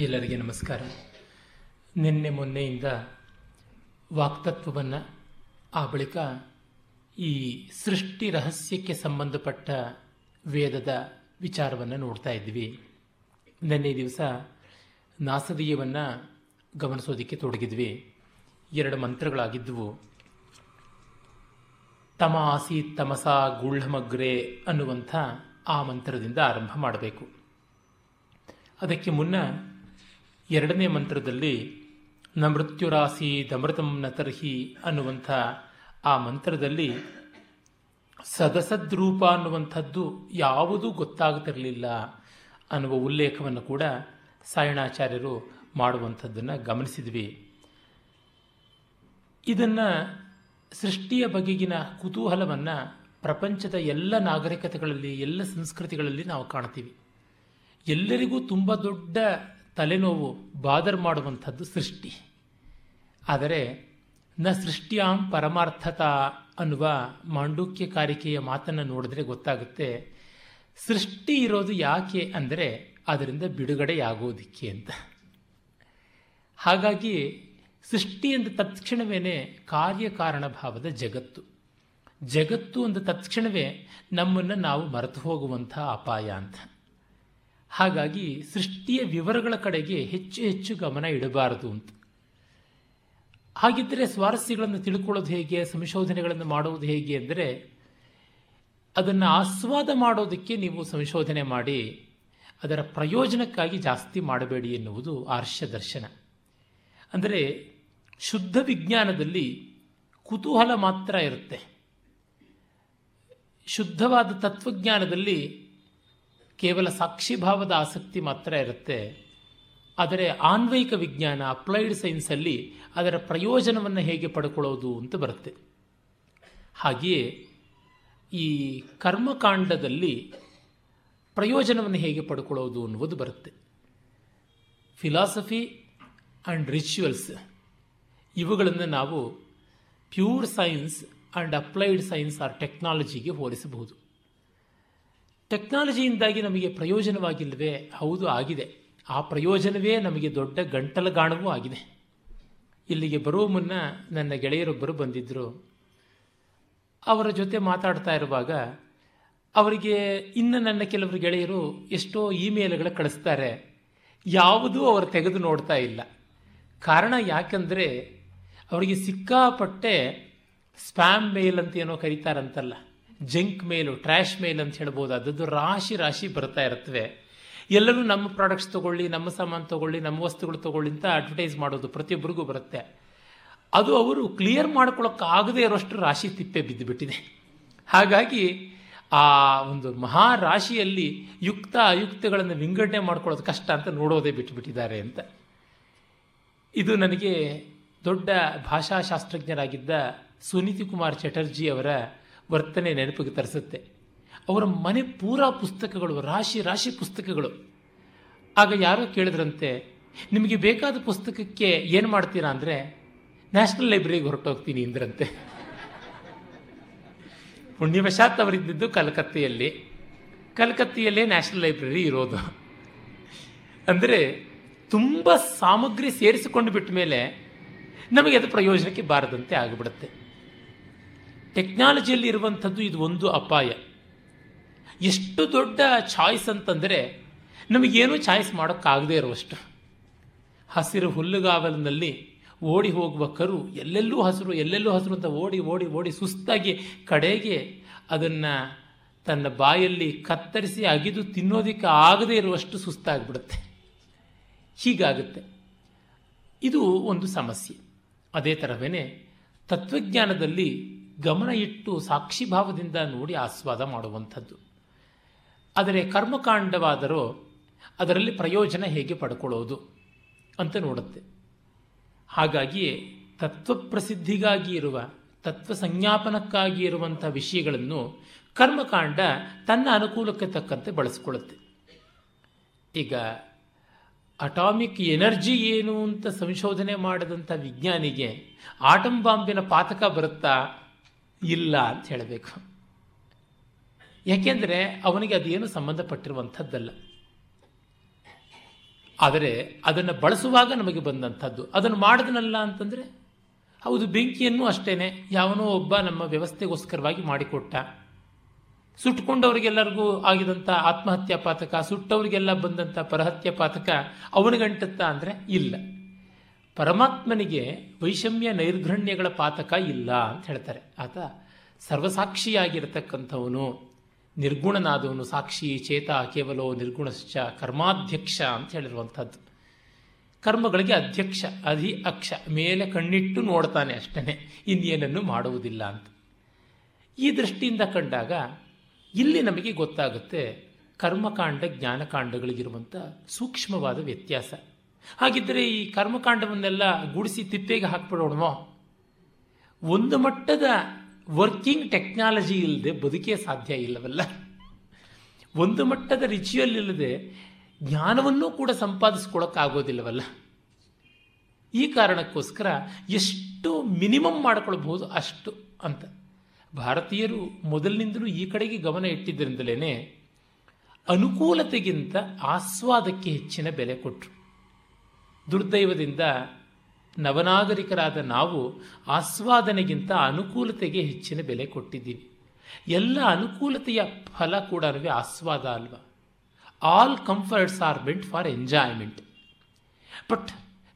ಎಲ್ಲರಿಗೆ ನಮಸ್ಕಾರ. ನಿನ್ನೆ ಮೊನ್ನೆಯಿಂದ ವಾಕ್ತತ್ವವನ್ನು ಆ ಬಳಿಕ ಈ ಸೃಷ್ಟಿ ರಹಸ್ಯಕ್ಕೆ ಸಂಬಂಧಪಟ್ಟ ವೇದದ ವಿಚಾರವನ್ನು ನೋಡ್ತಾ ಇದ್ವಿ. ನಿನ್ನೆ ದಿವಸ ನಾಸದೀಯವನ್ನು ಗಮನಿಸೋದಕ್ಕೆ ತೊಡಗಿದ್ವಿ. ಎರಡು ಮಂತ್ರಗಳಾಗಿದ್ದವು ತಮ ಆಸಿ ತಮಸ ಗುಳ್ಳಮಗ್ರೆ ಅನ್ನುವಂಥ ಆ ಮಂತ್ರದಿಂದ ಆರಂಭ ಮಾಡಬೇಕು. ಅದಕ್ಕೆ ಮುನ್ನ ಎರಡನೇ ಮಂತ್ರದಲ್ಲಿ, ನ ಮೃತ್ಯುರಾಸಿ ನ ತರ್ಹಿ ಅನ್ನುವಂಥ ಆ ಮಂತ್ರದಲ್ಲಿ ಸದಸದ್ರೂಪ ಅನ್ನುವಂಥದ್ದು ಯಾವುದೂ ಗೊತ್ತಾಗುತ್ತಿರಲಿಲ್ಲ ಅನ್ನುವ ಉಲ್ಲೇಖವನ್ನು ಕೂಡ ಸಾಯಣಾಚಾರ್ಯರು ಮಾಡುವಂಥದ್ದನ್ನು ಗಮನಿಸಿದ್ವಿ. ಇದನ್ನು ಸೃಷ್ಟಿಯ ಬಗೆಗಿನ ಕುತೂಹಲವನ್ನು ಪ್ರಪಂಚದ ಎಲ್ಲ ನಾಗರಿಕತೆಗಳಲ್ಲಿ, ಎಲ್ಲ ಸಂಸ್ಕೃತಿಗಳಲ್ಲಿ ನಾವು ಕಾಣ್ತೀವಿ. ಎಲ್ಲರಿಗೂ ತುಂಬ ದೊಡ್ಡ ತಲೆನೋವು ಬಾದರ್ ಮಾಡುವಂಥದ್ದು ಸೃಷ್ಟಿ. ಆದರೆ ನ ಸೃಷ್ಟಿಯಾಂ ಪರಮಾರ್ಥತ ಅನ್ನುವ ಮಾಂಡುಕ್ಯ ಕಾರಿಕೆಯ ಮಾತನ್ನು ನೋಡಿದ್ರೆ ಗೊತ್ತಾಗುತ್ತೆ, ಸೃಷ್ಟಿ ಇರೋದು ಯಾಕೆ ಅಂದರೆ ಅದರಿಂದ ಬಿಡುಗಡೆಯಾಗೋದಿಕ್ಕೆ ಅಂತ. ಹಾಗಾಗಿ ಸೃಷ್ಟಿ ಅಂದ ತತ್ಕ್ಷಣವೇ ಕಾರ್ಯಕಾರಣ ಭಾವದ ಜಗತ್ತು. ಜಗತ್ತು ಅಂದ ತತ್ಕ್ಷಣವೇ ನಮ್ಮನ್ನು ನಾವು ಮರೆತು ಹೋಗುವಂಥ ಅಪಾಯ ಅಂತ. ಹಾಗಾಗಿ ಸೃಷ್ಟಿಯ ವಿವರಗಳ ಕಡೆಗೆ ಹೆಚ್ಚು ಹೆಚ್ಚು ಗಮನ ಇಡಬಾರದು ಅಂತ. ಹಾಗಿದ್ದರೆ ಸ್ವಾರಸ್ಯಗಳನ್ನು ತಿಳ್ಕೊಳ್ಳೋದು ಹೇಗೆ, ಸಂಶೋಧನೆಗಳನ್ನು ಮಾಡುವುದು ಹೇಗೆ ಅಂದರೆ ಅದನ್ನು ಆಸ್ವಾದ ಮಾಡೋದಕ್ಕೆ ನೀವು ಸಂಶೋಧನೆ ಮಾಡಿ, ಅದರ ಪ್ರಯೋಜನಕ್ಕಾಗಿ ಜಾಸ್ತಿ ಮಾಡಬೇಡಿ ಎನ್ನುವುದು ಆರ್ಷ ದರ್ಶನ. ಅಂದರೆ ಶುದ್ಧ ವಿಜ್ಞಾನದಲ್ಲಿ ಕುತೂಹಲ ಮಾತ್ರ ಇರುತ್ತೆ. ಶುದ್ಧವಾದ ತತ್ವಜ್ಞಾನದಲ್ಲಿ ಕೇವಲ ಸಾಕ್ಷಿಭಾವದ ಆಸಕ್ತಿ ಮಾತ್ರ ಇರುತ್ತೆ. ಆದರೆ ಆನ್ವಯಿಕ ವಿಜ್ಞಾನ, ಅಪ್ಲೈಡ್ ಸೈನ್ಸಲ್ಲಿ ಅದರ ಪ್ರಯೋಜನವನ್ನು ಹೇಗೆ ಪಡ್ಕೊಳ್ಳೋದು ಅಂತ ಬರುತ್ತೆ. ಹಾಗೆಯೇ ಈ ಕರ್ಮಕಾಂಡದಲ್ಲಿ ಪ್ರಯೋಜನವನ್ನು ಹೇಗೆ ಪಡ್ಕೊಳ್ಳೋದು ಅನ್ನುವುದು ಬರುತ್ತೆ. ಫಿಲಾಸಫಿ ಆ್ಯಂಡ್ ರಿಚುವಲ್ಸ್ ಇವುಗಳನ್ನು ನಾವು pure science and applied science or ಟೆಕ್ನಾಲಜಿಗೆ ಹೋಲಿಸಬಹುದು. ಟೆಕ್ನಾಲಜಿಯಿಂದಾಗಿ ನಮಗೆ ಪ್ರಯೋಜನವಾಗಿಲ್ಲವೇ? ಹೌದು, ಆಗಿದೆ. ಆ ಪ್ರಯೋಜನವೇ ನಮಗೆ ದೊಡ್ಡ ಗಂಟಲಗಾಣವೂ ಆಗಿದೆ. ಇಲ್ಲಿಗೆ ಬರುವ ಮುನ್ನ ನನ್ನ ಗೆಳೆಯರೊಬ್ಬರು ಬಂದಿದ್ದರು ಅವರ ಜೊತೆ ಮಾತಾಡ್ತಾ ಇರುವಾಗ ಅವರಿಗೆ ಇನ್ನು ನನ್ನ ಕೆಲವರು ಗೆಳೆಯರು ಎಷ್ಟೋ ಇಮೇಲ್ಗಳು ಕಳಿಸ್ತಾರೆ. ಯಾವುದೂ ಅವರು ತೆಗೆದು ನೋಡ್ತಾ ಇಲ್ಲ. ಕಾರಣ ಯಾಕಂದರೆ, ಅವರಿಗೆ ಸಿಕ್ಕಾಪಟ್ಟೆ ಸ್ಪ್ಯಾಮ್ ಮೇಲ್ ಅಂತ ಏನೋ ಕರೀತಾರಂತಲ್ಲ. ಜಂಕ್ ಮೇಲು ಟ್ರ್ಯಾಶ್ ಮೇಲ್ ಅಂತ ಹೇಳ್ಬೋದು. ಅದದ್ದು ರಾಶಿ ರಾಶಿ ಬರ್ತಾ ಇರ್ತವೆ ಎಲ್ಲರೂ ನಮ್ಮ ಪ್ರಾಡಕ್ಟ್ಸ್ ತೊಗೊಳ್ಳಿ, ನಮ್ಮ ಸಾಮಾನು ತೊಗೊಳ್ಳಿ, ನಮ್ಮ ವಸ್ತುಗಳು ತೊಗೊಳ್ಳಿ ಅಂತ ಅಡ್ವರ್ಟೈಸ್ ಮಾಡೋದು ಪ್ರತಿಯೊಬ್ಬರಿಗೂ ಬರುತ್ತೆ. ಅದು ಅವರು ಕ್ಲಿಯರ್ ಮಾಡ್ಕೊಳ್ಳೋಕ್ಕಾಗದೇ ಇರೋಷ್ಟು ರಾಶಿ ತಿಪ್ಪೆ ಬಿದ್ದುಬಿಟ್ಟಿದೆ. ಹಾಗಾಗಿ ಆ ಒಂದು ಮಹಾರಾಶಿಯಲ್ಲಿ ಯುಕ್ತ, ಅಯುಕ್ತಗಳನ್ನು ವಿಂಗಡಣೆ ಮಾಡ್ಕೊಳ್ಳೋದು ಕಷ್ಟ ಅಂತ ನೋಡೋದೇ ಬಿಟ್ಟುಬಿಟ್ಟಿದ್ದಾರೆ ಅಂತ. ಇದು ನನಗೆ ದೊಡ್ಡ ಭಾಷಾಶಾಸ್ತ್ರಜ್ಞರಾಗಿದ್ದ ಸುನೀತಿ ಕುಮಾರ್ ಚಟರ್ಜಿ ಅವರ ವರ್ತನೆ ನೆನಪಿಗೆ ತರಿಸುತ್ತೆ. ಅವರ ಮನೆ ಪೂರಾ ಪುಸ್ತಕಗಳು, ರಾಶಿ ರಾಶಿ ಪುಸ್ತಕಗಳು. ಆಗ ಯಾರೋ ಕೇಳಿದ್ರಂತೆ, ನಿಮಗೆ ಬೇಕಾದ ಪುಸ್ತಕಕ್ಕೆ ಏನು ಮಾಡ್ತೀರಾ ಅಂದರೆ, ನ್ಯಾಷನಲ್ ಲೈಬ್ರರಿಗೆ ಹೊರಟೋಗ್ತೀನಿ, ಅಂದ್ರಂತೆ. ಪುಣ್ಯವಶಾತ್ ಅವರಿದ್ದಿದ್ದು ಕಲ್ಕತ್ತೆಯಲ್ಲಿ. ಕಲ್ಕತ್ತೆಯಲ್ಲೇ ನ್ಯಾಷನಲ್ ಲೈಬ್ರರಿ ಇರೋದು. ಅಂದರೆ ತುಂಬ ಸಾಮಗ್ರಿ ಸೇರಿಸಿಕೊಂಡು ಬಿಟ್ಟ ಮೇಲೆ ನಮಗೆ ಅದು ಪ್ರಯೋಜನಕ್ಕೆ ಬಾರದಂತೆ ಆಗಿಬಿಡುತ್ತೆ. ಟೆಕ್ನಾಲಜಿಯಲ್ಲಿ ಇರುವಂಥದ್ದು ಇದು ಒಂದು ಅಪಾಯ. ಎಷ್ಟು ದೊಡ್ಡ ಚಾಯ್ಸ್ ಅಂತಂದರೆ ನಮಗೇನು ಚಾಯ್ಸ್ ಮಾಡೋಕ್ಕಾಗದೇ ಇರುವಷ್ಟು. ಹಸಿರು ಹುಲ್ಲುಗಾವಲಿನಲ್ಲಿ ಓಡಿ ಹೋಗುವ ಕರು ಎಲ್ಲೆಲ್ಲೂ ಹಸಿರು ಎಲ್ಲೆಲ್ಲೂ ಹಸಿರು ಅಂತ ಓಡಿ ಓಡಿ ಓಡಿ ಸುಸ್ತಾಗಿ ಕಡೆಗೆ ಅದನ್ನು ತನ್ನ ಬಾಯಲ್ಲಿ ಕತ್ತರಿಸಿ ಅಗಿದು ತಿನ್ನೋದಕ್ಕೆ ಆಗದೇ ಇರುವಷ್ಟು ಸುಸ್ತಾಗಿಬಿಡುತ್ತೆ. ಹೀಗಾಗುತ್ತೆ. ಇದು ಒಂದು ಸಮಸ್ಯೆ. ಅದೇ ಥರವೇ ತತ್ವಜ್ಞಾನದಲ್ಲಿ ಗಮನ ಇಟ್ಟು ಸಾಕ್ಷಿಭಾವದಿಂದ ನೋಡಿ ಆಸ್ವಾದ ಮಾಡುವಂಥದ್ದು. ಆದರೆ ಕರ್ಮಕಾಂಡವಾದರೂ ಅದರಲ್ಲಿ ಪ್ರಯೋಜನ ಹೇಗೆ ಪಡ್ಕೊಳ್ಳೋದು ಅಂತ ನೋಡುತ್ತೆ. ಹಾಗಾಗಿಯೇ ತತ್ವಪ್ರಸಿದ್ಧಿಗಾಗಿ ಇರುವ ತತ್ವ ಸಂಜ್ಞಾಪನಕ್ಕಾಗಿ ಇರುವಂಥ ವಿಷಯಗಳನ್ನು ಕರ್ಮಕಾಂಡ ತನ್ನ ಅನುಕೂಲಕ್ಕೆ ತಕ್ಕಂತೆ ಬಳಸಿಕೊಳ್ಳುತ್ತೆ. ಈಗ ಅಟಾಮಿಕ್ ಎನರ್ಜಿ ಏನು ಅಂತ ಸಂಶೋಧನೆ ಮಾಡಿದಂಥ ವಿಜ್ಞಾನಿಗೆ ಆಟಂ ಬಾಂಬಿನ ಪಾತಕ ಬರುತ್ತಾ? ಇಲ್ಲ ಅಂತ ಹೇಳಬೇಕು. ಯಾಕೆಂದರೆ ಅವನಿಗೆ ಅದೇನು ಸಂಬಂಧಪಟ್ಟಿರುವಂಥದ್ದಲ್ಲ. ಆದರೆ ಅದನ್ನು ಬಳಸುವಾಗ ನಮಗೆ ಬಂದಂಥದ್ದು. ಅದನ್ನು ಮಾಡಿದನಲ್ಲ ಅಂತಂದರೆ, ಹೌದು, ಬೆಂಕಿಯನ್ನು ಅಷ್ಟೇನೆ, ಯಾವನೋ ಒಬ್ಬ ನಮ್ಮ ವ್ಯವಸ್ಥೆಗೋಸ್ಕರವಾಗಿ ಮಾಡಿಕೊಟ್ಟ. ಸುಟ್ಕೊಂಡವರಿಗೆಲ್ಲರಿಗೂ ಆಗಿದಂಥ ಆತ್ಮಹತ್ಯಾ ಪಾತಕ ಸುಟ್ಟವರಿಗೆಲ್ಲ ಬಂದಂಥ ಪರಹತ್ಯ ಪಾತಕ ಅವನಿಗಂಟುತ್ತಾ ಅಂದರೆ ಇಲ್ಲ. ಪರಮಾತ್ಮನಿಗೆ ವೈಷಮ್ಯ ನೈರ್ಘಣ್ಯಗಳ ಪಾತಕ ಇಲ್ಲ ಅಂತ ಹೇಳ್ತಾರೆ. ಆತ ಸರ್ವಸಾಕ್ಷಿಯಾಗಿರತಕ್ಕಂಥವನು, ನಿರ್ಗುಣನಾದವನು, ಸಾಕ್ಷಿ ಚೇತ ಕೇವಲೋ ನಿರ್ಗುಣಶ್ಚ ಕರ್ಮಾಧ್ಯಕ್ಷ ಅಂತ ಹೇಳಿರುವಂಥದ್ದು. ಕರ್ಮಗಳಿಗೆ ಅಧ್ಯಕ್ಷ, ಅಧಿ ಅಕ್ಷ, ಮೇಲೆ ಕಣ್ಣಿಟ್ಟು ನೋಡ್ತಾನೆ ಅಷ್ಟೇ ಇನ್ನೇನನ್ನು ಮಾಡುವುದಿಲ್ಲ ಅಂತ. ಈ ದೃಷ್ಟಿಯಿಂದ ಕಂಡಾಗ ಇಲ್ಲಿ ನಮಗೆ ಗೊತ್ತಾಗುತ್ತೆ ಕರ್ಮಕಾಂಡ ಜ್ಞಾನಕಾಂಡಗಳಿಗಿರುವಂಥ ಸೂಕ್ಷ್ಮವಾದ ವ್ಯತ್ಯಾಸ. ಹಾಗಿದ್ದರೆ ಈ ಕರ್ಮಕಾಂಡವನ್ನೆಲ್ಲ ಗುಡಿಸಿ ತಿಪ್ಪೆಗೆ ಹಾಕ್ಬಿಡೋಣವೋ? ಒಂದು ಮಟ್ಟದ ವರ್ಕಿಂಗ್ ಟೆಕ್ನಾಲಜಿ ಇಲ್ಲದೆ ಬದುಕೇ ಸಾಧ್ಯ ಇಲ್ಲವಲ್ಲ? ಒಂದು ಮಟ್ಟದ ರಿಚುವಲ್ ಇಲ್ಲದೆ ಜ್ಞಾನವನ್ನೂ ಕೂಡ ಸಂಪಾದಿಸ್ಕೊಳ್ಳೋಕ್ಕಾಗೋದಿಲ್ಲವಲ್ಲ ಈ ಕಾರಣಕ್ಕೋಸ್ಕರ ಎಷ್ಟು ಮಿನಿಮಮ್ ಮಾಡ್ಕೊಳ್ಬಹುದು ಅಷ್ಟು ಅಂತ. ಭಾರತೀಯರು ಮೊದಲಿನಿಂದಲೂ ಈ ಕಡೆಗೆ ಗಮನ ಇಟ್ಟಿದ್ದರಿಂದಲೇ ಅನುಕೂಲತೆಗಿಂತ ಆಸ್ವಾದಕ್ಕೆ ಹೆಚ್ಚಿನ ಬೆಲೆ ಕೊಟ್ಟರು ದುರ್ದೈವದಿಂದ ನವನಾಗರಿಕರಾದ ನಾವು ಆಸ್ವಾದನೆಗಿಂತ ಅನುಕೂಲತೆಗೆ ಹೆಚ್ಚಿನ ಬೆಲೆ ಕೊಟ್ಟಿದ್ದೀವಿ. ಎಲ್ಲ ಅನುಕೂಲತೆಯ ಫಲ ಕೂಡ ಆಸ್ವಾದ ಅಲ್ವಾ? All comforts are meant for enjoyment but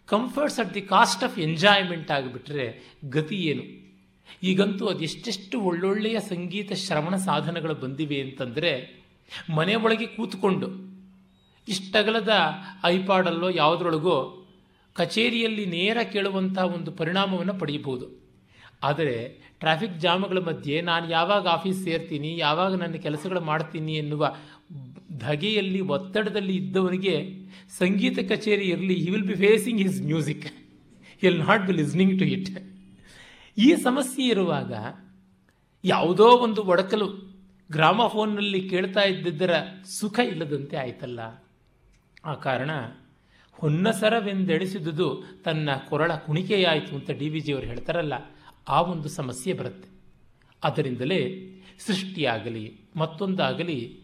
comforts at the cost of enjoyment ಆಗಿಬಿಟ್ರೆ ಗತಿ ಏನು? ಈಗಂತೂ ಅದೆಷ್ಟೆಷ್ಟು ಒಳ್ಳೊಳ್ಳೆಯ ಸಂಗೀತ ಶ್ರವಣ ಸಾಧನಗಳು ಬಂದಿವೆ ಅಂತಂದರೆ ಮನೆ ಒಳಗೆ ಕೂತ್ಕೊಂಡು ಇಷ್ಟಗಲದ ಐಪಾಡಲ್ಲೋ ಯಾವುದ್ರೊಳಗೋ ಕಚೇರಿಯಲ್ಲಿ ನೇರ ಕೇಳುವಂಥ ಒಂದು ಪರಿಣಾಮವನ್ನು ಪಡೆಯಬಹುದು. ಆದರೆ ಟ್ರಾಫಿಕ್ ಜಾಮ್ಗಳ ಮಧ್ಯೆ ನಾನು ಯಾವಾಗ ಆಫೀಸ್ ಸೇರ್ತೀನಿ, ಯಾವಾಗ ನನ್ನ ಕೆಲಸಗಳು ಮಾಡ್ತೀನಿ ಎನ್ನುವ ಧಗೆಯಲ್ಲಿ, ಒತ್ತಡದಲ್ಲಿ ಇದ್ದವರಿಗೆ ಸಂಗೀತ ಕಚೇರಿ ಇರಲಿ he will be facing his music will not be listening to it ಈ ಸಮಸ್ಯೆ ಇರುವಾಗ ಯಾವುದೋ ಒಂದು ಒಡಕಲು ಗ್ರಾಮಫೋನ್ನಲ್ಲಿ ಕೇಳ್ತಾ ಇದ್ದಿದ್ದರ ಸುಖ ಇಲ್ಲದಂತೆ ಆಯ್ತಲ್ಲ? ಆ ಕಾರಣ ಹೊನ್ನಸರವೆಂದೆಣಿಸಿದುದು ತನ್ನ ಕೊರಳ ಕುಣಿಕೆಯಾಯಿತು ಅಂತ ಡಿ ವಿ ಜಿಯವರು ಹೇಳ್ತಾರಲ್ಲ, ಆ ಒಂದು ಸಮಸ್ಯೆ ಬರುತ್ತೆ. ಅದರಿಂದಲೇ ಸೃಷ್ಟಿಯಾಗಲಿ, ಮತ್ತೊಂದಾಗಲಿ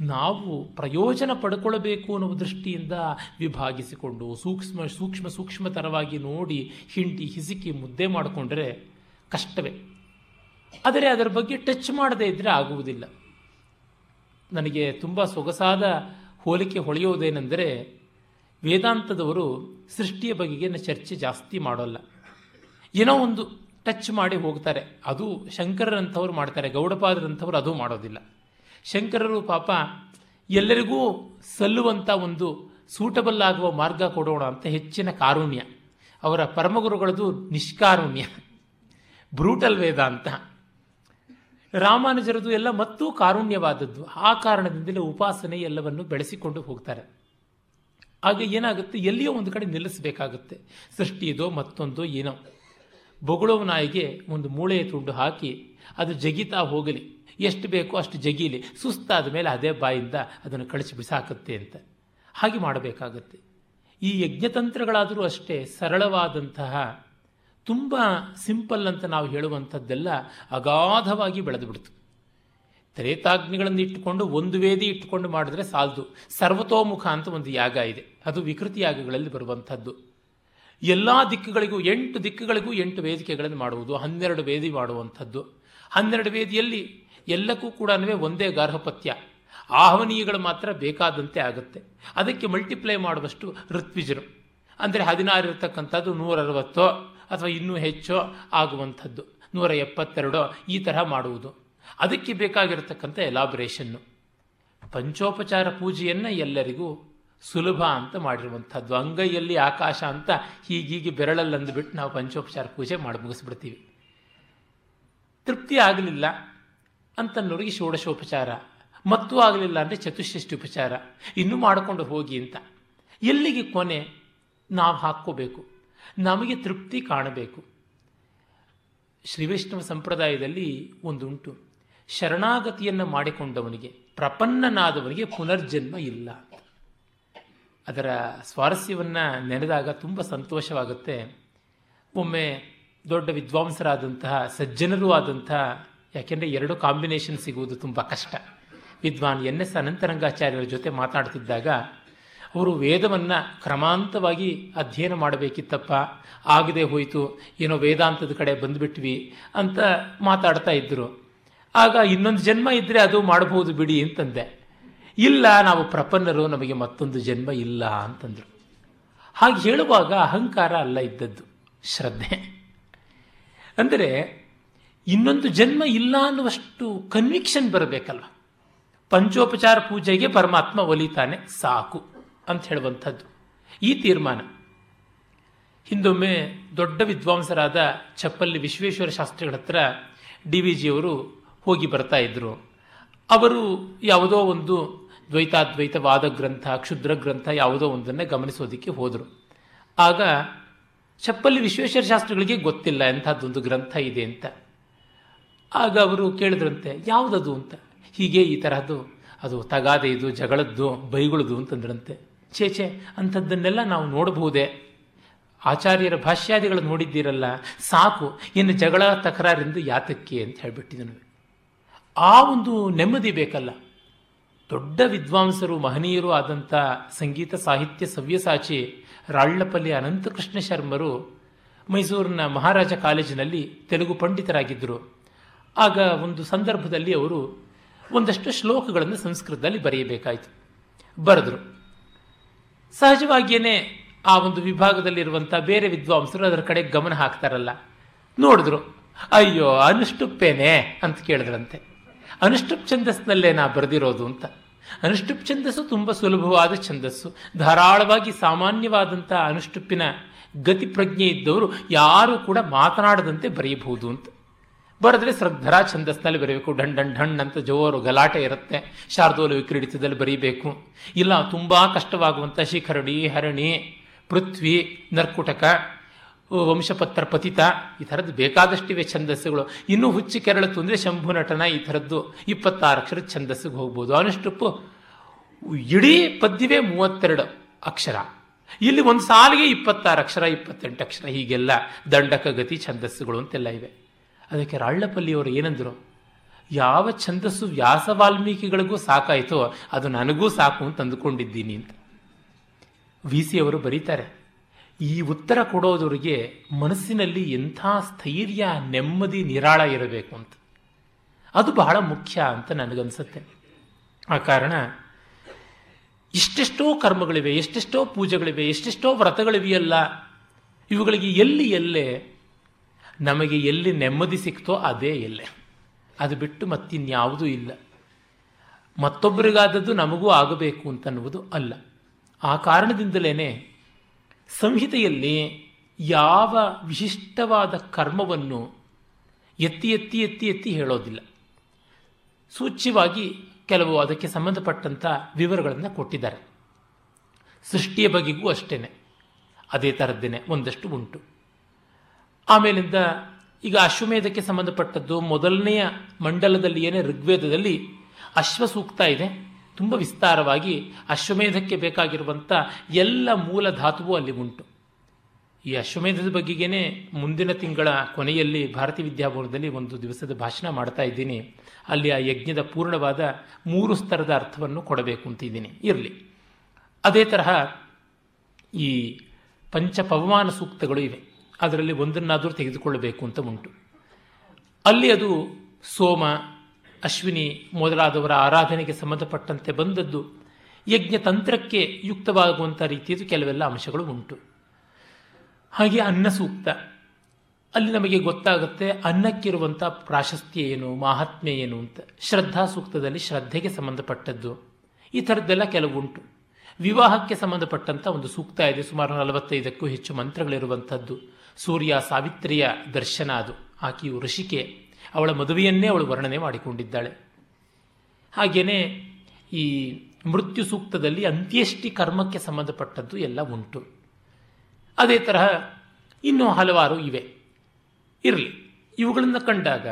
ನಾವು ಪ್ರಯೋಜನ ಪಡ್ಕೊಳ್ಬೇಕು ಅನ್ನುವ ದೃಷ್ಟಿಯಿಂದ ವಿಭಾಗಿಸಿಕೊಂಡು ಸೂಕ್ಷ್ಮ ಸೂಕ್ಷ್ಮ ಸೂಕ್ಷ್ಮತರವಾಗಿ ನೋಡಿ ಹಿಂಡಿ ಹಿಸುಕಿ ಮುದ್ದೆ ಮಾಡಿಕೊಂಡ್ರೆ ಕಷ್ಟವೇ. ಆದರೆ ಅದರ ಬಗ್ಗೆ ಟಚ್ ಮಾಡದೇ ಇದ್ದರೆ ಆಗುವುದಿಲ್ಲ. ನನಗೆ ತುಂಬ ಸೊಗಸಾದ ಹೋಲಿಕೆ ಹೊಳೆಯೋದೇನೆಂದರೆ ವೇದಾಂತದವರು ಸೃಷ್ಟಿಯ ಬಗೆಗಿನ ಚರ್ಚೆ ಜಾಸ್ತಿ ಮಾಡೋಲ್ಲ. ಏನೋ ಒಂದು ಟಚ್ ಮಾಡಿ ಹೋಗ್ತಾರೆ. ಅದು ಶಂಕರರಂಥವ್ರು ಮಾಡ್ತಾರೆ, ಗೌಡಪಾದರಂಥವ್ರು ಅದು ಮಾಡೋದಿಲ್ಲ. ಶಂಕರರು ಪಾಪ ಎಲ್ಲರಿಗೂ ಸಲ್ಲುವಂಥ ಒಂದು ಸೂಟಬಲ್ ಆಗುವ ಮಾರ್ಗ ಕೊಡೋಣ ಅಂತ ಹೆಚ್ಚಿನ ಕಾರುಣ್ಯ. ಅವರ ಪರಮಗುರುಗಳದು ನಿಷ್ಕಾರುಣ್ಯ. ಬ್ರೂಟಲ್ ವೇದಾಂತ. ರಾಮಾನುಜರದು ಎಲ್ಲ ಮತ್ತೂ ಕಾರುಣ್ಯವಾದದ್ದು. ಆ ಕಾರಣದಿಂದಲೇ ಉಪಾಸನೆ ಎಲ್ಲವನ್ನು ಬೆಳೆಸಿಕೊಂಡು ಹೋಗ್ತಾರೆ. ಆಗ ಏನಾಗುತ್ತೆ? ಎಲ್ಲಿಯೋ ಒಂದು ಕಡೆ ನಿಲ್ಲಿಸಬೇಕಾಗುತ್ತೆ. ಸೃಷ್ಟಿಯದೋ ಮತ್ತೊಂದೋ ಏನೋ. ಬೊಗಳೋ ನಾಯಿಗೆ ಒಂದು ಮೂಳೆಯ ತುಂಡು ಹಾಕಿ ಅದು ಜಗಿತಾ ಹೋಗಲಿ. ಎಷ್ಟು ಬೇಕೋ ಅಷ್ಟು ಜಗೀಲಿ. ಸುಸ್ತಾದ ಮೇಲೆ ಅದೇ ಬಾಯಿಂದ ಅದನ್ನು ಕಳಿಸಿ ಬಿಸಾಕುತ್ತೆ ಅಂತ. ಹಾಗೆ ಮಾಡಬೇಕಾಗತ್ತೆ. ಈ ಯಜ್ಞತಂತ್ರಗಳಾದರೂ ಅಷ್ಟೇ ಸರಳವಾದಂತಹ ತುಂಬ ಸಿಂಪಲ್ ಅಂತ ನಾವು ಹೇಳುವಂಥದ್ದೆಲ್ಲ ಅಗಾಧವಾಗಿ ಬೆಳೆದು ಬಿಡ್ತು. ತ್ರೇತಾಗ್ನಿಗಳನ್ನು ಇಟ್ಟುಕೊಂಡು ಒಂದು ವೇದಿ ಇಟ್ಟುಕೊಂಡು ಮಾಡಿದ್ರೆ ಸಾಲದು. ಸರ್ವತೋಮುಖ ಅಂತ ಒಂದು ಯಾಗ ಇದೆ. ಅದು ವಿಕೃತಿ ಯಾಗಗಳಲ್ಲಿ ಬರುವಂಥದ್ದು. ಎಲ್ಲ ದಿಕ್ಕುಗಳಿಗೂ, ಎಂಟು ದಿಕ್ಕುಗಳಿಗೂ ಎಂಟು ವೇದಿಕೆಗಳನ್ನು ಮಾಡುವುದು, ಹನ್ನೆರಡು ವೇದಿ ಮಾಡುವಂಥದ್ದು. ಹನ್ನೆರಡು ವೇದಿಯಲ್ಲಿ ಎಲ್ಲಕ್ಕೂ ಕೂಡ ಒಂದೇ ಗಾರ್ಹಪತ್ಯ. ಆಹ್ವನೀಯಗಳು ಮಾತ್ರ ಬೇಕಾದಂತೆ ಆಗುತ್ತೆ. ಅದಕ್ಕೆ ಮಲ್ಟಿಪ್ಲೈ ಮಾಡುವಷ್ಟು ಋತ್ವಿಜರು. ಅಂದರೆ ಹದಿನಾರು ಇರತಕ್ಕಂಥದ್ದು ಅಥವಾ ಇನ್ನೂ ಹೆಚ್ಚೋ ಆಗುವಂಥದ್ದು. ನೂರ ಎಪ್ಪತ್ತೆರಡೋ ಈ ತರಹ ಮಾಡುವುದು. ಅದಕ್ಕೆ ಬೇಕಾಗಿರತಕ್ಕಂಥ ಎಲಾಬ್ರೇಷನ್ನು ಪಂಚೋಪಚಾರ ಪೂಜೆಯನ್ನು ಎಲ್ಲರಿಗೂ ಸುಲಭ ಅಂತ ಮಾಡಿರುವಂಥದ್ದು. ಅಂಗೈಯಲ್ಲಿ ಆಕಾಶ ಅಂತ ಹೀಗೀಗೆ ಬೆರಳಲ್ಲಿ ಅಂದುಬಿಟ್ಟು ನಾವು ಪಂಚೋಪಚಾರ ಪೂಜೆ ಮಾಡಿ ಮುಗಿಸ್ಬಿಡ್ತೀವಿ. ತೃಪ್ತಿ ಆಗಲಿಲ್ಲ ಅಂತನ್ನೋರಿಗೆ ಷೋಡಶೋಪಚಾರ, ಮತ್ತೂ ಆಗಲಿಲ್ಲ ಅಂದರೆ ಚತುಷ್ಷಷ್ಟಿ ಉಪಚಾರ. ಇನ್ನೂ ಮಾಡಿಕೊಂಡು ಹೋಗಿ ಅಂತ. ಎಲ್ಲಿಗೆ ಕೊನೆ? ನಾವು ಹಾಕ್ಕೋಬೇಕು. ನಮಗೆ ತೃಪ್ತಿ ಕಾಣಬೇಕು. ಶ್ರೀವೈಷ್ಣವ ಸಂಪ್ರದಾಯದಲ್ಲಿ ಒಂದುಂಟು. ಶರಣಾಗತಿಯನ್ನು ಮಾಡಿಕೊಂಡವನಿಗೆ, ಪ್ರಪನ್ನನಾದವನಿಗೆ ಪುನರ್ಜನ್ಮ ಇಲ್ಲ. ಅದರ ಸ್ವಾರಸ್ಯವನ್ನು ನೆನೆದಾಗ ತುಂಬ ಸಂತೋಷವಾಗುತ್ತೆ. ಒಮ್ಮೆ ದೊಡ್ಡ ವಿದ್ವಾಂಸರಾದಂತಹ, ಸಜ್ಜನರೂ ಆದಂತಹ ಯಾಕೆಂದರೆ ಎರಡು ಕಾಂಬಿನೇಷನ್ ಸಿಗುವುದು ತುಂಬ ಕಷ್ಟ. ವಿದ್ವಾನ್ ಎನ್ ಎಸ್ ಅನಂತರಂಗಾಚಾರ್ಯರ ಜೊತೆ ಮಾತಾಡ್ತಿದ್ದಾಗ ಅವರು ವೇದವನ್ನು ಕ್ರಮಾಂತವಾಗಿ ಅಧ್ಯಯನ ಮಾಡಬೇಕಿತ್ತಪ್ಪ. ಆಗದೆ ಹೋಯಿತು. ಏನೋ ವೇದಾಂತದ ಕಡೆ ಬಂದುಬಿಟ್ವಿ ಅಂತ ಮಾತಾಡ್ತಾ ಇದ್ದರು ಆಗ ಇನ್ನೊಂದು ಜನ್ಮ ಇದ್ದರೆ ಅದು ಮಾಡಬಹುದು ಬಿಡಿ ಅಂತಂದೆ. ಇಲ್ಲ, ನಾವು ಪ್ರಪನ್ನರು, ನಮಗೆ ಮತ್ತೊಂದು ಜನ್ಮ ಇಲ್ಲ ಅಂತಂದರು. ಹಾಗೆ ಹೇಳುವಾಗ ಅಹಂಕಾರ ಅಲ್ಲ ಇದ್ದದ್ದು. ಶ್ರದ್ಧೆ. ಅಂದರೆ ಇನ್ನೊಂದು ಜನ್ಮ ಇಲ್ಲ ಅನ್ನುವಷ್ಟು ಕನ್ವಿಕ್ಷನ್ ಬರಬೇಕಲ್ವ? ಪಂಚೋಪಚಾರ ಪೂಜೆಗೆ ಪರಮಾತ್ಮ ಒಲಿತಾನೆ, ಸಾಕು. ಅಂತ ಹೇಳುವಂಥದ್ದು. ಈ ತೀರ್ಮಾನ. ಹಿಂದೊಮ್ಮೆ ದೊಡ್ಡ ವಿದ್ವಾಂಸರಾದ ಚಪ್ಪಲ್ಲಿ ವಿಶ್ವೇಶ್ವರ ಶಾಸ್ತ್ರಿಗಳ ಹತ್ರ ಡಿ ವಿ ಜಿಯವರು ಹೋಗಿ ಬರ್ತಾ ಇದ್ರು. ಅವರು ಯಾವುದೋ ಒಂದು ದ್ವೈತಾದ್ವೈತವಾದ ಗ್ರಂಥ, ಕ್ಷುದ್ರ ಗ್ರಂಥ ಯಾವುದೋ ಒಂದನ್ನು ಗಮನಿಸೋದಕ್ಕೆ ಹೋದರು. ಆಗ ಚಪ್ಪಲ್ಲಿ ವಿಶ್ವೇಶ್ವರ ಶಾಸ್ತ್ರಿಗಳಿಗೆ ಗೊತ್ತಿಲ್ಲ ಎಂಥದ್ದೊಂದು ಗ್ರಂಥ ಇದೆ ಅಂತ. ಆಗ ಅವರು ಕೇಳಿದ್ರಂತೆ, ಯಾವುದದು? ಅಂತ. ಹೀಗೆ ಈ ತರಹದ್ದು, ಅದು ತಗಾದೆ ಇದು ಜಗಳದ್ದು ಬೈಗುಳದು ಅಂತಂದ್ರಂತೆ. ಛೇ ಅಂಥದ್ದನ್ನೆಲ್ಲ ನಾವು ನೋಡಬಹುದೇ? ಆಚಾರ್ಯರ ಭಾಷ್ಯಾದಿಗಳು ನೋಡಿದ್ದೀರಲ್ಲ, ಸಾಕು, ಇನ್ನು ಜಗಳ ತಕರಾರಿಂದ ಯಾತಕ್ಕೆ ಅಂತ ಹೇಳಿಬಿಟ್ಟಿದ್ದನು ಆ ಒಂದು ನೆಮ್ಮದಿ ಬೇಕಲ್ಲ. ದೊಡ್ಡ ವಿದ್ವಾಂಸರು, ಮಹನೀಯರು ಆದಂಥ ಸಂಗೀತ ಸಾಹಿತ್ಯ ಸವ್ಯಸಾಚಿ ರಾಳ್ಳಪಲ್ಲಿ ಅನಂತಕೃಷ್ಣ ಶರ್ಮರು ಮೈಸೂರಿನ ಮಹಾರಾಜ ಕಾಲೇಜಿನಲ್ಲಿ ತೆಲುಗು ಪಂಡಿತರಾಗಿದ್ದರು. ಆಗ ಒಂದು ಸಂದರ್ಭದಲ್ಲಿ ಅವರು ಒಂದಷ್ಟು ಶ್ಲೋಕಗಳನ್ನು ಸಂಸ್ಕೃತದಲ್ಲಿ ಬರೆಯಬೇಕಾಯಿತು. ಬರೆದರು. ಸಹಜವಾಗಿಯೇ ಆ ಒಂದು ವಿಭಾಗದಲ್ಲಿರುವಂಥ ಬೇರೆ ವಿದ್ವಾಂಸರು ಅದರ ಕಡೆ ಗಮನ ಹಾಕ್ತಾರಲ್ಲ. ನೋಡಿದ್ರು, ಅಯ್ಯೋ ಅನುಷ್ಟುಪ್ಪೇನೆ ಅಂತ ಕೇಳಿದ್ರಂತೆ. ಅನುಷ್ಟುಪ್ ಛಂದಸ್ನಲ್ಲೇ ನಾ ಬರೆದಿರೋದು ಅಂತ. ಅನುಷ್ಟುಪ್ ಛಂದಸ್ಸು ತುಂಬ ಸುಲಭವಾದ ಛಂದಸ್ಸು. ಧಾರಾಳವಾಗಿ ಸಾಮಾನ್ಯವಾದಂಥ ಅನುಷ್ಟುಪ್ಪಿನ ಗತಿ ಪ್ರಜ್ಞೆ ಇದ್ದವರು ಯಾರೂ ಕೂಡ ಮಾತನಾಡದಂತೆ ಬರೆಯಬಹುದು ಅಂತ. ಬರೆದ್ರೆ ಶ್ರದ್ಧರಾ ಛಂದಸ್ನಲ್ಲಿ ಬರೀಬೇಕು. ಢಣ್ ಢಣ್ ಢಣ್ ಅಂತ ಜೋರು ಗಲಾಟೆ ಇರುತ್ತೆ. ಶಾರ್ದೋಲ ವಿಕ್ರೀಡಿತದಲ್ಲಿ ಬರೀಬೇಕು. ಇಲ್ಲ, ತುಂಬ ಕಷ್ಟವಾಗುವಂಥ ಶಿಖರಡಿ ಹರಣಿ, ಪೃಥ್ವಿ, ನರ್ಕುಟಕ ವಂಶಪತ್ರ ಪತಿತ, ಈ ಥರದ್ದು ಬೇಕಾದಷ್ಟಿವೆ ಛಂದಸ್ಸುಗಳು. ಇನ್ನೂ ಹುಚ್ಚಿ ಕೆರಳಿತು ಅಂದರೆ ಶಂಭು ನಟನ, ಈ ಥರದ್ದು ಇಪ್ಪತ್ತಾರು ಅಕ್ಷರ ಛಂದಸ್ಸಿಗೆ ಹೋಗ್ಬೋದು. ಅನುಷ್ಟುಪ್ಪು ಇಡೀ ಪದ್ಯವೇ ಮೂವತ್ತೆರಡು ಅಕ್ಷರ. ಇಲ್ಲಿ ಒಂದು ಸಾಲಿಗೆ ಇಪ್ಪತ್ತಾರು ಅಕ್ಷರ, ಇಪ್ಪತ್ತೆಂಟು ಅಕ್ಷರ, ಹೀಗೆಲ್ಲ ದಂಡಕ ಗತಿ ಛಂದಸ್ಸುಗಳು ಅಂತೆಲ್ಲ ಇವೆ. ಅದಕ್ಕೆ ರಾಳ್ಳಪಲ್ಲಿಯವರು ಏನಂದರು, ಯಾವ ಛಂದಸ್ಸು ವ್ಯಾಸ ವಾಲ್ಮೀಕಿಗಳಿಗೂ ಸಾಕಾಯಿತೋ ಅದು ನನಗೂ ಸಾಕು ಅಂತ ಅಂದುಕೊಂಡಿದ್ದೀನಿ ಅಂತ. ವಿ ಸಿ ಅವರು ಬರೀತಾರೆ, ಈ ಉತ್ತರ ಕೊಡೋದವರಿಗೆ ಮನಸ್ಸಿನಲ್ಲಿ ಎಂಥ ಸ್ಥೈರ್ಯ, ನೆಮ್ಮದಿ, ನಿರಾಳ ಇರಬೇಕು ಅಂತ. ಅದು ಬಹಳ ಮುಖ್ಯ ಅಂತ ನನಗನ್ಸುತ್ತೆ. ಆ ಕಾರಣ, ಎಷ್ಟೆಷ್ಟೋ ಕರ್ಮಗಳಿವೆ, ಎಷ್ಟೆಷ್ಟೋ ಪೂಜೆಗಳಿವೆ, ಎಷ್ಟೆಷ್ಟೋ ವ್ರತಗಳಿವೆಯಲ್ಲ, ಇವುಗಳಿಗೆ ಎಲ್ಲಿ ಎಲ್ಲೇ ನಮಗೆ ಎಲ್ಲಿ ನೆಮ್ಮದಿ ಸಿಕ್ತೋ ಅದೇ ಎಲ್ಲೆ. ಅದು ಬಿಟ್ಟು ಮತ್ತಿನ್ಯಾವುದೂ ಇಲ್ಲ. ಮತ್ತೊಬ್ಬರಿಗಾದದ್ದು ನಮಗೂ ಆಗಬೇಕು ಅಂತನ್ನುವುದು ಅಲ್ಲ. ಆ ಕಾರಣದಿಂದಲೇ ಸಂಹಿತೆಯಲ್ಲಿ ಯಾವ ವಿಶಿಷ್ಟವಾದ ಕರ್ಮವನ್ನು ಎತ್ತಿ ಎತ್ತಿ ಎತ್ತಿ ಎತ್ತಿ ಹೇಳೋದಿಲ್ಲ. ಸೂಚ್ಯವಾಗಿ ಕೆಲವು ಅದಕ್ಕೆ ಸಂಬಂಧಪಟ್ಟಂಥ ವಿವರಗಳನ್ನು ಕೊಟ್ಟಿದ್ದಾರೆ. ಸೃಷ್ಟಿಯ ಬಗೆಗೂ ಅಷ್ಟೇ ಅದೇ ಥರದ್ದೇನೆ ಒಂದಷ್ಟು ಉಂಟು. ಆಮೇಲಿಂದ ಈಗ ಅಶ್ವಮೇಧಕ್ಕೆ ಸಂಬಂಧಪಟ್ಟದ್ದು ಮೊದಲನೆಯ ಮಂಡಲದಲ್ಲಿ ಏನೇ ಋಗ್ವೇದದಲ್ಲಿ ಅಶ್ವ ಸೂಕ್ತ ಇದೆ, ತುಂಬ ವಿಸ್ತಾರವಾಗಿ ಅಶ್ವಮೇಧಕ್ಕೆ ಬೇಕಾಗಿರುವಂಥ ಎಲ್ಲ ಮೂಲ ಧಾತುವು ಅಲ್ಲಿ ಉಂಟು. ಈ ಅಶ್ವಮೇಧದ ಬಗ್ಗೆಗೇನೆ ಮುಂದಿನ ತಿಂಗಳ ಕೊನೆಯಲ್ಲಿ ಭಾರತೀಯ ವಿದ್ಯಾಭವನದಲ್ಲಿ ಒಂದು ದಿವಸದ ಭಾಷಣ ಮಾಡ್ತಾ ಇದ್ದೀನಿ. ಅಲ್ಲಿ ಆ ಯಜ್ಞದ ಪೂರ್ಣವಾದ ಮೂರು ಸ್ತರದ ಅರ್ಥವನ್ನು ಕೊಡಬೇಕು ಅಂತ ಇದ್ದೀನಿ. ಇರಲಿ. ಅದೇ ತರಹ ಈ ಪಂಚಪವಮಾನ ಸೂಕ್ತಗಳು ಇವೆ. ಅದರಲ್ಲಿ ಒಂದನ್ನಾದರೂ ತೆಗೆದುಕೊಳ್ಳಬೇಕು ಅಂತ ಉಂಟು. ಅಲ್ಲಿ ಅದು ಸೋಮ, ಅಶ್ವಿನಿ ಮೊದಲಾದವರ ಆರಾಧನೆಗೆ ಸಂಬಂಧಪಟ್ಟಂತೆ ಬಂದದ್ದು ಯಜ್ಞ ತಂತ್ರಕ್ಕೆ ಯುಕ್ತವಾಗುವಂಥ ರೀತಿಯದು ಕೆಲವೆಲ್ಲ ಅಂಶಗಳು ಉಂಟು. ಹಾಗೆ ಅನ್ನ ಸೂಕ್ತ. ಅಲ್ಲಿ ನಮಗೆ ಗೊತ್ತಾಗುತ್ತೆ ಅನ್ನಕ್ಕಿರುವಂಥ ಪ್ರಾಶಸ್ತ್ಯ ಏನು, ಮಹಾತ್ಮ್ಯ ಏನು ಅಂತ. ಶ್ರದ್ಧಾ ಸೂಕ್ತದಲ್ಲಿ ಶ್ರದ್ಧೆಗೆ ಸಂಬಂಧಪಟ್ಟದ್ದು. ಈ ಥರದ್ದೆಲ್ಲ ಕೆಲವು ಉಂಟು. ವಿವಾಹಕ್ಕೆ ಸಂಬಂಧಪಟ್ಟಂಥ ಒಂದು ಸೂಕ್ತ ಇದೆ, ಸುಮಾರು ನಲವತ್ತೈದಕ್ಕೂ ಹೆಚ್ಚು ಮಂತ್ರಗಳಿರುವಂಥದ್ದು. ಸೂರ್ಯ ಸಾವಿತ್ರಿಯ ದರ್ಶನ ಅದು. ಆಕೆಯು ಋಷಿಕೆ, ಅವಳ ಮದುವೆಯನ್ನೇ ಅವಳು ವರ್ಣನೆ ಮಾಡಿಕೊಂಡಿದ್ದಾಳೆ. ಹಾಗೆಯೇ ಈ ಮೃತ್ಯು ಸೂಕ್ತದಲ್ಲಿ ಅಂತ್ಯಷ್ಟಿ ಕರ್ಮಕ್ಕೆ ಸಂಬಂಧಪಟ್ಟದ್ದು ಎಲ್ಲ ಉಂಟು. ಅದೇ ತರಹ ಇನ್ನೂ ಹಲವಾರು ಇವೆ. ಇರಲಿ, ಇವುಗಳನ್ನು ಕಂಡಾಗ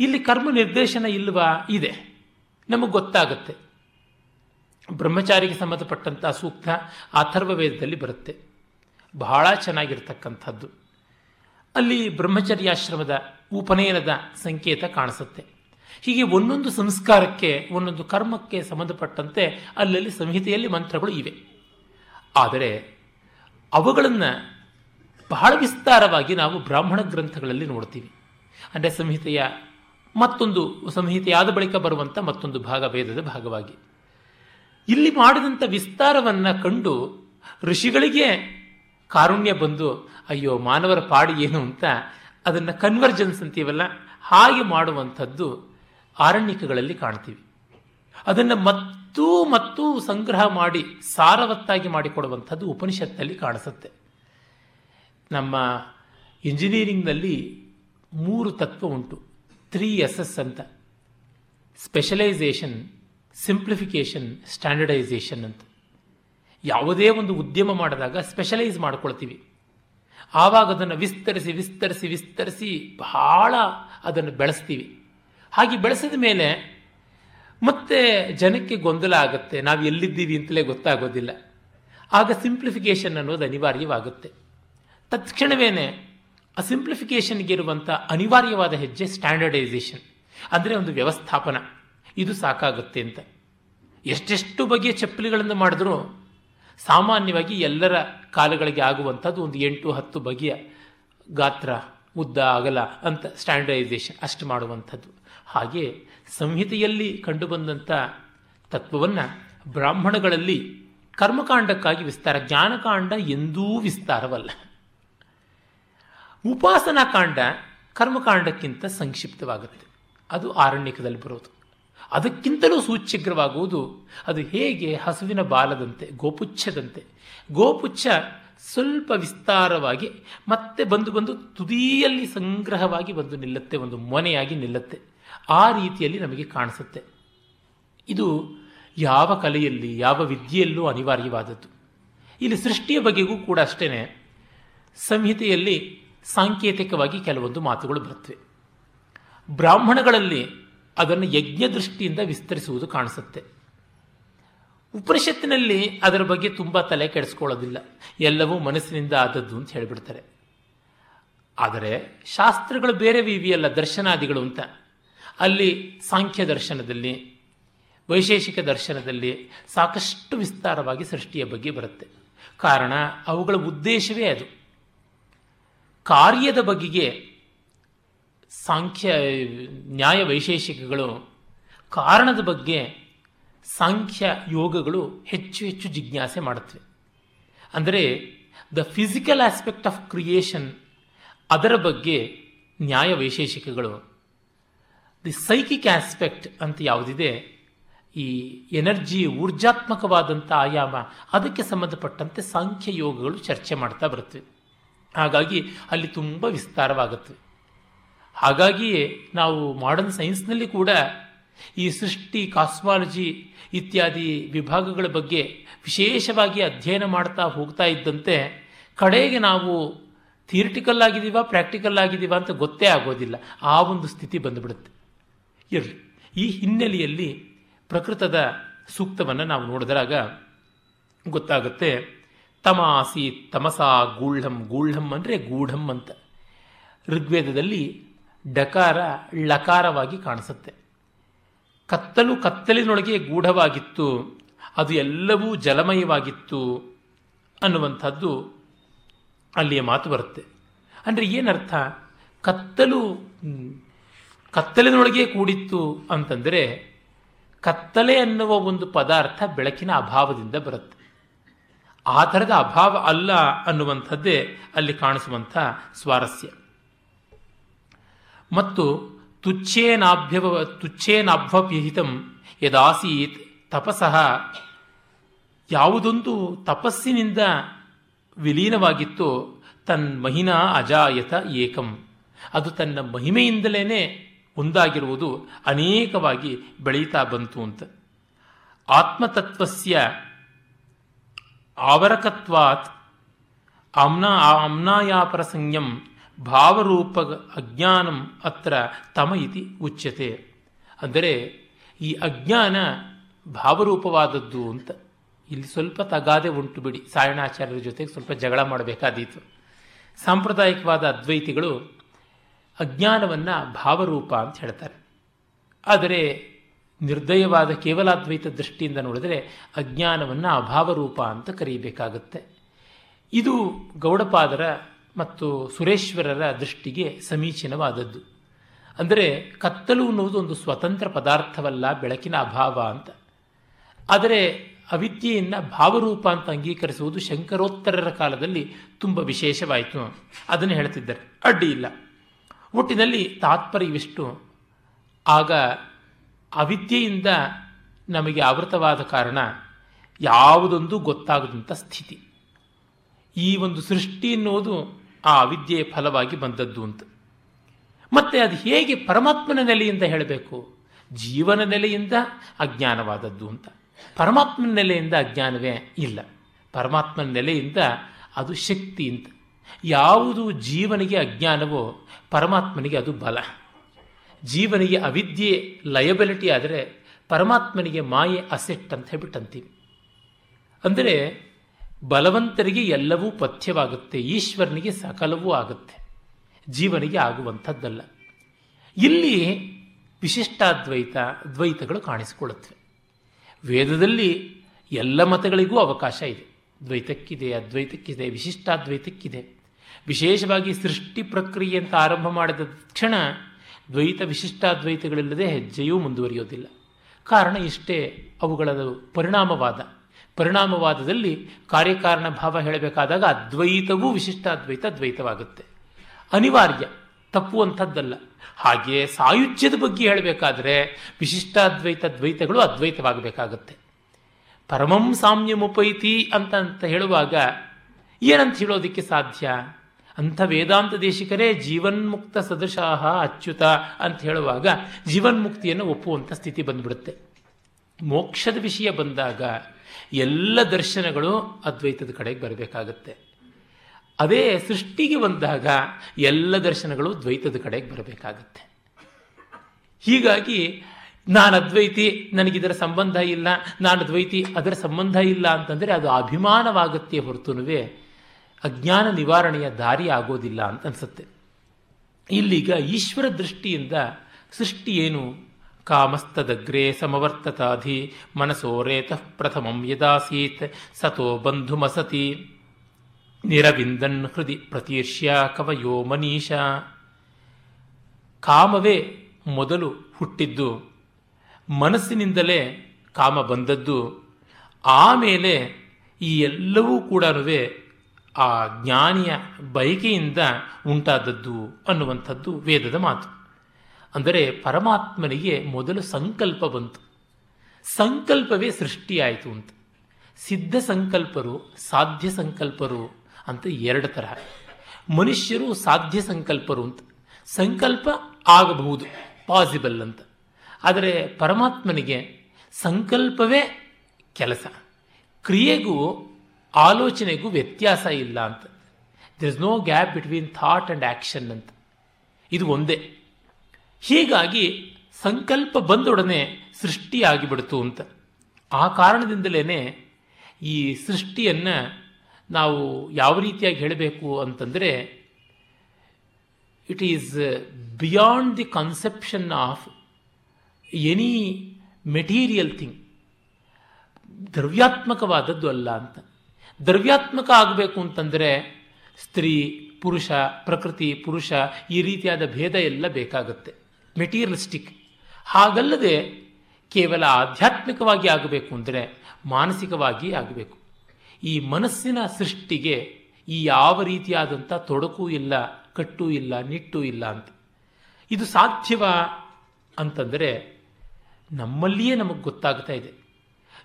ಇಲ್ಲಿ ಕರ್ಮ ನಿರ್ದೇಶನ ಇಲ್ವಾ? ಇದೆ. ನಮಗೆ ಗೊತ್ತಾಗುತ್ತೆ. ಬ್ರಹ್ಮಚಾರಿಗೆ ಸಂಬಂಧಪಟ್ಟಂಥ ಸೂಕ್ತ ಅಥರ್ವ ವೇದದಲ್ಲಿ ಬರುತ್ತೆ. ಬಹಳ ಚೆನ್ನಾಗಿರ್ತಕ್ಕಂಥದ್ದು. ಅಲ್ಲಿ ಬ್ರಹ್ಮಚರ್ಯಾಶ್ರಮದ ಉಪನಯನದ ಸಂಕೇತ ಕಾಣಿಸುತ್ತೆ. ಹೀಗೆ ಒಂದೊಂದು ಸಂಸ್ಕಾರಕ್ಕೆ, ಒಂದೊಂದು ಕರ್ಮಕ್ಕೆ ಸಂಬಂಧಪಟ್ಟಂತೆ ಅಲ್ಲಲ್ಲಿ ಸಂಹಿತೆಯಲ್ಲಿ ಮಂತ್ರಗಳು ಇವೆ. ಆದರೆ ಅವುಗಳನ್ನು ಬಹಳ ವಿಸ್ತಾರವಾಗಿ ನಾವು ಬ್ರಾಹ್ಮಣ ಗ್ರಂಥಗಳಲ್ಲಿ ನೋಡ್ತೀವಿ. ಅಂದರೆ ಸಂಹಿತೆಯ ಮತ್ತೊಂದು, ಸಂಹಿತೆಯಾದ ಬಳಿಕ ಬರುವಂಥ ಮತ್ತೊಂದು ಭಾಗ, ವೇದದ ಭಾಗವಾಗಿ. ಇಲ್ಲಿ ಮಾಡಿದಂಥ ವಿಸ್ತಾರವನ್ನು ಕಂಡು ಋಷಿಗಳಿಗೆ ಕಾರುಣ್ಯ ಬಂದು, ಅಯ್ಯೋ, ಮಾನವರ ಪಾಡಿ ಏನು ಅಂತ ಅದನ್ನು ಕನ್ವರ್ಜೆನ್ಸ್ ಅಂತೀವಲ್ಲ, ಹಾಗೆ ಮಾಡುವಂಥದ್ದು ಆರಣ್ಯಕಗಳಲ್ಲಿ ಕಾಣ್ತೀವಿ. ಅದನ್ನು ಮತ್ತೂ ಮತ್ತೂ ಸಂಗ್ರಹ ಮಾಡಿ, ಸಾರವತ್ತಾಗಿ ಮಾಡಿಕೊಡುವಂಥದ್ದು ಉಪನಿಷತ್ತಲ್ಲಿ ಕಾಣಿಸುತ್ತೆ. ನಮ್ಮ ಇಂಜಿನಿಯರಿಂಗ್ನಲ್ಲಿ ಮೂರು ತತ್ವ ಉಂಟು. ತ್ರೀ ಎಸ್ ಎಸ್ ಅಂತ. ಸ್ಪೆಷಲೈಸೇಷನ್ ಸಿಂಪ್ಲಿಫಿಕೇಷನ್ ಸ್ಟ್ಯಾಂಡರ್ಡೈಸೇಷನ್ ಅಂತ. ಯಾವುದೇ ಒಂದು ಉದ್ಯಮ ಮಾಡಿದಾಗ ಸ್ಪೆಷಲೈಸ್ ಮಾಡ್ಕೊಳ್ತೀವಿ. ಆವಾಗ ಅದನ್ನು ವಿಸ್ತರಿಸಿ ವಿಸ್ತರಿಸಿ ವಿಸ್ತರಿಸಿ ಬಹಳ ಅದನ್ನು ಬೆಳೆಸ್ತೀವಿ. ಹಾಗೆ ಬೆಳೆಸಿದ ಮೇಲೆ ಮತ್ತೆ ಜನಕ್ಕೆ ಗೊಂದಲ ಆಗುತ್ತೆ. ನಾವು ಎಲ್ಲಿದ್ದೀವಿ ಅಂತಲೇ ಗೊತ್ತಾಗೋದಿಲ್ಲ. ಆಗ ಸಿಂಪ್ಲಿಫಿಕೇಷನ್ ಅನ್ನೋದು ಅನಿವಾರ್ಯವಾಗುತ್ತೆ. ತತ್ಕ್ಷಣವೇನೆ ಆ ಸಿಂಪ್ಲಿಫಿಕೇಷನ್ಗೆ ಇರುವಂಥ ಅನಿವಾರ್ಯವಾದ ಹೆಜ್ಜೆ ಸ್ಟ್ಯಾಂಡರ್ಡೈಸೇಷನ್ ಅಂದರೆ ಒಂದು ವ್ಯವಸ್ಥಾಪನ. ಇದು ಸಾಕಾಗುತ್ತೆ ಅಂತ. ಎಷ್ಟೆಷ್ಟು ಬಗೆಯ ಚಪ್ಪಲಿಗಳನ್ನು ಮಾಡಿದ್ರೂ ಸಾಮಾನ್ಯವಾಗಿ ಎಲ್ಲರ ಕಾಲಗಳಿಗೆ ಆಗುವಂಥದ್ದು ಒಂದು ಎಂಟು ಹತ್ತು ಬಗೆಯ ಗಾತ್ರ ಉದ್ದ ಅಗಲ ಅಂತ ಸ್ಟ್ಯಾಂಡರ್ಡೈಸೇಷನ್ ಅಷ್ಟು ಮಾಡುವಂಥದ್ದು. ಹಾಗೆ ಸಂಹಿತೆಯಲ್ಲಿ ಕಂಡುಬಂದಂಥ ತತ್ವವನ್ನು ಬ್ರಾಹ್ಮಣಗಳಲ್ಲಿ ಕರ್ಮಕಾಂಡಕ್ಕಾಗಿ ವಿಸ್ತಾರ, ಜ್ಞಾನಕಾಂಡ ಎಂದೂ ವಿಸ್ತಾರವಲ್ಲ. ಉಪಾಸನಾ ಕಾಂಡ ಕರ್ಮಕಾಂಡಕ್ಕಿಂತ ಸಂಕ್ಷಿಪ್ತವಾಗುತ್ತೆ. ಅದು ಆರಣ್ಯಕದಲ್ಲಿ ಬರೋದು. ಅದಕ್ಕಿಂತಲೂ ಸೂಚ್ಯಗ್ರವಾಗುವುದು ಅದು ಹೇಗೆ ಹಸುವಿನ ಬಾಲದಂತೆ, ಗೋಪುಚ್ಛದಂತೆ. ಗೋಪುಚ್ಛ ಸ್ವಲ್ಪ ವಿಸ್ತಾರವಾಗಿ ಮತ್ತೆ ಬಂದು ಬಂದು ತುದಿಯಲ್ಲಿ ಸಂಗ್ರಹವಾಗಿ ಬಂದು ನಿಲ್ಲುತ್ತೆ, ಒಂದು ಮೊನೆಯಾಗಿ ನಿಲ್ಲುತ್ತೆ. ಆ ರೀತಿಯಲ್ಲಿ ನಮಗೆ ಕಾಣಿಸುತ್ತೆ. ಇದು ಯಾವ ಕಲೆಯಲ್ಲಿ, ಯಾವ ವಿದ್ಯೆಯಲ್ಲೂ ಅನಿವಾರ್ಯವಾದದ್ದು. ಇಲ್ಲಿ ಸೃಷ್ಟಿಯ ಬಗೆಗೂ ಕೂಡ ಅಷ್ಟೇ ಸಂಹಿತೆಯಲ್ಲಿ ಸಾಂಕೇತಿಕವಾಗಿ ಕೆಲವೊಂದು ಮಾತುಗಳು ಬರುತ್ತವೆ. ಬ್ರಾಹ್ಮಣಗಳಲ್ಲಿ ಅದನ್ನು ಯಜ್ಞ ದೃಷ್ಟಿಯಿಂದ ವಿಸ್ತರಿಸುವುದು ಕಾಣಿಸುತ್ತೆ. ಉಪನಿಷತ್ತಿನಲ್ಲಿ ಅದರ ಬಗ್ಗೆ ತುಂಬ ತಲೆ ಕೆಡಿಸ್ಕೊಳ್ಳೋದಿಲ್ಲ. ಎಲ್ಲವೂ ಮನಸ್ಸಿನಿಂದ ಆದದ್ದು ಅಂತ ಹೇಳಿಬಿಡ್ತಾರೆ. ಆದರೆ ಶಾಸ್ತ್ರಗಳು ಬೇರೆ ವಿವಿಯಲ್ಲ, ದರ್ಶನಾದಿಗಳು ಅಂತ. ಅಲ್ಲಿ ಸಾಂಖ್ಯ ದರ್ಶನದಲ್ಲಿ, ವೈಶೇಷಿಕ ದರ್ಶನದಲ್ಲಿ ಸಾಕಷ್ಟು ವಿಸ್ತಾರವಾಗಿ ಸೃಷ್ಟಿಯ ಬಗ್ಗೆ ಬರುತ್ತೆ. ಕಾರಣ ಅವುಗಳ ಉದ್ದೇಶವೇ ಅದು. ಕಾರ್ಯದ ಬಗೆಗೆ ಸಾಂಖ್ಯ, ನ್ಯಾಯ ವೈಶೇಷಿಕಗಳು, ಕಾರಣದ ಬಗ್ಗೆ ಸಾಂಖ್ಯ ಯೋಗಗಳು ಹೆಚ್ಚು ಹೆಚ್ಚು ಜಿಜ್ಞಾಸೆ ಮಾಡುತ್ತವೆ. ಅಂದರೆ the physical aspect of creation ಅದರ ಬಗ್ಗೆ ನ್ಯಾಯ ವೈಶೇಷಿಕಗಳು. ದಿ ಸೈಕಿಕ್ ಆಸ್ಪೆಕ್ಟ್ ಅಂತ ಯಾವುದಿದೆ, ಈ ಎನರ್ಜಿ ಊರ್ಜಾತ್ಮಕವಾದಂಥ ಆಯಾಮ, ಅದಕ್ಕೆ ಸಂಬಂಧಪಟ್ಟಂತೆ ಸಾಂಖ್ಯ ಯೋಗಗಳು ಚರ್ಚೆ ಮಾಡ್ತಾ ಬರುತ್ತವೆ. ಹಾಗಾಗಿ ಅಲ್ಲಿ ತುಂಬ ವಿಸ್ತಾರವಾಗುತ್ತವೆ. ಹಾಗಾಗಿಯೇ ನಾವು ಮಾಡರ್ನ್ ಸೈನ್ಸ್ನಲ್ಲಿ ಕೂಡ ಈ ಸೃಷ್ಟಿ ಕಾಸ್ಮಾಲಜಿ ಇತ್ಯಾದಿ ವಿಭಾಗಗಳ ಬಗ್ಗೆ ವಿಶೇಷವಾಗಿ ಅಧ್ಯಯನ ಮಾಡ್ತಾ ಹೋಗ್ತಾ ಇದ್ದಂತೆ ಕಡೆಗೆ ನಾವು ಥಿಯರಿಟಿಕಲ್ ಆಗಿದ್ದೀವ ಪ್ರಾಕ್ಟಿಕಲ್ ಆಗಿದ್ದೀವ ಅಂತ ಗೊತ್ತೇ ಆಗೋದಿಲ್ಲ. ಆ ಒಂದು ಸ್ಥಿತಿ ಬಂದುಬಿಡುತ್ತೆ. ಇರಲಿ. ಈ ಹಿನ್ನೆಲೆಯಲ್ಲಿ ಪ್ರಕೃತದ ಸೂಕ್ತವನ್ನು ನಾವು ನೋಡಿದಾಗ ಗೊತ್ತಾಗುತ್ತೆ. ತಮಾಸಿ ತಮಸಾ ಗೂಢಂ ಗೂಢಂ ಅಂದರೆ ಗೂಢಂ ಅಂತ. ಋಗ್ವೇದದಲ್ಲಿ ಡಕಾರ ಲಕಾರವಾಗಿ ಕಾಣಿಸುತ್ತೆ. ಕತ್ತಲು ಕತ್ತಲಿನೊಳಗೆ ಗೂಢವಾಗಿತ್ತು, ಅದು ಎಲ್ಲವೂ ಜಲಮಯವಾಗಿತ್ತು ಅನ್ನುವಂಥದ್ದು ಅಲ್ಲಿಯ ಮಾತು ಬರುತ್ತೆ. ಅಂದರೆ ಏನರ್ಥ? ಕತ್ತಲು, ಕತ್ತಲಿನೊಳಗೆ ಕೂಡಿತ್ತು ಅಂತಂದರೆ ಕತ್ತಲೆ ಅನ್ನುವ ಒಂದು ಪದಾರ್ಥ ಬೆಳಕಿನ ಅಭಾವದಿಂದ ಬರುತ್ತೆ. ಆ ಥರದ ಅಭಾವ ಅಲ್ಲ ಅನ್ನುವಂಥದ್ದೇ ಅಲ್ಲಿ ಕಾಣಿಸುವಂಥ ಸ್ವಾರಸ್ಯ. ಮತ್ತು ತುಚ್ಛೇನಾಭ್ಯವ ತುಚ್ಛೇನಾಭ್ಯಪಿಹಿತಂ ಯದಾಸೀತ್ ತಪಸಃ. ಯಾವುದೊಂದು ತಪಸ್ಸಿನಿಂದ ವಿಲೀನವಾಗಿತ್ತು ವಿಲೀನವಾಗಿತ್ತೋ ತನ್ಮಹಿನಾ ಅಜಾಯತ ಏಕಂ. ಅದು ತನ್ನ ಮಹಿಮೆಯಿಂದಲೇ ಒಂದಾಗಿರುವುದು ಅನೇಕವಾಗಿ ಬೆಳೀತಾ ಬಂತು ಅಂತ. ಆತ್ಮತತ್ವಸ್ಯ ಆವರಕತ್ವಾತ್ ಆಮ್ನಾ ಆಮ್ನಾಯಾಪರ ಸಂಯಂ ಭಾವರೂಪ ಅಜ್ಞಾನಂ ಅತ್ರ ತಮ ಇತಿ ಉಚ್ಯತೆ. ಅಂದರೆ ಈ ಅಜ್ಞಾನ ಭಾವರೂಪವಾದದ್ದು ಅಂತ ಇಲ್ಲಿ ಸ್ವಲ್ಪ ತಗಾದೆ ಉಂಟು ಬಿಡಿ. ಸಾಯಣಾಚಾರ್ಯರ ಜೊತೆಗೆ ಸ್ವಲ್ಪ ಜಗಳ ಮಾಡಬೇಕಾದೀತು. ಸಾಂಪ್ರದಾಯಿಕವಾದ ಅದ್ವೈತಿಗಳು ಅಜ್ಞಾನವನ್ನು ಭಾವರೂಪ ಅಂತ ಹೇಳ್ತಾರೆ. ಆದರೆ ನಿರ್ದಯವಾದ ಕೇವಲ ಅದ್ವೈತ ದೃಷ್ಟಿಯಿಂದ ನೋಡಿದರೆ ಅಜ್ಞಾನವನ್ನು ಅಭಾವರೂಪ ಅಂತ ಕರೀಬೇಕಾಗುತ್ತೆ. ಇದು ಗೌಡಪಾದರ ಮತ್ತು ಸುರೇಶ್ವರರ ದೃಷ್ಟಿಗೆ ಸಮೀಚೀನವಾದದ್ದು. ಅಂದರೆ ಕತ್ತಲು ಅನ್ನುವುದು ಒಂದು ಸ್ವತಂತ್ರ ಪದಾರ್ಥವಲ್ಲ, ಬೆಳಕಿನ ಅಭಾವ ಅಂತ. ಆದರೆ ಅವಿದ್ಯೆಯನ್ನು ಭಾವರೂಪ ಅಂತ ಅಂಗೀಕರಿಸುವುದು ಶಂಕರೋತ್ತರರ ಕಾಲದಲ್ಲಿ ತುಂಬ ವಿಶೇಷವಾಯಿತು. ಅದನ್ನು ಹೇಳ್ತಿದ್ದಾರೆ. ಅಡ್ಡಿ ಇಲ್ಲ. ಒಟ್ಟಿನಲ್ಲಿ ತಾತ್ಪರ್ಯವಿಷ್ಟು. ಆಗ ಅವಿದ್ಯೆಯಿಂದ ನಮಗೆ ಆವೃತವಾದ ಕಾರಣ ಯಾವುದೊಂದು ಗೊತ್ತಾಗದಂಥ ಸ್ಥಿತಿ. ಈ ಒಂದು ಸೃಷ್ಟಿ ಎನ್ನುವುದು ಆ ಅವಿದ್ಯೆಯ ಫಲವಾಗಿ ಬಂದದ್ದು ಅಂತ. ಮತ್ತೆ ಅದು ಹೇಗೆ ಪರಮಾತ್ಮನ ನೆಲೆಯಿಂದ ಹೇಳಬೇಕು? ಜೀವನ ನೆಲೆಯಿಂದ ಅಜ್ಞಾನವಾದದ್ದು ಅಂತ. ಪರಮಾತ್ಮನ ನೆಲೆಯಿಂದ ಅಜ್ಞಾನವೇ ಇಲ್ಲ. ಪರಮಾತ್ಮನ ನೆಲೆಯಿಂದ ಅದು ಶಕ್ತಿ ಅಂತ. ಯಾವುದು ಜೀವನಿಗೆ ಅಜ್ಞಾನವೋ ಪರಮಾತ್ಮನಿಗೆ ಅದು ಬಲ. ಜೀವನಿಗೆ ಅವಿದ್ಯೆ, ಲಯಬಿಲಿಟಿ ಆದರೆ ಪರಮಾತ್ಮನಿಗೆ ಮಾಯೆ ಅಸೆಟ್ ಅಂತ ಹೇಳ್ಬಿಟ್ಟು ಅಂದರೆ ಬಲವಂತರಿಗೆ ಎಲ್ಲವೂ ಪಥ್ಯವಾಗುತ್ತೆ, ಈಶ್ವರನಿಗೆ ಸಕಲವೂ ಆಗುತ್ತೆ, ಜೀವನಿಗೆ ಆಗುವಂಥದ್ದಲ್ಲ. ಇಲ್ಲಿ ವಿಶಿಷ್ಟಾದ್ವೈತ, ದ್ವೈತಗಳು ಕಾಣಿಸಿಕೊಳ್ಳುತ್ತವೆ. ವೇದದಲ್ಲಿ ಎಲ್ಲ ಮತಗಳಿಗೂ ಅವಕಾಶ ಇದೆ. ದ್ವೈತಕ್ಕಿದೆ, ಅದ್ವೈತಕ್ಕಿದೆ, ವಿಶಿಷ್ಟಾದ್ವೈತಕ್ಕಿದೆ. ವಿಶೇಷವಾಗಿ ಸೃಷ್ಟಿ ಪ್ರಕ್ರಿಯೆ ಅಂತ ಆರಂಭ ಮಾಡಿದ ತಕ್ಷಣ ದ್ವೈತ ವಿಶಿಷ್ಟಾದ್ವೈತಗಳಿಲ್ಲದೆ ಹೆಜ್ಜೆಯೂ ಮುಂದುವರಿಯೋದಿಲ್ಲ. ಕಾರಣ ಇಷ್ಟೇ ಅವುಗಳ ಪರಿಣಾಮವಾದ. ಪರಿಣಾಮವಾದದಲ್ಲಿ ಕಾರ್ಯಕಾರಣ ಭಾವ ಹೇಳಬೇಕಾದಾಗ ಅದ್ವೈತವೂ ವಿಶಿಷ್ಟಾದ್ವೈತ ದ್ವೈತವಾಗುತ್ತೆ ಅನಿವಾರ್ಯ, ತಪ್ಪುವಂಥದ್ದಲ್ಲ. ಹಾಗೆಯೇ ಸಾಯುಜ್ಯದ ಬಗ್ಗೆ ಹೇಳಬೇಕಾದ್ರೆ ವಿಶಿಷ್ಟಾದ್ವೈತ ದ್ವೈತಗಳು ಅದ್ವೈತವಾಗಬೇಕಾಗುತ್ತೆ. ಪರಮಂ ಸಾಮ್ಯಮುಪೈತಿ ಅಂತ ಅಂತ ಹೇಳುವಾಗ ಏನಂತ ಹೇಳೋದಿಕ್ಕೆ ಸಾಧ್ಯ? ಅಂಥ ವೇದಾಂತ ದೇಶಿಕರೇ ಜೀವನ್ಮುಕ್ತ ಸದೃಶಾಹ ಅಚ್ಯುತ ಅಂತ ಹೇಳುವಾಗ ಜೀವನ್ಮುಕ್ತಿಯನ್ನು ಒಪ್ಪುವಂಥ ಸ್ಥಿತಿ ಬಂದ್ಬಿಡುತ್ತೆ. ಮೋಕ್ಷದ ವಿಷಯ ಬಂದಾಗ ಎಲ್ಲ ದರ್ಶನಗಳು ಅದ್ವೈತದ ಕಡೆಗೆ ಬರಬೇಕಾಗತ್ತೆ. ಅದೇ ಸೃಷ್ಟಿಗೆ ಬಂದಾಗ ಎಲ್ಲ ದರ್ಶನಗಳು ದ್ವೈತದ ಕಡೆಗೆ ಬರಬೇಕಾಗತ್ತೆ. ಹೀಗಾಗಿ ನಾನು ಅದ್ವೈತಿ, ನನಗಿದರ ಸಂಬಂಧ ಇಲ್ಲ, ನಾನು ಅದ್ವೈತಿ, ಅದರ ಸಂಬಂಧ ಇಲ್ಲ ಅಂತಂದರೆ ಅದು ಅಭಿಮಾನವಾಗತ್ತೆ ಹೊರತುನುವೆ ಅಜ್ಞಾನ ನಿವಾರಣೆಯ ದಾರಿ ಆಗೋದಿಲ್ಲ ಅಂತ ಅನಿಸುತ್ತೆ. ಇಲ್ಲಿಗ ಈಶ್ವರ ದೃಷ್ಟಿಯಿಂದ ಸೃಷ್ಟಿ ಏನು ಕಾಮಸ್ತದಗ್ರೆ ಸಮವರ್ತತಾಧಿ ಮನಸೋರೇತಃ ಪ್ರಥಮಂ ಯದಾಸೀತ್, ಸತೋ ಬಂಧುಮಸತಿ. ನಿರವಿಂದನ್ ಹೃದಿ ಪ್ರತೀರ್ಷ್ಯ ಕವಯೋ ಮನೀಷ. ಕಾಮವೇ ಮೊದಲು ಹುಟ್ಟಿದ್ದು, ಮನಸ್ಸಿನಿಂದಲೇ ಕಾಮ ಬಂದದ್ದು, ಆಮೇಲೆ ಈ ಎಲ್ಲವೂ ಕೂಡ ಆ ಜ್ಞಾನಿಯ ಬಯಕೆಯಿಂದ ಉಂಟಾದದ್ದು ಅನ್ನುವಂಥದ್ದು ವೇದದ ಮಾತು. ಅಂದರೆ ಪರಮಾತ್ಮನಿಗೆ ಮೊದಲು ಸಂಕಲ್ಪ ಬಂತು. ಸಂಕಲ್ಪವೇ ಸೃಷ್ಟಿಯಾಯಿತು ಅಂತ. ಸಿದ್ಧ ಸಂಕಲ್ಪರು, ಸಾಧ್ಯ ಸಂಕಲ್ಪರು ಅಂತ ಎರಡು ತರಹ. ಮನುಷ್ಯರು ಸಾಧ್ಯ ಸಂಕಲ್ಪರು ಅಂತ. ಸಂಕಲ್ಪ ಆಗಬಹುದು, ಪಾಸಿಬಲ್ ಅಂತ. ಆದರೆ ಪರಮಾತ್ಮನಿಗೆ ಸಂಕಲ್ಪವೇ ಕೆಲಸ. ಕ್ರಿಯೆಗೂ, ಆಲೋಚನೆಗೂ ವ್ಯತ್ಯಾಸ ಇಲ್ಲ ಅಂತ. There is no gap between thought and action ಅಂತ. ಇದು ಒಂದೇ. ಹೀಗಾಗಿ ಸಂಕಲ್ಪ ಬಂದೊಡನೆ ಸೃಷ್ಟಿಯಾಗಿಬಿಡ್ತು ಅಂತ. ಆ ಕಾರಣದಿಂದಲೇ ಈ ಸೃಷ್ಟಿಯನ್ನು ನಾವು ಯಾವ ರೀತಿಯಾಗಿ ಹೇಳಬೇಕು ಅಂತಂದರೆ it is beyond the conception of any material thing ದ್ರವ್ಯಾತ್ಮಕವಾದದ್ದು ಅಲ್ಲ ಅಂತ. ದ್ರವ್ಯಾತ್ಮಕ ಆಗಬೇಕು ಅಂತಂದರೆ ಸ್ತ್ರೀ, ಪುರುಷ, ಪ್ರಕೃತಿ, ಪುರುಷ ಈ ರೀತಿಯಾದ ಭೇದ ಎಲ್ಲ ಬೇಕಾಗುತ್ತೆ. ಮೆಟೀರಿಯಲಿಸ್ಟಿಕ್ ಹಾಗಲ್ಲದೆ ಕೇವಲ ಆಧ್ಯಾತ್ಮಿಕವಾಗಿ ಆಗಬೇಕು ಅಂದರೆ ಮಾನಸಿಕವಾಗಿ ಆಗಬೇಕು. ಈ ಮನಸ್ಸಿನ ಸೃಷ್ಟಿಗೆ ಈ ಯಾವ ರೀತಿಯಾದಂಥ ತೊಡಕು ಇಲ್ಲ, ಕಟ್ಟು ಇಲ್ಲ, ನಿಟ್ಟು ಇಲ್ಲ ಅಂತ. ಇದು ಸಾಧ್ಯವ ಅಂತಂದರೆ ನಮ್ಮಲ್ಲಿಯೇ ನಮಗೆ ಗೊತ್ತಾಗ್ತಾ ಇದೆ.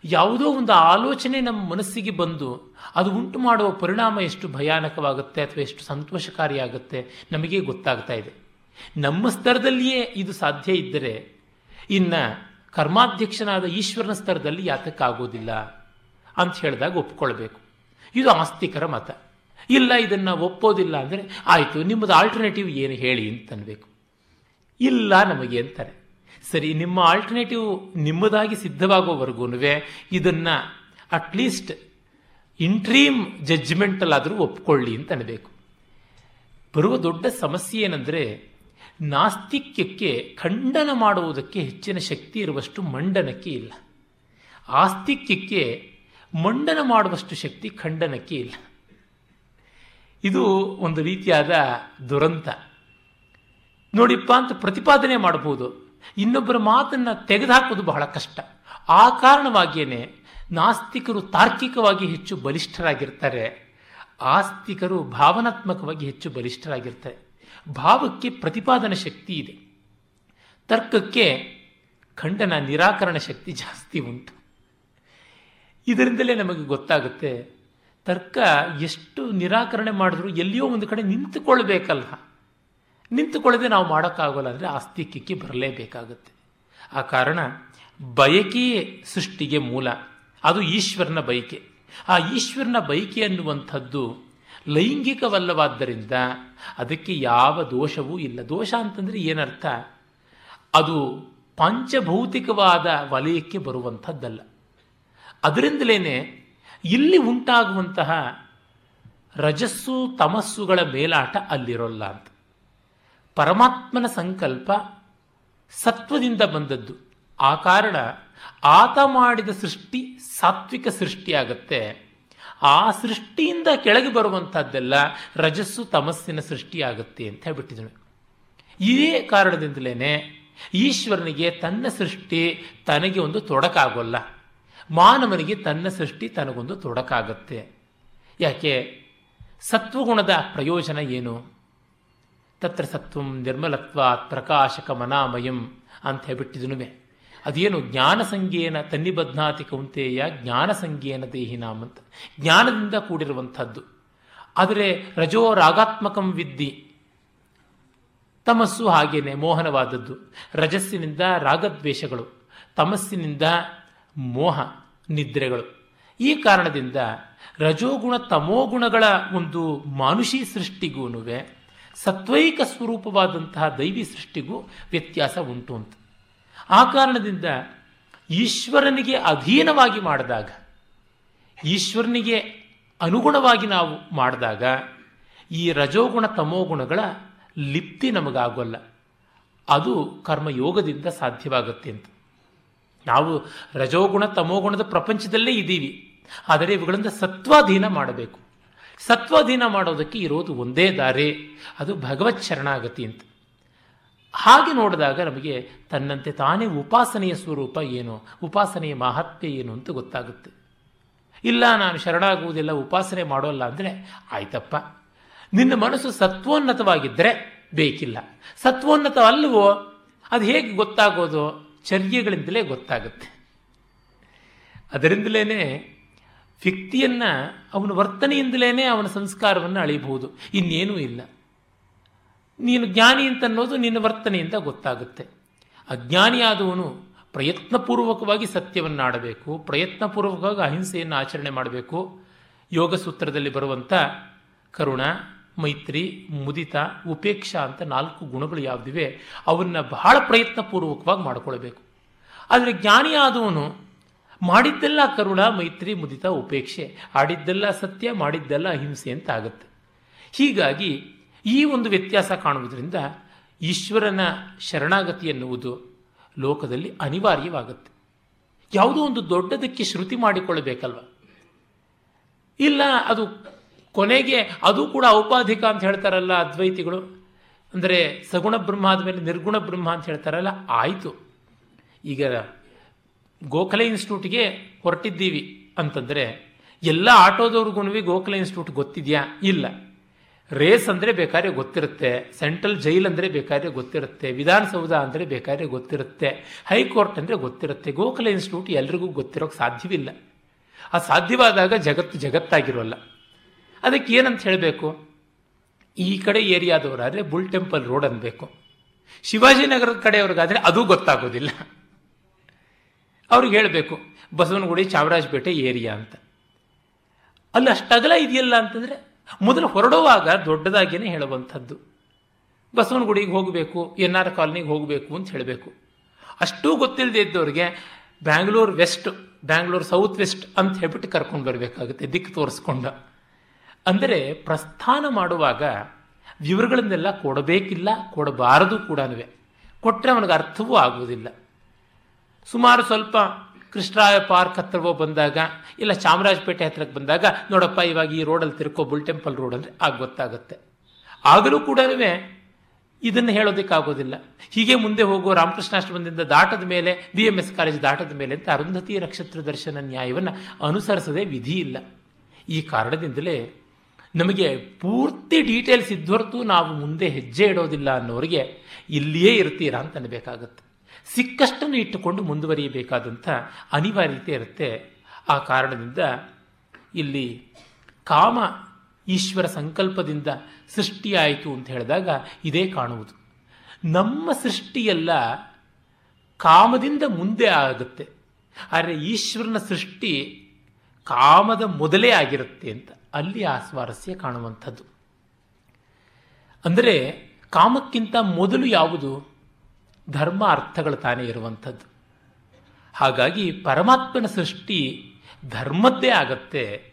ಯಾವುದೋ ಒಂದು ಆಲೋಚನೆ ನಮ್ಮ ಮನಸ್ಸಿಗೆ ಬಂದು ಅದು ಉಂಟು ಮಾಡುವ ಪರಿಣಾಮ ಎಷ್ಟು ಭಯಾನಕವಾಗುತ್ತೆ ಅಥವಾ ಎಷ್ಟು ಸಂತೋಷಕಾರಿಯಾಗುತ್ತೆ ನಮಗೆ ಗೊತ್ತಾಗ್ತಾ ಇದೆ. ನಮ್ಮ ಸ್ತರದಲ್ಲಿಯೇ ಇದು ಸಾಧ್ಯ ಇದ್ದರೆ ಇನ್ನು ಕರ್ಮಾಧ್ಯಕ್ಷನಾದ ಈಶ್ವರನ ಸ್ತರದಲ್ಲಿ ಯಾತಕ್ಕಾಗೋದಿಲ್ಲ ಅಂತ ಹೇಳಿದಾಗ ಒಪ್ಕೊಳ್ಬೇಕು. ಇದು ಆಸ್ತಿಕರ ಮತ. ಇಲ್ಲ, ಇದನ್ನು ಒಪ್ಪೋದಿಲ್ಲ ಅಂದರೆ ಆಯಿತು, ನಿಮ್ಮದು ಆಲ್ಟರ್ನೇಟಿವ್ ಏನು ಹೇಳಿ ಅಂತನ್ಬೇಕು ಇಲ್ಲ ನಮಗೆ ಅಂತಾರೆ. ಸರಿ, ನಿಮ್ಮ ಆಲ್ಟರ್ನೇಟಿವ್ ನಿಮ್ಮದಾಗಿ ಸಿದ್ಧವಾಗೋವರೆಗೂ ಇದನ್ನು ಅಟ್ಲೀಸ್ಟ್ ಇಂಟ್ರೀಮ್ ಜಡ್ಜ್ಮೆಂಟಲ್ಲಾದರೂ ಒಪ್ಕೊಳ್ಳಿ ಅಂತ ಅನ್ಬೇಕು. ಬರುವ ದೊಡ್ಡ ಸಮಸ್ಯೆ ಏನಂದರೆ ನಾಸ್ತಿಕ್ಯಕ್ಕೆ ಖಂಡನ ಮಾಡುವುದಕ್ಕೆ ಹೆಚ್ಚಿನ ಶಕ್ತಿ ಇರುವಷ್ಟು ಮಂಡನಕ್ಕೆ ಇಲ್ಲ. ಆಸ್ತಿಕ್ಯಕ್ಕೆ ಮಂಡನ ಮಾಡುವಷ್ಟು ಶಕ್ತಿ ಖಂಡನಕ್ಕೆ ಇಲ್ಲ. ಇದು ಒಂದು ರೀತಿಯಾದ ದುರಂತ. ನೋಡಿಪ್ಪ ಅಂತ ಪ್ರತಿಪಾದನೆ ಮಾಡಬಹುದು. ಇನ್ನೊಬ್ಬರ ಮಾತನ್ನು ತೆಗೆದುಹಾಕೋದು ಬಹಳ ಕಷ್ಟ. ಆ ಕಾರಣವಾಗಿಯೇ ನಾಸ್ತಿಕರು ತಾರ್ಕಿಕವಾಗಿ ಹೆಚ್ಚು ಬಲಿಷ್ಠರಾಗಿರ್ತಾರೆ. ಆಸ್ತಿಕರು ಭಾವನಾತ್ಮಕವಾಗಿ ಹೆಚ್ಚು ಬಲಿಷ್ಠರಾಗಿರ್ತಾರೆ. ಭಾವಕ್ಕೆ ಪ್ರತಿಪಾದನ ಶಕ್ತಿ ಇದೆ. ತರ್ಕಕ್ಕೆ ಖಂಡನ ನಿರಾಕರಣ ಶಕ್ತಿ ಜಾಸ್ತಿ ಉಂಟು. ಇದರಿಂದಲೇ ನಮಗೆ ಗೊತ್ತಾಗುತ್ತೆ, ತರ್ಕ ಎಷ್ಟು ನಿರಾಕರಣೆ ಮಾಡಿದ್ರು ಎಲ್ಲಿಯೋ ಒಂದು ಕಡೆ ನಿಂತುಕೊಳ್ಬೇಕಲ್ಲ. ನಿಂತುಕೊಳ್ಳದೆ ನಾವು ಮಾಡೋಕ್ಕಾಗೋಲ್ಲ ಅಂದರೆ ಆಸ್ತಿಕ್ಕೆ ಬರಲೇಬೇಕಾಗುತ್ತೆ. ಆ ಕಾರಣ ಬಯಕೆಯೇ ಸೃಷ್ಟಿಗೆ ಮೂಲ. ಅದು ಈಶ್ವರನ ಬಯಕೆ. ಆ ಈಶ್ವರನ ಬಯಕೆ ಅನ್ನುವಂಥದ್ದು ಲೈಂಗಿಕವಲ್ಲವಾದ್ದರಿಂದ ಅದಕ್ಕೆ ಯಾವ ದೋಷವೂ ಇಲ್ಲ. ದೋಷ ಅಂತಂದರೆ ಏನರ್ಥ? ಅದು ಪಂಚಭೌತಿಕವಾದ ವಲಯಕ್ಕೆ ಬರುವಂಥದ್ದಲ್ಲ. ಅದರಿಂದಲೇ ಇಲ್ಲಿ ಉಂಟಾಗುವಂತಹ ರಜಸ್ಸು ತಮಸ್ಸುಗಳ ಮೇಲಾಟ ಅಲ್ಲಿರೋಲ್ಲ ಅಂತ. ಪರಮಾತ್ಮನ ಸಂಕಲ್ಪ ಸತ್ವದಿಂದ ಬಂದದ್ದು. ಆ ಕಾರಣ ಆತ ಮಾಡಿದ ಸೃಷ್ಟಿ ಸಾತ್ವಿಕ ಸೃಷ್ಟಿಯಾಗತ್ತೆ. ಆ ಸೃಷ್ಟಿಯಿಂದ ಕೆಳಗೆ ಬರುವಂಥದ್ದೆಲ್ಲ ರಜಸ್ಸು ತಮಸ್ಸಿನ ಸೃಷ್ಟಿಯಾಗುತ್ತೆ ಅಂತ ಹೇಳ್ಬಿಟ್ಟಿದಳು ಇದೇ ಕಾರಣದಿಂದಲೇ ಈಶ್ವರನಿಗೆ ತನ್ನ ಸೃಷ್ಟಿ ತನಗೆ ಒಂದು ತೊಡಕಾಗೋಲ್ಲ. ಮಾನವನಿಗೆ ತನ್ನ ಸೃಷ್ಟಿ ತನಗೊಂದು ತೊಡಕಾಗತ್ತೆ. ಯಾಕೆ? ಸತ್ವಗುಣದ ಪ್ರಯೋಜನ ಏನು? ತತ್ರ ಸತ್ವಂ ನಿರ್ಮಲತ್ವ ಪ್ರಕಾಶಕ ಮನಾಮಯಂ ಅಂತ ಹೇಳ್ಬಿಟ್ಟಿದನುವೆ. ಅದೇನು ಜ್ಞಾನ ಸಂಜ್ಞೇನ ತನ್ನಿಬದ್ನಾತಿ ಕೌಂತೆಯ ಜ್ಞಾನ ಸಂಜ್ಞೇನ ದೇಹಿನಾಮ್ ಅಂತ. ಜ್ಞಾನದಿಂದ ಕೂಡಿರುವಂಥದ್ದು. ಆದರೆ ರಜೋ ರಾಗಾತ್ಮಕಂ ವಿದ್ಧಿ ತಮಸ್ಸು ಹಾಗೇನೆ, ಮೋಹನವಾದದ್ದು. ರಜಸ್ಸಿನಿಂದ ರಾಗದ್ವೇಷಗಳು. ತಮಸ್ಸಿನಿಂದ ಮೋಹ, ನಿದ್ರೆಗಳು. ಈ ಕಾರಣದಿಂದ ರಜೋಗುಣ ತಮೋಗುಣಗಳ ಒಂದು ಮಾನುಷಿ ಸೃಷ್ಟಿಗೂನುವೆ ಸತ್ವೈಕ ಸ್ವರೂಪವಾದಂತಹ ದೈವಿ ಸೃಷ್ಟಿಗೂ ವ್ಯತ್ಯಾಸ ಉಂಟು ಅಂತ. ಆ ಕಾರಣದಿಂದ ಈಶ್ವರನಿಗೆ ಅಧೀನವಾಗಿ ಮಾಡಿದಾಗ, ಈಶ್ವರನಿಗೆ ಅನುಗುಣವಾಗಿ ನಾವು ಮಾಡಿದಾಗ, ಈ ರಜೋಗುಣ ತಮೋಗುಣಗಳ ಲಿಪ್ತಿ ನಮಗಾಗೋಲ್ಲ. ಅದು ಕರ್ಮಯೋಗದಿಂದ ಸಾಧ್ಯವಾಗುತ್ತೆ ಅಂತ. ನಾವು ರಜೋಗುಣ ತಮೋಗುಣದ ಪ್ರಪಂಚದಲ್ಲೇ ಇದ್ದೀವಿ. ಆದರೆ ಇವುಗಳಿಂದ ಸತ್ವಾಧೀನ ಮಾಡಬೇಕು. ಸತ್ವಾಧೀನ ಮಾಡೋದಕ್ಕೆ ಇರೋದು ಒಂದೇ ದಾರಿ. ಅದು ಭಗವತ್ ಶರಣಾಗತಿ ಅಂತ. ಹಾಗೆ ನೋಡಿದಾಗ ನಮಗೆ ತನ್ನಂತೆ ತಾನೇ ಉಪಾಸನೆಯ ಸ್ವರೂಪ ಏನು? ಉಪಾಸನೆಯ ಮಹತ್ವ ಏನು ಅಂತ ಗೊತ್ತಾಗುತ್ತೆ. ಇಲ್ಲ, ನಾನು ಶರಣಾಗುವುದಿಲ್ಲ, ಉಪಾಸನೆ ಮಾಡೋಲ್ಲ ಅಂದರೆ ಆಯ್ತಪ್ಪ. ನಿನ್ನ ಮನಸ್ಸು ಸತ್ವೋನ್ನತವಾಗಿದ್ದರೆ ಬೇಕಿಲ್ಲ. ಸತ್ವೋನ್ನತ ಅಲ್ಲವೋ ಅದು ಹೇಗೆ ಗೊತ್ತಾಗೋದು? ಚರ್ಯಗಳಿಂದಲೇ ಗೊತ್ತಾಗುತ್ತೆ. ಅದರಿಂದಲೇ ವ್ಯಕ್ತಿಯನ್ನು ಅವನ ವರ್ತನೆಯಿಂದಲೇ ಅವನ ಸಂಸ್ಕಾರವನ್ನು ಅಳಿಬಹುದು. ಇನ್ನೇನೂ ಇಲ್ಲ. ನೀನು ಜ್ಞಾನಿ ಅಂತ ಅನ್ನೋದು ನಿನ್ನ ವರ್ತನೆಯಿಂದ ಗೊತ್ತಾಗುತ್ತೆ. ಅಜ್ಞಾನಿಯಾದವನು ಪ್ರಯತ್ನಪೂರ್ವಕವಾಗಿ ಸತ್ಯವನ್ನು ಆಡಬೇಕು ಪ್ರಯತ್ನಪೂರ್ವಕವಾಗಿ ಅಹಿಂಸೆಯನ್ನು ಆಚರಣೆ ಮಾಡಬೇಕು. ಯೋಗ ಸೂತ್ರದಲ್ಲಿ ಬರುವಂಥ ಕರುಣ, ಮೈತ್ರಿ, ಮುದಿತ, ಉಪೇಕ್ಷಾ ಅಂತ ನಾಲ್ಕು ಗುಣಗಳು ಯಾವುದಿವೆ, ಅವನ್ನ ಬಹಳ ಪ್ರಯತ್ನಪೂರ್ವಕವಾಗಿ ಮಾಡಿಕೊಳ್ಬೇಕು ಆದರೆ ಜ್ಞಾನಿಯಾದವನು ಮಾಡಿದ್ದೆಲ್ಲ ಕರುಣ, ಮೈತ್ರಿ, ಮುದಿತ, ಉಪೇಕ್ಷೆ, ಆಡಿದ್ದೆಲ್ಲ ಸತ್ಯ, ಮಾಡಿದ್ದೆಲ್ಲ ಅಹಿಂಸೆ ಅಂತ ಆಗುತ್ತೆ. ಹೀಗಾಗಿ ಈ ಒಂದು ವ್ಯತ್ಯಾಸ ಕಾಣುವುದರಿಂದ ಈಶ್ವರನ ಶರಣಾಗತಿ ಎನ್ನುವುದು ಲೋಕದಲ್ಲಿ ಅನಿವಾರ್ಯವಾಗುತ್ತೆ. ಯಾವುದೋ ಒಂದು ದೊಡ್ಡದಕ್ಕೆ ಶ್ರುತಿ ಮಾಡಿಕೊಳ್ಳಬೇಕಲ್ವ? ಇಲ್ಲ, ಅದು ಕೊನೆಗೆ ಅದು ಕೂಡ ಔಪಾಧಿಕ ಅಂತ ಹೇಳ್ತಾರಲ್ಲ ಅದ್ವೈತಿಗಳು. ಅಂದರೆ ಸಗುಣ ಬ್ರಹ್ಮ ಆದಮೇಲೆ ನಿರ್ಗುಣ ಬ್ರಹ್ಮ ಅಂತ ಹೇಳ್ತಾರಲ್ಲ, ಆಯಿತು. ಈಗ ಗೋಖಲೆ ಇನ್ಸ್ಟಿಟ್ಯೂಟ್ಗೆ ಹೊರಟಿದ್ದೀವಿ ಅಂತಂದರೆ ಎಲ್ಲ ಆಟೋದವ್ರಿಗೂ ಗೋಖಲೆ ಇನ್ಸ್ಟಿಟ್ಯೂಟ್ ಗೊತ್ತಿದೆಯಾ? ಇಲ್ಲ. ರೇಸ್ ಅಂದರೆ ಬೇಕಾದ್ರೆ ಗೊತ್ತಿರುತ್ತೆ, ಸೆಂಟ್ರಲ್ ಜೈಲ್ ಅಂದರೆ ಬೇಕಾದ್ರೆ ಗೊತ್ತಿರುತ್ತೆ, ವಿಧಾನಸೌಧ ಅಂದರೆ ಬೇಕಾದ್ರೆ ಗೊತ್ತಿರುತ್ತೆ, ಹೈಕೋರ್ಟ್ ಅಂದರೆ ಗೊತ್ತಿರುತ್ತೆ, ಗೋಖಲೆ ಇನ್ಸ್ಟಿಟ್ಯೂಟ್ ಎಲ್ರಿಗೂ ಗೊತ್ತಿರೋಕ್ಕೆ ಸಾಧ್ಯವಿಲ್ಲ. ಆ ಸಾಧ್ಯವಾದಾಗ ಜಗತ್ತು ಜಗತ್ತಾಗಿರೋಲ್ಲ. ಅದಕ್ಕೆ ಏನಂತ ಹೇಳಬೇಕು? ಈ ಕಡೆ ಏರಿಯಾದವರಾದರೆ ಬುಲ್ ಟೆಂಪಲ್ ರೋಡ್ ಅನ್ಬೇಕು. ಶಿವಾಜಿನಗರದ ಕಡೆಯವ್ರಿಗಾದರೆ ಅದು ಗೊತ್ತಾಗೋದಿಲ್ಲ. ಅವ್ರಿಗೆ ಹೇಳಬೇಕು, ಬಸವನಗುಡಿ ಚಾಮರಾಜಪೇಟೆ ಏರಿಯಾ ಅಂತ. ಅಲ್ಲಿ ಅಷ್ಟಗಲ ಇದೆಯಲ್ಲ ಅಂತಂದರೆ ಮೊದಲು ಹೊರಡುವಾಗ ದೊಡ್ಡದಾಗಿಯೇ ಹೇಳುವಂಥದ್ದು. ಬಸವನಗುಡಿಗೆ ಹೋಗಬೇಕು, ಎನ್ ಆರ್ ಕಾಲನಿಗೆ ಹೋಗಬೇಕು ಅಂತ ಹೇಳಬೇಕು. ಅಷ್ಟೂ ಗೊತ್ತಿಲ್ಲದೆ ಇದ್ದವ್ರಿಗೆ Bangalore west, Bangalore south west ಅಂತ ಹೇಳ್ಬಿಟ್ಟು ಕರ್ಕೊಂಡು ಬರಬೇಕಾಗುತ್ತೆ, ದಿಕ್ಕು ತೋರಿಸ್ಕೊಂಡು. ಅಂದರೆ ಪ್ರಸ್ಥಾನ ಮಾಡುವಾಗ ವಿವರಗಳನ್ನೆಲ್ಲ ಕೊಡಬೇಕಿಲ್ಲ, ಕೊಡಬಾರದು ಕೂಡ ಕೊಟ್ಟರೆ ಅವನಿಗೆ ಅರ್ಥವೂ ಆಗುವುದಿಲ್ಲ. ಸುಮಾರು ಸ್ವಲ್ಪ ಕೃಷ್ಣರಾಯ ಪಾರ್ಕ್ ಹತ್ರವೋ ಬಂದಾಗ, ಇಲ್ಲ ಚಾಮರಾಜಪೇಟೆ ಹತ್ರಕ್ಕೆ ಬಂದಾಗ, ನೋಡಪ್ಪ, ಇವಾಗ ಈ ರೋಡಲ್ಲಿ ತಿರ್ಕೋ ಬುಲ್ ಟೆಂಪಲ್ ರೋಡ್ ಅಂದರೆ ಆಗ ಗೊತ್ತಾಗುತ್ತೆ. ಆಗಲೂ ಕೂಡ ಇದನ್ನು ಹೇಳೋದಕ್ಕಾಗೋದಿಲ್ಲ. ಹೀಗೆ ಮುಂದೆ ಹೋಗೋ ರಾಮಕೃಷ್ಣಾಶ್ರಮದಿಂದ ದಾಟದ ಮೇಲೆ ಬಿ ಎಂ ಎಸ್ ಕಾಲೇಜ್ ದಾಟದ ಮೇಲೆ ಅಂತ ಅರುಂಧತಿ ನಕ್ಷತ್ರ ದರ್ಶನ ನ್ಯಾಯವನ್ನು ಅನುಸರಿಸದೆ ವಿಧಿ ಇಲ್ಲ. ಈ ಕಾರಣದಿಂದಲೇ ನಮಗೆ ಪೂರ್ತಿ ಡೀಟೇಲ್ಸ್ ಇದ್ದವರ್ತು ನಾವು ಮುಂದೆ ಹೆಜ್ಜೆ ಇಡೋದಿಲ್ಲ ಅನ್ನೋರಿಗೆ ಇಲ್ಲಿಯೇ ಇರ್ತೀರಾ ಅಂತ ಅನ್ಬೇಕಾಗತ್ತೆ ಸಿಕ್ಕಷ್ಟನ್ನು ಇಟ್ಟುಕೊಂಡು ಮುಂದುವರಿಯಬೇಕಾದಂಥ ಅನಿವಾರ್ಯತೆ ಇರುತ್ತೆ. ಆ ಕಾರಣದಿಂದ ಇಲ್ಲಿ ಕಾಮ ಈಶ್ವರ ಸಂಕಲ್ಪದಿಂದ ಸೃಷ್ಟಿಯಾಯಿತು ಅಂತ ಹೇಳಿದಾಗ ಇದೇ ಕಾಣುವುದು. ನಮ್ಮ ಸೃಷ್ಟಿಯೆಲ್ಲ ಕಾಮದಿಂದ ಮುಂದೆ ಆಗುತ್ತೆ. ಆದರೆ ಈಶ್ವರನ ಸೃಷ್ಟಿ ಕಾಮದ ಮೊದಲೇ ಆಗಿರುತ್ತೆ ಅಂತ ಅಲ್ಲಿ ಆ ಸ್ವಾರಸ್ಯ ಕಾಣುವಂಥದ್ದು. ಅಂದರೆ ಕಾಮಕ್ಕಿಂತ ಮೊದಲು ಯಾವುದು? ಧರ್ಮ ಅರ್ಥಗಳು ತಾನೇ ಇರುವಂಥದ್ದು. ಹಾಗಾಗಿ ಪರಮಾತ್ಮನ ಸೃಷ್ಟಿ ಧರ್ಮದ್ದೇ ಆಗತ್ತೆ,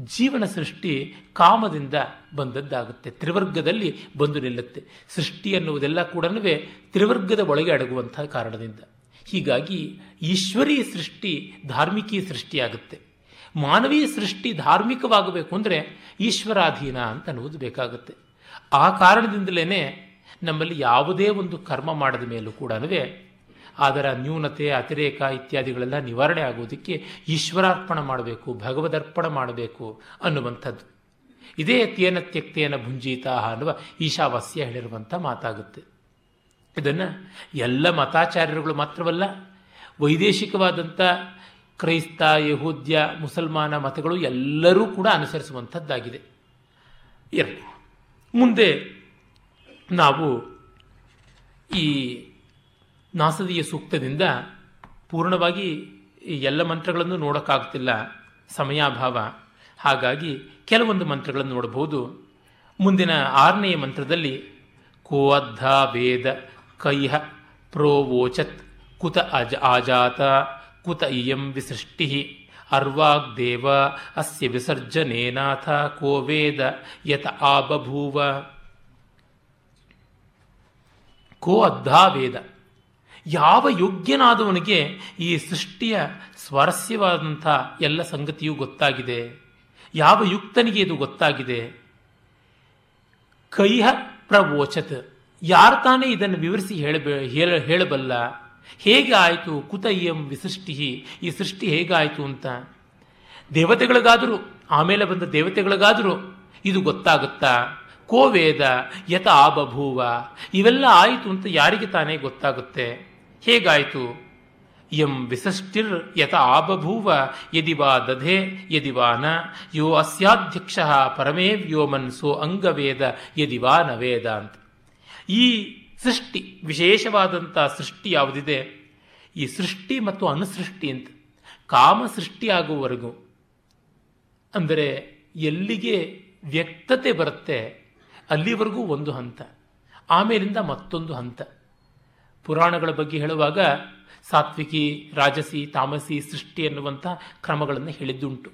ಜೀವನ ಸೃಷ್ಟಿ ಕಾಮದಿಂದ ಬಂದದ್ದಾಗುತ್ತೆ, ತ್ರಿವರ್ಗದಲ್ಲಿ ಬಂದು ನಿಲ್ಲುತ್ತೆ. ಸೃಷ್ಟಿ ಅನ್ನುವುದೆಲ್ಲ ಕೂಡ ತ್ರಿವರ್ಗದ ಒಳಗೆ ಅಡಗುವಂತಹ ಕಾರಣದಿಂದ. ಹೀಗಾಗಿ ಈಶ್ವರೀಯ ಸೃಷ್ಟಿ ಧಾರ್ಮಿಕೀ ಸೃಷ್ಟಿಯಾಗುತ್ತೆ ಮಾನವೀಯ ಸೃಷ್ಟಿ ಧಾರ್ಮಿಕವಾಗಬೇಕು ಅಂದರೆ ಈಶ್ವರಾಧೀನ ಅಂತ ಅನ್ನುವುದು ಬೇಕಾಗುತ್ತೆ. ಆ ಕಾರಣದಿಂದಲೇ ನಮ್ಮಲ್ಲಿ ಯಾವುದೇ ಒಂದು ಕರ್ಮ ಮಾಡಿದ ಮೇಲೂ ಕೂಡ ಅದರ ನ್ಯೂನತೆ, ಅತಿರೇಕ ಇತ್ಯಾದಿಗಳೆಲ್ಲ ನಿವಾರಣೆ ಆಗುವುದಕ್ಕೆ ಈಶ್ವರಾರ್ಪಣ ಮಾಡಬೇಕು, ಭಗವದರ್ಪಣ ಮಾಡಬೇಕು ಅನ್ನುವಂಥದ್ದು. ಇದೇ ತೇನ ತ್ಯಕ್ತೇನ ಭುಂಜೀತ ಅನ್ನುವ ಈಶಾವಾಸ್ಯ ಹೇಳಿರುವಂಥ ಮಾತಾಗುತ್ತೆ. ಇದನ್ನು ಎಲ್ಲ ಮತಾಚಾರ್ಯರುಗಳು ಮಾತ್ರವಲ್ಲ, ವೈದೇಶಿಕವಾದಂಥ ಕ್ರೈಸ್ತ, ಯಹೂದ್ಯ, ಮುಸಲ್ಮಾನ ಮತಗಳು ಎಲ್ಲರೂ ಕೂಡ ಅನುಸರಿಸುವಂಥದ್ದಾಗಿದೆ. ಇರಲಿ. ಮುಂದೆ ನಾವು ಈ ನಾಸದಿಯ ಸೂಕ್ತದಿಂದ ಪೂರ್ಣವಾಗಿ ಎಲ್ಲ ಮಂತ್ರಗಳನ್ನು ನೋಡೋಕ್ಕಾಗ್ತಿಲ್ಲ, ಸಮಯಾಭಾವ. ಹಾಗಾಗಿ ಕೆಲವೊಂದು ಮಂತ್ರಗಳನ್ನು ನೋಡಬಹುದು. ಮುಂದಿನ ಆರನೆಯ ಮಂತ್ರದಲ್ಲಿ ಕೋ ಅದ್ಧ ವೇದ ಕೈಹ ಪ್ರೋವೋಚತ್ ಕುತ ಅಜ ಆಜಾತ ಕುತ ಇಯಂ ವಿಸೃಷ್ಟಿ ಅರ್ವಾಗ್ದೇವ ಅಸ್ಯ ವಿಸರ್ಜನೇನಾಥ ಕೋ ವೇದ ಯತ ಆಬಭೂವ. ಕೋ ಅದ್ಧಾ ವೇದ. ಯಾವ ಯೋಗ್ಯನಾದವನಿಗೆ ಈ ಸೃಷ್ಟಿಯ ಸ್ವಾರಸ್ಯವಾದಂಥ ಎಲ್ಲ ಸಂಗತಿಯೂ ಗೊತ್ತಾಗಿದೆ? ಯಾವ ಯುಕ್ತನಿಗೆ ಇದು ಗೊತ್ತಾಗಿದೆ? ಕೈಹ ಪ್ರವೋಚತ್. ಯಾರು ತಾನೇ ಇದನ್ನು ವಿವರಿಸಿ ಹೇಳಬೇ, ಹೇಳ, ಹೇಳಬಲ್ಲ? ಹೇಗೆ ಆಯಿತು? ಕುತ ಇಯಂ ವಿಸೃಷ್ಟಿ ಈ ಸೃಷ್ಟಿ ಹೇಗಾಯಿತು ಅಂತ. ದೇವತೆಗಳಿಗಾದರೂ, ಆಮೇಲೆ ಬಂದ ದೇವತೆಗಳಿಗಾದರೂ ಇದು ಗೊತ್ತಾಗುತ್ತಾ? ಕೋ ವೇದ ಯತ ಆಬಭೂವ ಇವೆಲ್ಲ ಆಯಿತು ಅಂತ ಯಾರಿಗೆ ತಾನೇ ಗೊತ್ತಾಗುತ್ತೆ? ಹೇಗಾಯಿತು? ಎಂ ವಿಸಷ್ಟಿರ್ ಯತ ಆಬಭೂವ ಯದಿ ವಾ ದಧೆ, ಯದಿ ವಾ ನ. ಯೋ ಅಸ್ಯಾಧ್ಯಕ್ಷ ಪರಮೇ ವ್ಯೋಮನ್ ಸೋ ಅಂಗವೇದ, ಯದಿ ವಾ ನ ವೇದ ಅಂತ. ಈ ಸೃಷ್ಟಿ, ವಿಶೇಷವಾದಂಥ ಸೃಷ್ಟಿ ಯಾವುದಿದೆ? ಈ ಸೃಷ್ಟಿ ಮತ್ತು ಅನುಸೃಷ್ಟಿ ಅಂತ. ಕಾಮ ಸೃಷ್ಟಿಯಾಗುವವರೆಗೂ ಅಂದರೆ ಎಲ್ಲಿಗೆ ವ್ಯಕ್ತತೆ ಬರುತ್ತೆ? ಅಲ್ಲಿವರೆಗೂ ಒಂದು ಹಂತ, ಆಮೇಲಿಂದ ಮತ್ತೊಂದು ಹಂತ. ಪುರಾಣಗಳ ಬಗ್ಗೆ ಹೇಳುವಾಗ ಸಾತ್ವಿಕಿ, ರಾಜಸಿ, ತಾಮಸಿ, ಸೃಷ್ಟಿ ಎನ್ನುವಂಥ ಕ್ರಮಗಳನ್ನು ಹೇಳಿದ್ದುಂಟು.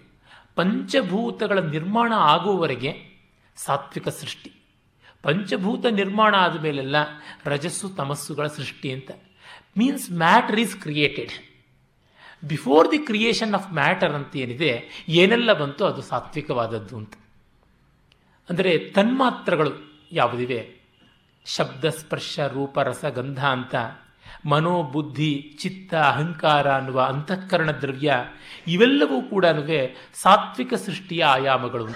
ಪಂಚಭೂತಗಳ ನಿರ್ಮಾಣ ಆಗುವವರೆಗೆ ಸಾತ್ವಿಕ ಸೃಷ್ಟಿ. ಪಂಚಭೂತ ನಿರ್ಮಾಣ ಆದ ಮೇಲೆಲ್ಲ ರಜಸ್ಸು, ತಮಸ್ಸುಗಳ ಸೃಷ್ಟಿ ಅಂತ. Means matter is created before the creation of matter ಅಂತ ಏನಿದೆ, ಏನೆಲ್ಲ ಬಂತು ಅದು ಸಾತ್ವಿಕವಾದದ್ದು ಅಂತ. ಅಂದರೆ ತನ್ಮಾತ್ರಗಳು ಯಾವುದಿವೆ? ಶಬ್ದ ಸ್ಪರ್ಶ ರೂಪ ರಸ ಗಂಧ ಅಂತ. ಮನೋಬುದ್ಧಿ, ಚಿತ್ತ, ಅಹಂಕಾರ ಅನ್ನುವ ಅಂತಃಕರಣ ದ್ರವ್ಯ ಇವೆಲ್ಲವೂ ಕೂಡ ಸಾತ್ವಿಕ ಸೃಷ್ಟಿಯ ಆಯಾಮಗಳು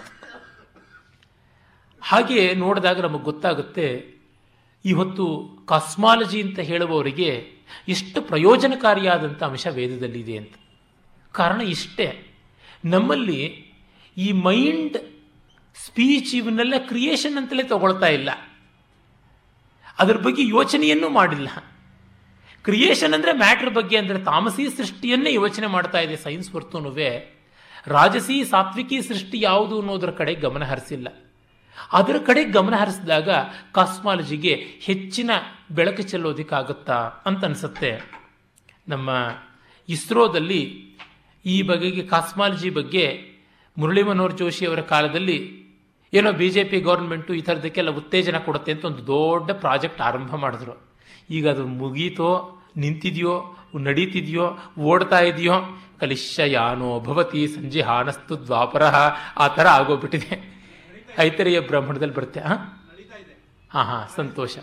ಹಾಗೆ ನೋಡಿದಾಗ ನಮಗೆ ಗೊತ್ತಾಗುತ್ತೆ, ಇವತ್ತು ಕಾಸ್ಮಾಲಜಿ ಅಂತ ಹೇಳುವವರಿಗೆ ಎಷ್ಟು ಪ್ರಯೋಜನಕಾರಿಯಾದಂಥ ಅಂಶ ವೇದದಲ್ಲಿದೆ ಅಂತ. ಕಾರಣ ಇಷ್ಟೇ. ನಮ್ಮಲ್ಲಿ ಈ ಮೈಂಡ್ ಸ್ಪೀಚ್ ಇವನ್ನೆಲ್ಲ ಕ್ರಿಯೇಷನ್ ಅಂತಲೇ ತಗೊಳ್ತಾ ಇಲ್ಲ. ಅದರ ಬಗ್ಗೆ ಯೋಚನೆಯನ್ನೂ ಮಾಡಿಲ್ಲ. ಕ್ರಿಯೇಷನ್ ಅಂದರೆ ಮ್ಯಾಟ್ರ್ ಬಗ್ಗೆ ಅಂದರೆ ತಾಮಸಿ ಸೃಷ್ಟಿಯನ್ನೇ ಯೋಚನೆ ಮಾಡ್ತಾ ಇದೆ ಸೈನ್ಸ್ ಹೊರತುನುವೆ. ರಾಜಸಿ ಸಾತ್ವಿಕಿ ಸೃಷ್ಟಿ ಯಾವುದು ಅನ್ನೋದರ ಕಡೆ ಗಮನ ಹರಿಸಿಲ್ಲ. ಅದರ ಕಡೆ ಗಮನ ಹರಿಸಿದಾಗ ಕಾಸ್ಮಾಲಜಿಗೆ ಹೆಚ್ಚಿನ ಬೆಳಕು ಚೆಲ್ಲೋದಕ್ಕಾಗುತ್ತಾ ಅಂತ ಅನಿಸುತ್ತೆ. ನಮ್ಮ ಇಸ್ರೋದಲ್ಲಿ ಈ ಬಗೆಗೆ ಕಾಸ್ಮಾಲಜಿ ಬಗ್ಗೆ ಮುರಳಿ ಮನೋಹರ್ ಜೋಶಿ ಅವರ ಕಾಲದಲ್ಲಿ ಏನೋ ಬಿ ಜೆ ಪಿ ಗೌರ್ಮೆಂಟು ಈ ಥರದಕ್ಕೆಲ್ಲ ಉತ್ತೇಜನ ಕೊಡುತ್ತೆ ಅಂತ ಒಂದು ದೊಡ್ಡ ಪ್ರಾಜೆಕ್ಟ್ ಆರಂಭ ಮಾಡಿದ್ರು. ಈಗ ಅದು ಮುಗೀತೋ, ನಿಂತಿದೆಯೋ, ನಡೀತಿದೆಯೋ, ಓಡ್ತಾ ಇದೆಯೋ ಕಲಿಶಯಾನೋ ಭವತಿ ಸಂಜೆ ಹಾನಸ್ತು ದ್ವಾಪರ, ಆ ಥರ ಆಗೋಗ್ಬಿಟ್ಟಿದೆ. ಐತರೆಯ ಬ್ರಾಹ್ಮಣದಲ್ಲಿ ಬರುತ್ತೆ ಹಾಂ ಹಾಂ ಹಾಂ, ಸಂತೋಷ.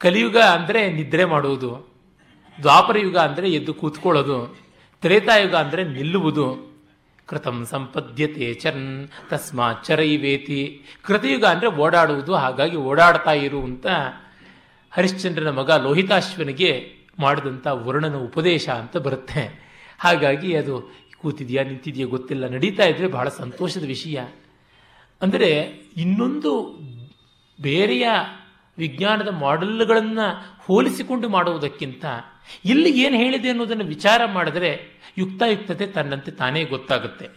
ಕಲಿಯುಗ ಅಂದರೆ ನಿದ್ರೆ ಮಾಡುವುದು ದ್ವಾಪರ ಯುಗ ಅಂದರೆ ಎದ್ದು ಕೂತ್ಕೊಳ್ಳೋದು, ತ್ರೇತಾಯುಗ ಅಂದರೆ ನಿಲ್ಲುವುದು. ಕೃತಂ ಸಂಪದ್ಯತೆ ಚನ್ ತಸ್ಮಾ ಚರೈವೇತಿ. ಕೃತಯುಗ ಅಂದರೆ ಓಡಾಡುವುದು, ಹಾಗಾಗಿ ಓಡಾಡ್ತಾ ಇರು ಅಂತ ಹರಿಶ್ಚಂದ್ರನ ಮಗ ಲೋಹಿತಾಶ್ವನಿಗೆ ಮಾಡಿದಂಥ ವರ್ಣನ ಉಪದೇಶ ಅಂತ ಬರುತ್ತೆ. ಹಾಗಾಗಿ ಅದು ಕೂತಿದೆಯಾ, ನಿಂತಿದೆಯಾ ಗೊತ್ತಿಲ್ಲ. ನಡೀತಾ ಇದ್ರೆ ಬಹಳ ಸಂತೋಷದ ವಿಷಯ. ಅಂದರೆ ಇನ್ನೊಂದು ಬೇರೆಯ ವಿಜ್ಞಾನದ ಮಾಡೆಲ್ಗಳನ್ನು ಹೋಲಿಸಿಕೊಂಡು ಮಾಡುವುದಕ್ಕಿಂತ ಇಲ್ಲಿ ಏನು ಹೇಳಿದೆ ಅನ್ನೋದನ್ನು ವಿಚಾರ ಮಾಡಿದರೆ ಯುಕ್ತಾಯುಕ್ತತೆ ತನ್ನಂತೆ ತಾನೇ ಗೊತ್ತಾಗುತ್ತೆ.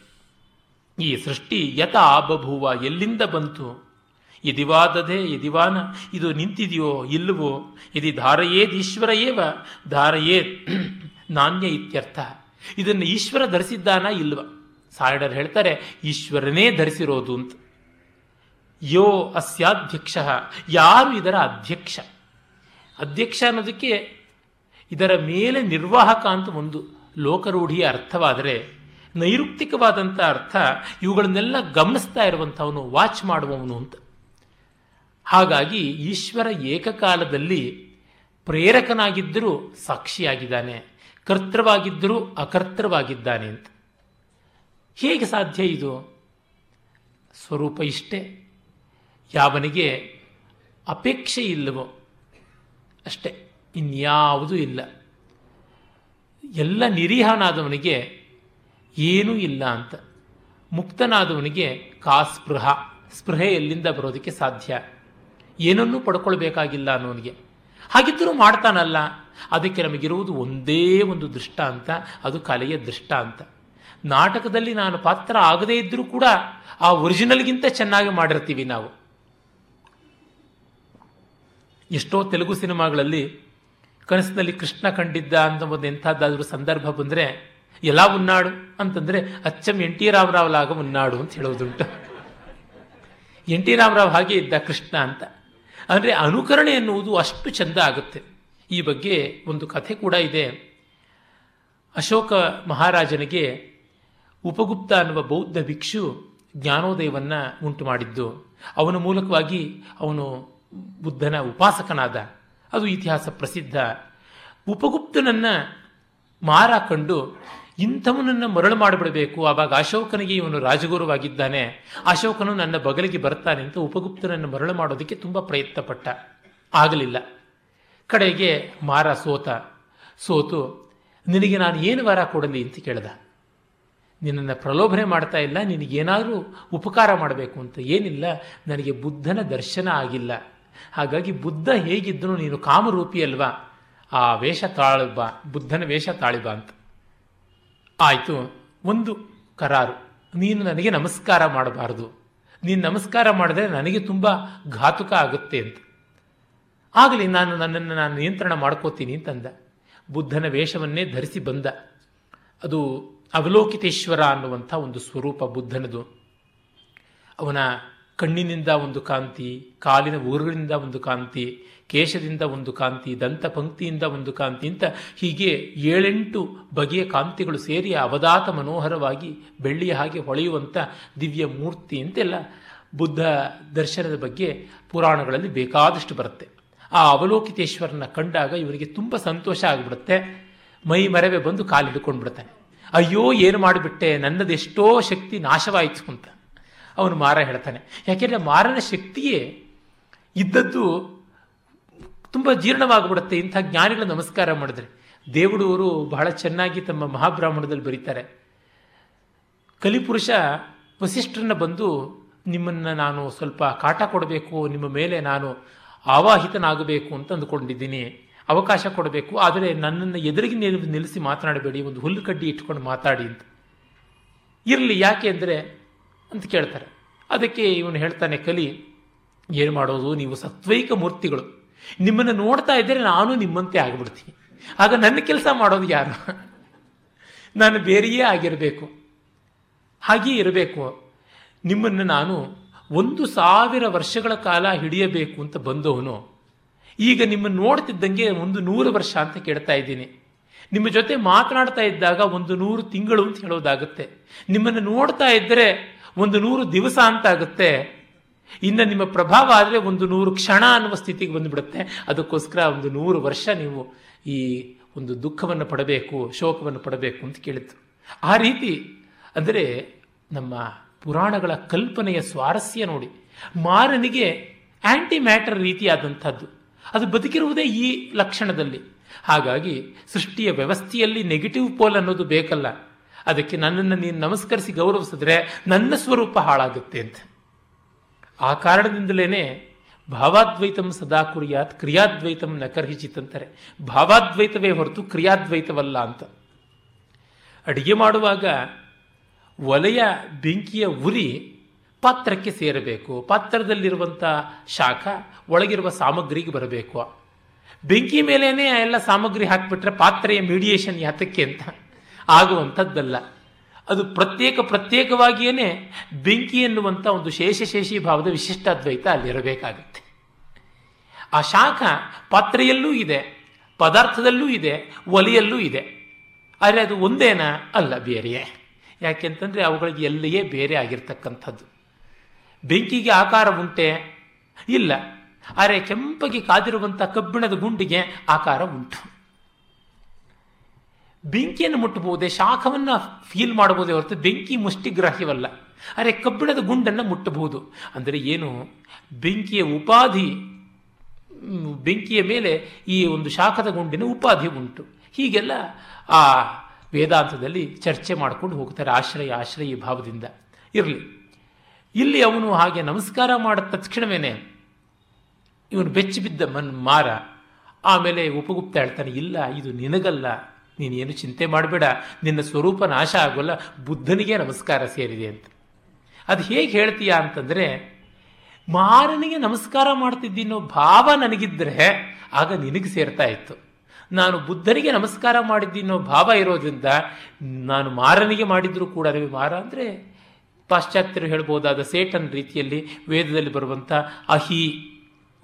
ಈ ಸೃಷ್ಟಿ ಯಥ ಆಬಭೂವ ಎಲ್ಲಿಂದ ಬಂತು? ಯದಿವಾದದೆ ಯದಿವಾನ ಇದು ನಿಂತಿದೆಯೋ ಇಲ್ಲವೋ? ಇದು ಧಾರಯೇದ್ ಈಶ್ವರ ಏವ ಧಾರಯೇದ್ ನಾಣ್ಯ ಇತ್ಯರ್ಥ. ಇದನ್ನು ಈಶ್ವರ ಧರಿಸಿದ್ದಾನ ಇಲ್ವ? ಸಾರಡರ್ ಹೇಳ್ತಾರೆ, ಈಶ್ವರನೇ ಧರಿಸಿರೋದು ಅಂತ. ಯೋ ಅಸ್ಯಾಧ್ಯಕ್ಷ, ಯಾರು ಇದರ ಅಧ್ಯಕ್ಷ? ಅಧ್ಯಕ್ಷ ಅನ್ನೋದಕ್ಕೆ ಇದರ ಮೇಲೆ ನಿರ್ವಾಹಕ ಅಂತ ಒಂದು ಲೋಕರೂಢಿಯ ಅರ್ಥವಾದರೆ, ನೈರುಕ್ತಿಕವಾದಂಥ ಅರ್ಥ ಇವುಗಳನ್ನೆಲ್ಲ ಗಮನಿಸ್ತಾ ಇರುವಂಥವನು, ವಾಚ್ ಮಾಡುವವನು ಅಂತ. ಹಾಗಾಗಿ ಈಶ್ವರ ಏಕಕಾಲದಲ್ಲಿ ಪ್ರೇರಕನಾಗಿದ್ದರೂ ಸಾಕ್ಷಿಯಾಗಿದ್ದಾನೆ, ಕರ್ತೃವಾಗಿದ್ದರೂ ಅಕರ್ತೃವಾಗಿದ್ದಾನೆ ಅಂತ. ಹೇಗೆ ಸಾಧ್ಯ ಇದು? ಸ್ವರೂಪ ಇಷ್ಟೇ. ಯಾವನಿಗೆ ಅಪೇಕ್ಷೆ ಇಲ್ಲವೋ ಅಷ್ಟೇ, ಇನ್ಯಾವುದೂ ಇಲ್ಲ. ಎಲ್ಲ ನಿರೀಹನಾದವನಿಗೆ ಏನೂ ಇಲ್ಲ ಅಂತ. ಮುಕ್ತನಾದವನಿಗೆ ಕಾ ಸ್ಪೃಹ ಸ್ಪೃಹೆ ಎಲ್ಲಿಂದ ಬರೋದಕ್ಕೆ ಸಾಧ್ಯ? ಏನನ್ನೂ ಪಡ್ಕೊಳ್ಬೇಕಾಗಿಲ್ಲ ಅನ್ನೋನಿಗೆ ಹಾಗಿದ್ದರೂ ಮಾಡ್ತಾನಲ್ಲ, ಅದಕ್ಕೆ ನಮಗಿರುವುದು ಒಂದೇ ಒಂದು ದೃಷ್ಟಾಂತ ಅದು ಕಲೆಯ ದೃಷ್ಟಾಂತ ನಾಟಕದಲ್ಲಿ ನಾನು ಪಾತ್ರ ಆಗದೇ ಇದ್ದರೂ ಕೂಡ ಆ ಒರಿಜಿನಲ್ಗಿಂತ ಚೆನ್ನಾಗಿ ಮಾಡಿರ್ತೀವಿ ನಾವು. ಎಷ್ಟೋ ತೆಲುಗು ಸಿನಿಮಾಗಳಲ್ಲಿ ಕನಸಿನಲ್ಲಿ ಕೃಷ್ಣ ಕಂಡಿದ್ದ ಅಂತ ಒಂದು ಎಂಥದ್ದಾದರೂ ಸಂದರ್ಭ ಬಂದರೆ ಎಲ್ಲ ಉನ್ನಾಡು ಅಂತಂದರೆ, ಅಚ್ಚಂ ಎನ್ ಟಿ ರಾಮರಾವ್ಲಾಗ ಉನ್ನಾಡು ಅಂತ ಹೇಳೋದುಂಟು. ಎನ್ ಟಿ ರಾಮರಾವ್ ಹಾಗೆ ಇದ್ದ ಕೃಷ್ಣ ಅಂತ. ಅಂದರೆ ಅನುಕರಣೆ ಎನ್ನುವುದು ಅಷ್ಟು ಚೆಂದ ಆಗುತ್ತೆ. ಈ ಬಗ್ಗೆ ಒಂದು ಕಥೆ ಕೂಡ ಇದೆ. ಅಶೋಕ ಮಹಾರಾಜನಿಗೆ ಉಪಗುಪ್ತ ಅನ್ನುವ ಬೌದ್ಧ ಭಿಕ್ಷು ಜ್ಞಾನೋದಯವನ್ನು ಉಂಟು ಮಾಡಿದ್ದು ಅವನ ಮೂಲಕವಾಗಿ ಅವನು ಬುದ್ಧನ ಉಪಾಸಕನಾದ, ಅದು ಇತಿಹಾಸ ಪ್ರಸಿದ್ಧ. ಉಪಗುಪ್ತನನ್ನು ಮಾರ ಕಂಡು ಇಂಥವನನ್ನು ಮರಳು ಮಾಡಿಬಿಡಬೇಕು. ಆವಾಗ ಅಶೋಕನಿಗೆ ಇವನು ರಾಜಗುರುವಾಗಿದ್ದಾನೆ ಅಶೋಕನು ನನ್ನ ಬಗಲಿಗೆ ಬರ್ತಾನೆ ಅಂತ ಉಪಗುಪ್ತನನ್ನು ಮರಳು ಮಾಡೋದಕ್ಕೆ ತುಂಬ ಪ್ರಯತ್ನ ಪಟ್ಟ ಆಗಲಿಲ್ಲ. ಕಡೆಗೆ ಮಾರ ಸೋತ. ಸೋತು, ನಿನಗೆ ನಾನು ಏನು ವರ ಕೊಡಲಿ ಅಂತ ಕೇಳ್ದ. ನಿನ್ನನ್ನು ಪ್ರಲೋಭನೆ ಮಾಡ್ತಾ ಇಲ್ಲ, ನಿನಗೇನಾದರೂ ಉಪಕಾರ ಮಾಡಬೇಕು ಅಂತ ಏನಿಲ್ಲ, ನನಗೆ ಬುದ್ಧನ ದರ್ಶನ ಆಗಿಲ್ಲ. ಹಾಗಾಗಿ ಬುದ್ಧ ಹೇಗಿದ್ರು ನೀನು ಕಾಮರೂಪಿ ಅಲ್ವಾ? ಆ ವೇಷ ತಾಳಿಬ ಬುದ್ಧನ ವೇಷ ತಾಳಿಬ ಅಂತ. ಆಯಿತು, ಒಂದು ಕರಾರು. ನೀನು ನನಗೆ ನಮಸ್ಕಾರ ಮಾಡಬಾರದು. ನೀನು ನಮಸ್ಕಾರ ಮಾಡಿದ್ರೆ ನನಗೆ ತುಂಬ ಘಾತುಕ ಆಗುತ್ತೆ ಅಂತ. ಆಗಲಿ, ನಾನು ನನ್ನನ್ನು ನಾನು ನಿಯಂತ್ರಣ ಮಾಡ್ಕೋತೀನಿ ಅಂತಂದ. ಬುದ್ಧನ ವೇಷವನ್ನೇ ಧರಿಸಿ ಬಂದ. ಅದು ಅವಲೋಕಿತೇಶ್ವರ ಅನ್ನುವಂಥ ಒಂದು ಸ್ವರೂಪ ಬುದ್ಧನದು. ಅವನ ಕಣ್ಣಿನಿಂದ ಒಂದು ಕಾಂತಿ, ಕಾಲಿನ ಊರುಗಳಿಂದ ಒಂದು ಕಾಂತಿ, ಕೇಶದಿಂದ ಒಂದು ಕಾಂತಿ, ದಂತ ಪಂಕ್ತಿಯಿಂದ ಒಂದು ಕಾಂತಿ ಅಂತ ಹೀಗೆ ಏಳೆಂಟು ಬಗೆಯ ಕಾಂತಿಗಳು ಸೇರಿ ಅವಧಾತ ಮನೋಹರವಾಗಿ ಬೆಳ್ಳಿಯ ಹಾಗೆ ಹೊಳೆಯುವಂಥ ದಿವ್ಯ ಮೂರ್ತಿ ಅಂತೆಲ್ಲ ಬುದ್ಧ ದರ್ಶನದ ಬಗ್ಗೆ ಪುರಾಣಗಳಲ್ಲಿ ಬೇಕಾದಷ್ಟು ಬರುತ್ತೆ. ಆ ಅವಲೋಕಿತೇಶ್ವರನ ಕಂಡಾಗ ಇವರಿಗೆ ತುಂಬ ಸಂತೋಷ ಆಗಿಬಿಡುತ್ತೆ. ಮೈ ಮರವೇ ಬಂದು ಕಾಲು ಹಿಡ್ಕೊಂಡು ಬಿಡ್ತಾನೆ. ಅಯ್ಯೋ, ಏನು ಮಾಡಿಬಿಟ್ಟೆ? ನನ್ನದೆಷ್ಟೋ ಶಕ್ತಿ ನಾಶವಾಯಿತು ಅಂತ. ಅವನು ಮಾರ ಹೇಳ್ತಾನೆ. ಯಾಕೆಂದರೆ ಮಾರನ ಶಕ್ತಿಯೇ ಇದ್ದದ್ದು ತುಂಬ ಜೀರ್ಣವಾಗಿಬಿಡುತ್ತೆ. ಇಂಥ ಜ್ಞಾನಿಗಳು ನಮಸ್ಕಾರ ಮಾಡಿದ್ರೆ. ದೇವುಡವರು ಬಹಳ ಚೆನ್ನಾಗಿ ತಮ್ಮ ಮಹಾಬ್ರಾಹ್ಮಣದಲ್ಲಿ ಬರೀತಾರೆ. ಕಲಿಪುರುಷ ವಸಿಷ್ಠರನ್ನ ಬಂದು ನಿಮ್ಮನ್ನು ನಾನು ಸ್ವಲ್ಪ ಕಾಟ ಕೊಡಬೇಕು, ನಿಮ್ಮ ಮೇಲೆ ನಾನು ಆವಾಹಿತನಾಗಬೇಕು ಅಂತ ಅಂದುಕೊಂಡಿದ್ದೀನಿ. ಅವಕಾಶ ಕೊಡಬೇಕು. ಆದರೆ ನನ್ನನ್ನು ಎದುರಿಗೆ ನಿಲ್, ನಿಲ್ಲಿಸಿ ಮಾತನಾಡಬೇಡಿ. ಒಂದು ಹುಲ್ಲು ಕಡ್ಡಿ ಇಟ್ಕೊಂಡು ಮಾತಾಡಿ ಅಂತ. ಇರಲಿ. ಯಾಕೆ ಅಂದರೆ ಅಂತ ಕೇಳ್ತಾರೆ. ಅದಕ್ಕೆ ಇವನು ಹೇಳ್ತಾನೆ, ಕಲಿ, ಏನು ಮಾಡೋದು? ನೀವು ಸತ್ವೈಕ ಮೂರ್ತಿಗಳು. ನಿಮ್ಮನ್ನು ನೋಡ್ತಾ ಇದ್ದರೆ ನಾನು ನಿಮ್ಮಂತೆ ಆಗಿಬಿಡ್ತೀನಿ. ಆಗ ನನ್ನ ಕೆಲಸ ಮಾಡೋದು ಯಾರು? ನಾನು ಬೇರೆಯೇ ಆಗಿರಬೇಕು. ಹಾಗೆಯೇ ಇರಬೇಕು. ನಿಮ್ಮನ್ನು ನಾನು ಒಂದು ಸಾವಿರ ವರ್ಷಗಳ ಕಾಲ ಹಿಡಿಯಬೇಕು ಅಂತ ಬಂದವನು. ಈಗ ನಿಮ್ಮನ್ನು ನೋಡ್ತಿದ್ದಂಗೆ ಒಂದು ನೂರು ವರ್ಷ ಅಂತ ಕೇಳ್ತಾ ಇದ್ದೀನಿ. ನಿಮ್ಮ ಜೊತೆ ಮಾತನಾಡ್ತಾ ಇದ್ದಾಗ ಒಂದು ನೂರು ತಿಂಗಳು ಅಂತ ಹೇಳೋದಾಗುತ್ತೆ. ನಿಮ್ಮನ್ನು ನೋಡ್ತಾ ಇದ್ದರೆ ಒಂದು ನೂರು ದಿವಸ ಅಂತ ಆಗುತ್ತೆ ಇನ್ನು ನಿಮ್ಮ ಪ್ರಭಾವ ಆದರೆ ಒಂದು ನೂರು ಕ್ಷಣ ಅನ್ನುವ ಸ್ಥಿತಿಗೆ ಬಂದುಬಿಡುತ್ತೆ. ಅದಕ್ಕೋಸ್ಕರ ಒಂದು ನೂರು ವರ್ಷ ನೀವು ಈ ಒಂದು ದುಃಖವನ್ನು ಪಡಬೇಕು, ಶೋಕವನ್ನು ಪಡಬೇಕು ಅಂತ ಕೇಳಿದ್ರು. ಆ ರೀತಿ ಅಂದರೆ ನಮ್ಮ ಪುರಾಣಗಳ ಕಲ್ಪನೆಯ ಸ್ವಾರಸ್ಯ ನೋಡಿ. ಮಾರನಿಗೆ ಆಂಟಿ ಮ್ಯಾಟರ್ ರೀತಿಯಾದಂಥದ್ದು. ಅದು ಬದುಕಿರುವುದೇ ಈ ಲಕ್ಷಣದಲ್ಲಿ. ಹಾಗಾಗಿ ಸೃಷ್ಟಿಯ ವ್ಯವಸ್ಥೆಯಲ್ಲಿ ನೆಗೆಟಿವ್ ಪೋಲ್ ಅನ್ನೋದು ಬೇಕಲ್ಲ. ಅದಕ್ಕೆ ನನ್ನನ್ನು ನೀನು ನಮಸ್ಕರಿಸಿ ಗೌರವಿಸಿದ್ರೆ ನನ್ನ ಸ್ವರೂಪ ಹಾಳಾಗುತ್ತೆ ಅಂತ. ಆ ಕಾರಣದಿಂದಲೇ ಭಾವಾದ್ವೈತಂ ಸದಾ ಕುರಿಯಾತ್, ಕ್ರಿಯಾದ್ವೈತಂ ನಕರ್ಹಿಚಿತ್ ಅಂತಾರೆ. ಭಾವಾದ್ವೈತವೇ ಹೊರತು ಕ್ರಿಯಾದ್ವೈತವಲ್ಲ ಅಂತ. ಅಡಿಗೆ ಮಾಡುವಾಗ ಒಲೆಯ ಬೆಂಕಿಯ ಉರಿ ಪಾತ್ರಕ್ಕೆ ಸೇರಬೇಕು. ಪಾತ್ರದಲ್ಲಿರುವಂಥ ಶಾಖ ಒಳಗಿರುವ ಸಾಮಗ್ರಿಗೆ ಬರಬೇಕು. ಬೆಂಕಿ ಮೇಲೇನೆ ಎಲ್ಲ ಸಾಮಗ್ರಿ ಹಾಕಿಬಿಟ್ರೆ ಪಾತ್ರೆಯ ಮೀಡಿಯೇಷನ್ ಯಾತಕ್ಕೆ ಅಂತ. ಆಗುವಂಥದ್ದಲ್ಲ. ಅದು ಪ್ರತ್ಯೇಕ ಪ್ರತ್ಯೇಕವಾಗಿಯೇ ಬೆಂಕಿ ಎನ್ನುವಂಥ ಒಂದು ಶೇಷಶೇಷಿ ಭಾವದ ವಿಶಿಷ್ಟಾದ್ವೈತ ಅಲ್ಲಿರಬೇಕಾಗುತ್ತೆ. ಆ ಶಾಖ ಪಾತ್ರೆಯಲ್ಲೂ ಇದೆ, ಪದಾರ್ಥದಲ್ಲೂ ಇದೆ, ಒಲೆಯಲ್ಲೂ ಇದೆ. ಆದರೆ ಅದು ಒಂದೇನಾ ಅಲ್ಲ, ಬೇರೆಯೇ. ಯಾಕೆಂತಂದರೆ ಅವುಗಳಿಗೆ ಎಲ್ಲಿಯೇ ಬೇರೆ ಆಗಿರ್ತಕ್ಕಂಥದ್ದು. ಬೆಂಕಿಗೆ ಆಕಾರ ಉಂಟೆ? ಇಲ್ಲ. ಆದರೆ ಕೆಂಪಗೆ ಕಾದಿರುವಂಥ ಕಬ್ಬಿಣದ ಗುಂಡಿಗೆ ಆಕಾರ ಉಂಟು. ಬೆಂಕಿಯನ್ನು ಮುಟ್ಟಬಹುದೇ? ಶಾಖವನ್ನು ಫೀಲ್ ಮಾಡಬಹುದೇ ಹೊರತು ಬೆಂಕಿ ಮುಷ್ಟಿಗ್ರಾಹ್ಯವಲ್ಲ ಅರೆ ಕಬ್ಬಿಣದ ಗುಂಡನ್ನು ಮುಟ್ಟಬಹುದು. ಅಂದರೆ ಏನು? ಬೆಂಕಿಯ ಉಪಾಧಿ, ಬೆಂಕಿಯ ಮೇಲೆ ಈ ಒಂದು ಶಾಖದ ಗುಂಡಿನ ಉಪಾಧಿ ಉಂಟು. ಹೀಗೆಲ್ಲ ಆ ವೇದಾಂತದಲ್ಲಿ ಚರ್ಚೆ ಮಾಡಿಕೊಂಡು ಹೋಗ್ತಾರೆ ಆಶ್ರಯ ಆಶ್ರಯ ಭಾವದಿಂದ. ಇರಲಿ. ಇಲ್ಲಿ ಅವನು ಹಾಗೆ ನಮಸ್ಕಾರ ಮಾಡಿದ ತಕ್ಷಣವೇ ಇವನು ಬೆಚ್ಚಿ ಬಿದ್ದ ಮನ್ ಮಾರ. ಆಮೇಲೆ ಉಪಗುಪ್ತ ಹೇಳ್ತಾನೆ, ಇಲ್ಲ, ಇದು ನಿನಗಲ್ಲ. ನೀನೇನು ಚಿಂತೆ ಮಾಡಬೇಡ. ನಿನ್ನ ಸ್ವರೂಪ ನಾಶ ಆಗೋಲ್ಲ. ಬುದ್ಧನಿಗೆ ನಮಸ್ಕಾರ ಸೇರಿದೆ ಅಂತ. ಅದು ಹೇಗೆ ಹೇಳ್ತೀಯ ಅಂತಂದರೆ, ಮಾರನಿಗೆ ನಮಸ್ಕಾರ ಮಾಡ್ತಿದ್ದೀನೋ ಭಾವ ನನಗಿದ್ದರೆ ಆಗ ನಿನಗೆ ಸೇರ್ತಾ ಇತ್ತು. ನಾನು ಬುದ್ಧನಿಗೆ ನಮಸ್ಕಾರ ಮಾಡಿದ್ದೀನೋ ಭಾವ ಇರೋದ್ರಿಂದ ನಾನು ಮಾರನಿಗೆ ಮಾಡಿದರೂ ಕೂಡ. ಮಾರ ಅಂದರೆ ಪಾಶ್ಚಾತ್ಯರು ಹೇಳ್ಬೋದಾದ ಸೇಟನ್ ರೀತಿಯಲ್ಲಿ ವೇದದಲ್ಲಿ ಬರುವಂಥ ಅಹಿ,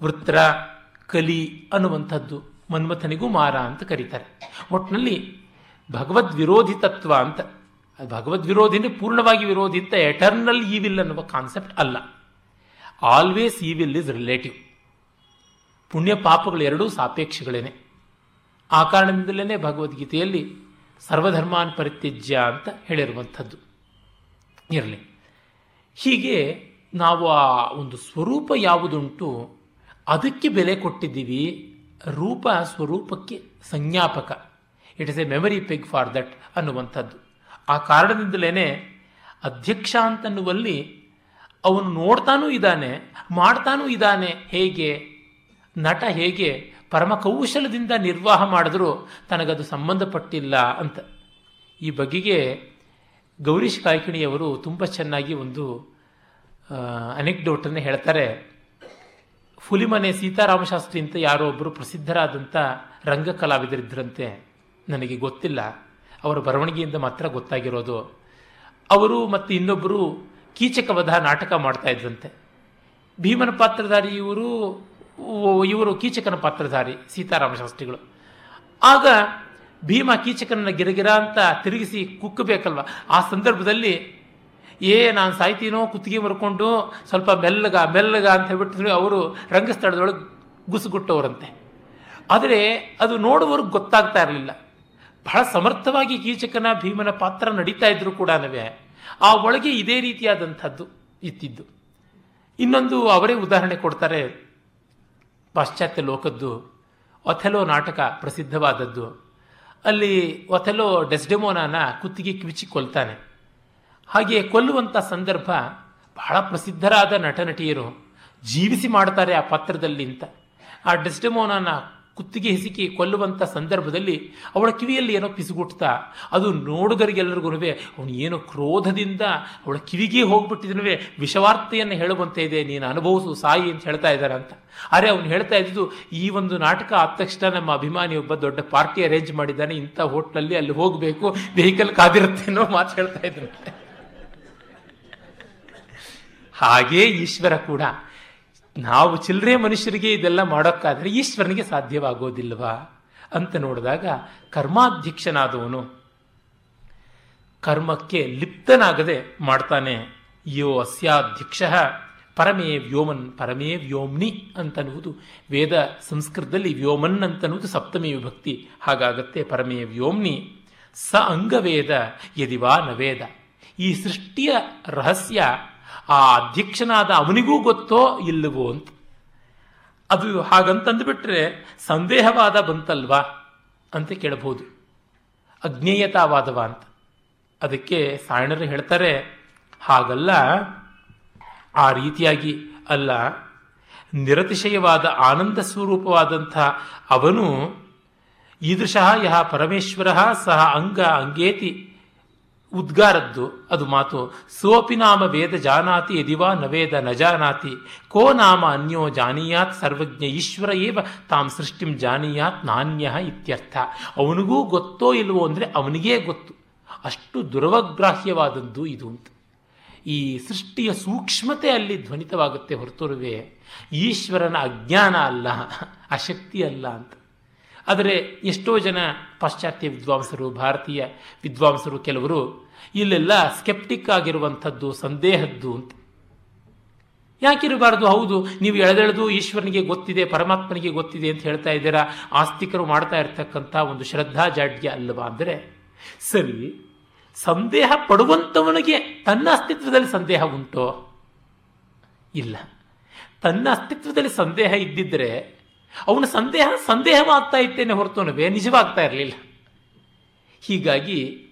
ವೃತ್ರ, ಕಲಿ ಅನ್ನುವಂಥದ್ದು. ಮನ್ಮಥನಿಗೂ ಮಾರ ಅಂತ ಕರೀತಾರೆ. ಒಟ್ಟಿನಲ್ಲಿ ಭಗವದ್ ವಿರೋಧಿ ತತ್ವ ಅಂತ, ಭಗವದ್ ವಿರೋಧಿನೇ ಪೂರ್ಣವಾಗಿ ವಿರೋಧಿ ಅಂತ ಎಟರ್ನಲ್ ಈವಿಲ್ ಅನ್ನುವ ಕಾನ್ಸೆಪ್ಟ್ ಅಲ್ಲ. ಆಲ್ವೇಸ್ ಈವಿಲ್ ಇಸ್ ರಿಲೇಟಿವ್ ಪುಣ್ಯ ಪಾಪಗಳು ಎರಡೂ ಸಾಪೇಕ್ಷಗಳೇನೆ. ಆ ಕಾರಣದಿಂದಲೇ ಭಗವದ್ಗೀತೆಯಲ್ಲಿ ಸರ್ವಧರ್ಮಾನ್ ಪರಿತ್ಯಜ್ಯ ಅಂತ ಹೇಳಿರುವಂಥದ್ದು. ಇರಲಿ. ಹೀಗೆ ನಾವು ಆ ಒಂದು ಸ್ವರೂಪ ಯಾವುದುಂಟು, ಅದಕ್ಕೆ ಬೆಲೆ ಕೊಟ್ಟಿದ್ದೀವಿ ರೂಪ ಸ್ವರೂಪಕ್ಕೆ ಸಂಜ್ಞಾಪಕ. It is a memory peg for that ಅನ್ನುವಂಥದ್ದು. ಆ ಕಾರಣದಿಂದಲೇ ಅಧ್ಯಕ್ಷ ಅಂತನ್ನುವಲ್ಲಿ ಅವನು ನೋಡ್ತಾನೂ ಇದ್ದಾನೆ, ಮಾಡ್ತಾನೂ ಇದ್ದಾನೆ, ಹೇಗೆ, ನಟ ಹೇಗೆ, ಪರಮ ಕೌಶಲದಿಂದ ನಿರ್ವಾಹ ಮಾಡಿದ್ರೂ ತನಗದು ಸಂಬಂಧಪಟ್ಟಿಲ್ಲ ಅಂತ. ಈ ಬಗೆಗೆ ಗೌರೀಶ್ ಕಾಯ್ಕಿಣಿಯವರು ತುಂಬ ಚೆನ್ನಾಗಿ ಒಂದು ಅನೆಕ್ಡೋಟನ್ನು ಹೇಳ್ತಾರೆ. ಹುಲಿಮನೆ ಸೀತಾರಾಮಶಾಸ್ತ್ರಿ ಅಂತ ಯಾರೋ ಒಬ್ಬರು ಪ್ರಸಿದ್ಧರಾದಂಥ ರಂಗ ಕಲಾವಿದರಿದ್ದರಂತೆ ನನಗೆ ಗೊತ್ತಿಲ್ಲ. ಅವರ ಬರವಣಿಗೆಯಿಂದ ಮಾತ್ರ ಗೊತ್ತಾಗಿರೋದು. ಅವರು ಮತ್ತು ಇನ್ನೊಬ್ಬರು ಕೀಚಕವಧ ನಾಟಕ ಮಾಡ್ತಾ ಇದ್ರಂತೆ. ಭೀಮನ ಪಾತ್ರಧಾರಿ ಇವರು ಇವರು ಕೀಚಕನ ಪಾತ್ರಧಾರಿ ಸೀತಾರಾಮ ಶಾಸ್ತ್ರಿಗಳು. ಆಗ ಭೀಮ ಕೀಚಕನನ್ನ ಗಿರಗಿರ ಅಂತ ತಿರುಗಿಸಿ ಕುಕ್ಕಬೇಕಲ್ವ ಆ ಸಂದರ್ಭದಲ್ಲಿ ಏ, ನಾನು ಸಾಯ್ತೀನೋ ಕುತ್ತಿಗೆ ಮರ್ಕೊಂಡು ಸ್ವಲ್ಪ ಮೆಲ್ಲಗ ಮೆಲ್ಲಗ ಅಂತ ಹೇಳ್ಬಿಟ್ಟು ಅವರು ರಂಗಸ್ಥಳದೊಳಗೆ ಗುಸುಗುಟ್ಟವರಂತೆ ಆದರೆ ಅದು ನೋಡುವವ್ರಿಗೆ ಗೊತ್ತಾಗ್ತಾ ಇರಲಿಲ್ಲ. ಬಹಳ ಸಮರ್ಥವಾಗಿ ಕೀಚಕನ, ಭೀಮನ ಪಾತ್ರ ನಡೀತಾ ಇದ್ರು ಕೂಡ ಆ ಒಳಗೆ ಇದೇ ರೀತಿಯಾದಂಥದ್ದು ಇತ್ತಿದ್ದು. ಇನ್ನೊಂದು ಅವರೇ ಉದಾಹರಣೆ ಕೊಡ್ತಾರೆ. ಪಾಶ್ಚಾತ್ಯ ಲೋಕದ್ದು ಒಥೆಲೋ ನಾಟಕ ಪ್ರಸಿದ್ಧವಾದದ್ದು. ಅಲ್ಲಿ ಒಥೆಲೋ ಡೆಸ್ಡೆಮೋನಾನ ಕುತ್ತಿಗೆ ಕಿವಿಚಿ ಕೊಲ್ತಾನೆ ಹಾಗೆ ಕೊಲ್ಲುವಂಥ ಸಂದರ್ಭ ಬಹಳ ಪ್ರಸಿದ್ಧರಾದ ನಟನಟಿಯರು ಜೀವಿಸಿ ಮಾಡ್ತಾರೆ ಆ ಪಾತ್ರದಲ್ಲಿ ಅಂತ. ಆ ಡೆಸ್ಡೆಮೋನಾನ ಕುತ್ತಿಗೆ ಹಿಸುಕಿ ಕೊಲ್ಲುವಂಥ ಸಂದರ್ಭದಲ್ಲಿ ಅವಳ ಕಿವಿಯಲ್ಲಿ ಏನೋ ಪಿಸುಗುಟ್ತಾ, ಅದು ನೋಡುಗರಿಗೆಲ್ಲರಿಗೂ ಅವನು ಏನು ಕ್ರೋಧದಿಂದ ಅವಳ ಕಿವಿಗೆ ಹೋಗ್ಬಿಟ್ಟಿದ್ರೂ ವಿಷವಾರ್ತೆಯನ್ನು ಹೇಳುವಂತೆ ಇದೆ, ನೀನು ಅನುಭವಿಸು ಸಾಯಿ ಅಂತ ಹೇಳ್ತಾ ಇದ್ದಾರೆ ಅಂತ. ಅರೆ ಅವನು ಹೇಳ್ತಾ ಇದ್ದು ಈ ಒಂದು ನಾಟಕ ಆದ ತಕ್ಷಣ ನಮ್ಮ ಅಭಿಮಾನಿ ಒಬ್ಬ ದೊಡ್ಡ ಪಾರ್ಟಿ ಅರೇಂಜ್ ಮಾಡಿದ್ದಾನೆ, ಇಂಥ ಹೋಟ್ಲಲ್ಲಿ ಅಲ್ಲಿ ಹೋಗಬೇಕು ವೆಹಿಕಲ್ ಕಾದಿರುತ್ತೆ ಅನ್ನೋ ಮಾತು ಹೇಳ್ತಾ ಇದ್ರಂತೆ ಹಾಗೇ ಈಶ್ವರ ಕೂಡ. ನಾವು ಚಿಲ್ಲರೆ ಮನುಷ್ಯರಿಗೆ ಇದೆಲ್ಲ ಮಾಡೋಕ್ಕಾದರೆ ಈಶ್ವರನಿಗೆ ಸಾಧ್ಯವಾಗೋದಿಲ್ವಾ? ಅಂತ ನೋಡಿದಾಗ ಕರ್ಮಾಧ್ಯಕ್ಷನಾದವನು ಕರ್ಮಕ್ಕೆ ಲಿಪ್ತನಾಗದೆ ಮಾಡ್ತಾನೆ. ಯೋ ಅಸ್ಯಾಧ್ಯಕ್ಷ ಪರಮೇ ವ್ಯೋಮನ್ ಪರಮೇ ವ್ಯೋಮ್ನಿ ಅಂತನ್ನುವುದು ವೇದ ಸಂಸ್ಕೃತದಲ್ಲಿ ವ್ಯೋಮನ್ ಅಂತನ್ನುವುದು ಸಪ್ತಮಿ ವಿಭಕ್ತಿ. ಹಾಗಾಗತ್ತೆ ಪರಮೇ ವ್ಯೋಮ್ನಿ ಸ ಅಂಗವೇದ ಯದಿವಾ ನವೇದ ಈ ಸೃಷ್ಟಿಯ ರಹಸ್ಯ ಆ ಅಧ್ಯಕ್ಷನಾದ ಅವನಿಗೂ ಗೊತ್ತೋ ಇಲ್ಲವೋ ಅಂತ. ಅದು ಹಾಗಂತಂದುಬಿಟ್ರೆ ಸಂದೇಹವಾದ ಬಂತಲ್ವಾ ಅಂತ ಕೇಳಬಹುದು. ಅಜ್ಞೇಯತಾವಾದವ ಅಂತ ಅದಕ್ಕೆ ಸಾಯಣರು ಹೇಳ್ತಾರೆ, ಹಾಗಲ್ಲ, ಆ ರೀತಿಯಾಗಿ ಅಲ್ಲ. ನಿರತಿಶಯವಾದ ಆನಂದ ಸ್ವರೂಪವಾದಂಥ ಅವನು ಈದೃಶಃ ಯಹ ಪರಮೇಶ್ವರ ಸಹ ಅಂಗ ಅಂಗೇತಿ ಉದ್ಗಾರದ್ದು. ಅದು ಮಾತು, ಸೋಪಿ ನಾಮ ವೇದ ಜಾನಾತಿ ಯದಿವಾ ನ ವೇದ ನ ಜಾನಾತಿ. ಕೋ ನಾಮ ಅನ್ಯೋ ಜಾನೀಯಾತ್ ಸರ್ವಜ್ಞ ಈಶ್ವರ ಏವ ತಾಂ ಸೃಷ್ಟಿಂ ಜಾನೀಯಾತ್ ನಾಣ್ಯ ಇತ್ಯರ್ಥ. ಅವನಿಗೂ ಗೊತ್ತೋ ಇಲ್ವೋ ಅಂದರೆ ಅವನಿಗೇ ಗೊತ್ತು. ಅಷ್ಟು ದುರವಗ್ರಾಹ್ಯವಾದದ್ದು ಇದು ಅಂತ. ಈ ಸೃಷ್ಟಿಯ ಸೂಕ್ಷ್ಮತೆ ಅಲ್ಲಿ ಧ್ವನಿತವಾಗುತ್ತೆ ಹೊರತುರುವೆ ಈಶ್ವರನ ಅಜ್ಞಾನ ಅಲ್ಲ, ಅಶಕ್ತಿ ಅಲ್ಲ ಅಂತ. ಆದರೆ ಎಷ್ಟೋ ಜನ ಪಾಶ್ಚಾತ್ಯ ವಿದ್ವಾಂಸರು, ಭಾರತೀಯ ವಿದ್ವಾಂಸರು ಕೆಲವರು ಇಲ್ಲೆಲ್ಲ ಸ್ಕೆಪ್ಟಿಕ್ ಆಗಿರುವಂಥದ್ದು, ಸಂದೇಹದ್ದು ಅಂತ. ಯಾಕಿರಬಾರ್ದು? ಹೌದು, ನೀವು ಎಳೆದೆಳೆದು ಈಶ್ವರನಿಗೆ ಗೊತ್ತಿದೆ, ಪರಮಾತ್ಮನಿಗೆ ಗೊತ್ತಿದೆ ಅಂತ ಹೇಳ್ತಾ ಇದ್ದೀರಾ? ಆಸ್ತಿಕರು ಮಾಡ್ತಾ ಇರ್ತಕ್ಕಂಥ ಒಂದು ಶ್ರದ್ಧಾ ಜಾಡ್ಯ ಅಲ್ಲವಾ ಅಂದರೆ, ಸರಿ, ಸಂದೇಹ ಪಡುವಂಥವನಿಗೆ ತನ್ನ ಅಸ್ತಿತ್ವದಲ್ಲಿ ಸಂದೇಹ ಉಂಟೋ? ಇಲ್ಲ. ತನ್ನ ಅಸ್ತಿತ್ವದಲ್ಲಿ ಸಂದೇಹ ಇದ್ದಿದ್ದರೆ ಅವನ ಸಂದೇಹ, ಸಂದೇಹವಾಗ್ತಾ ಇತ್ತೇನೆ ಹೊರತುನವೇ ನಿಜವಾಗ್ತಾ ಇರಲಿಲ್ಲ. ಹೀಗಾಗಿ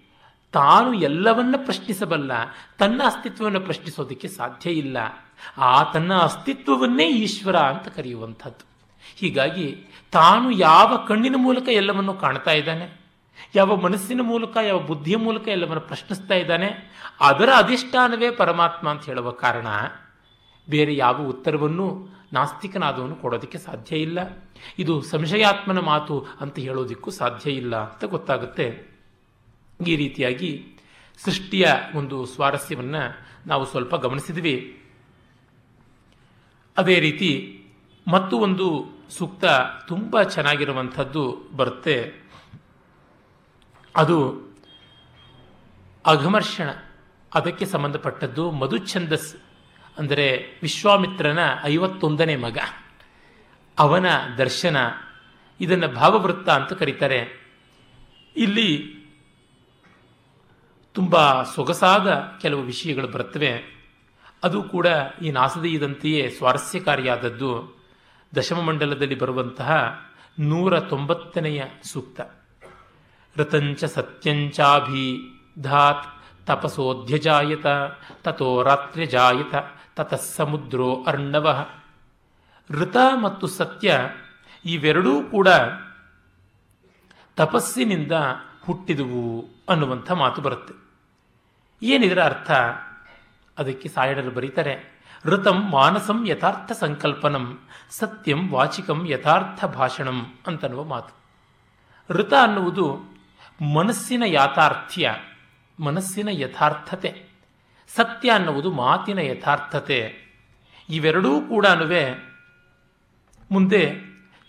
ತಾನು ಎಲ್ಲವನ್ನ ಪ್ರಶ್ನಿಸಬಲ್ಲ, ತನ್ನ ಅಸ್ತಿತ್ವವನ್ನು ಪ್ರಶ್ನಿಸೋದಕ್ಕೆ ಸಾಧ್ಯ ಇಲ್ಲ. ಆ ತನ್ನ ಅಸ್ತಿತ್ವವನ್ನೇ ಈಶ್ವರ ಅಂತ ಕರೆಯುವಂಥದ್ದು. ಹೀಗಾಗಿ ತಾನು ಯಾವ ಕಣ್ಣಿನ ಮೂಲಕ ಎಲ್ಲವನ್ನು ಕಾಣ್ತಾ ಇದ್ದಾನೆ, ಯಾವ ಮನಸ್ಸಿನ ಮೂಲಕ, ಯಾವ ಬುದ್ಧಿಯ ಮೂಲಕ ಎಲ್ಲವನ್ನು ಪ್ರಶ್ನಿಸ್ತಾ ಇದ್ದಾನೆ, ಅದರ ಅಧಿಷ್ಠಾನವೇ ಪರಮಾತ್ಮ ಅಂತ ಹೇಳುವ ಕಾರಣ ಬೇರೆ ಯಾವ ಉತ್ತರವನ್ನು ನಾಸ್ತಿಕನಾದವನು ಕೊಡೋದಕ್ಕೆ ಸಾಧ್ಯ ಇಲ್ಲ. ಇದು ಸಂಶಯಾತ್ಮನ ಮಾತು ಅಂತ ಹೇಳೋದಕ್ಕೂ ಸಾಧ್ಯ ಇಲ್ಲ ಅಂತ ಗೊತ್ತಾಗುತ್ತೆ. ಈ ರೀತಿಯಾಗಿ ಸೃಷ್ಟಿಯ ಒಂದು ಸ್ವಾರಸ್ಯವನ್ನು ನಾವು ಸ್ವಲ್ಪ ಗಮನಿಸಿದ್ವಿ. ಅದೇ ರೀತಿ ಮತ್ತು ಒಂದು ಸೂಕ್ತ ತುಂಬ ಚೆನ್ನಾಗಿರುವಂಥದ್ದು ಬರುತ್ತೆ. ಅದು ಅಘಮರ್ಷಣ. ಅದಕ್ಕೆ ಸಂಬಂಧಪಟ್ಟದ್ದು ಮಧುಛಂದಸ್ ಅಂದರೆ ವಿಶ್ವಾಮಿತ್ರನ ಐವತ್ತೊಂದನೇ ಮಗ. ಅವನ ದರ್ಶನ, ಇದನ್ನು ಭಾವವೃತ್ತ ಅಂತ ಕರೀತಾರೆ. ಇಲ್ಲಿ ತುಂಬ ಸೊಗಸಾದ ಕೆಲವು ವಿಷಯಗಳು ಬರುತ್ತವೆ. ಅದು ಕೂಡ ಈ ನಾಸದೀಯದಂತೆಯೇ ಸ್ವಾರಸ್ಯಕಾರಿಯಾದದ್ದು. ದಶಮ ಮಂಡಲದಲ್ಲಿ ಬರುವಂತಹ ನೂರ ತೊಂಬತ್ತನೆಯ ಸೂಕ್ತ. ರತಂಚ ಸತ್ಯಂಚಾಭಿ ಧಾತ್ ತಪಸೋಧ್ಯಜಾಯತ ತಥೋ ರಾತ್ರ್ಯಜಾಯತ. ತತಃ ಸಮುದ್ರೋ ಅರ್ಣವ. ಋತ ಮತ್ತು ಸತ್ಯ ಇವೆರಡೂ ಕೂಡ ತಪಸ್ಸಿನಿಂದ ಹುಟ್ಟಿದುವು ಅನ್ನುವಂಥ ಮಾತು ಬರುತ್ತೆ. ಏನಿದರ ಅರ್ಥ? ಅದಕ್ಕೆ ಸಾಯಡರು ಬರೀತಾರೆ, ಋತಂ ಮಾನಸಂ ಯಥಾರ್ಥ ಸಂಕಲ್ಪನಂ, ಸತ್ಯಂ ವಾಚಿಕಂ ಯಥಾರ್ಥ ಭಾಷಣಂ ಅಂತನ್ನುವ ಮಾತು. ಋತ ಅನ್ನುವುದು ಮನಸ್ಸಿನ ಯಾಥಾರ್ಥ್ಯ, ಮನಸ್ಸಿನ ಯಥಾರ್ಥತೆ. ಸತ್ಯ ಅನ್ನುವುದು ಮಾತಿನ ಯಥಾರ್ಥತೆ. ಇವೆರಡೂ ಕೂಡ ಮುಂದೆ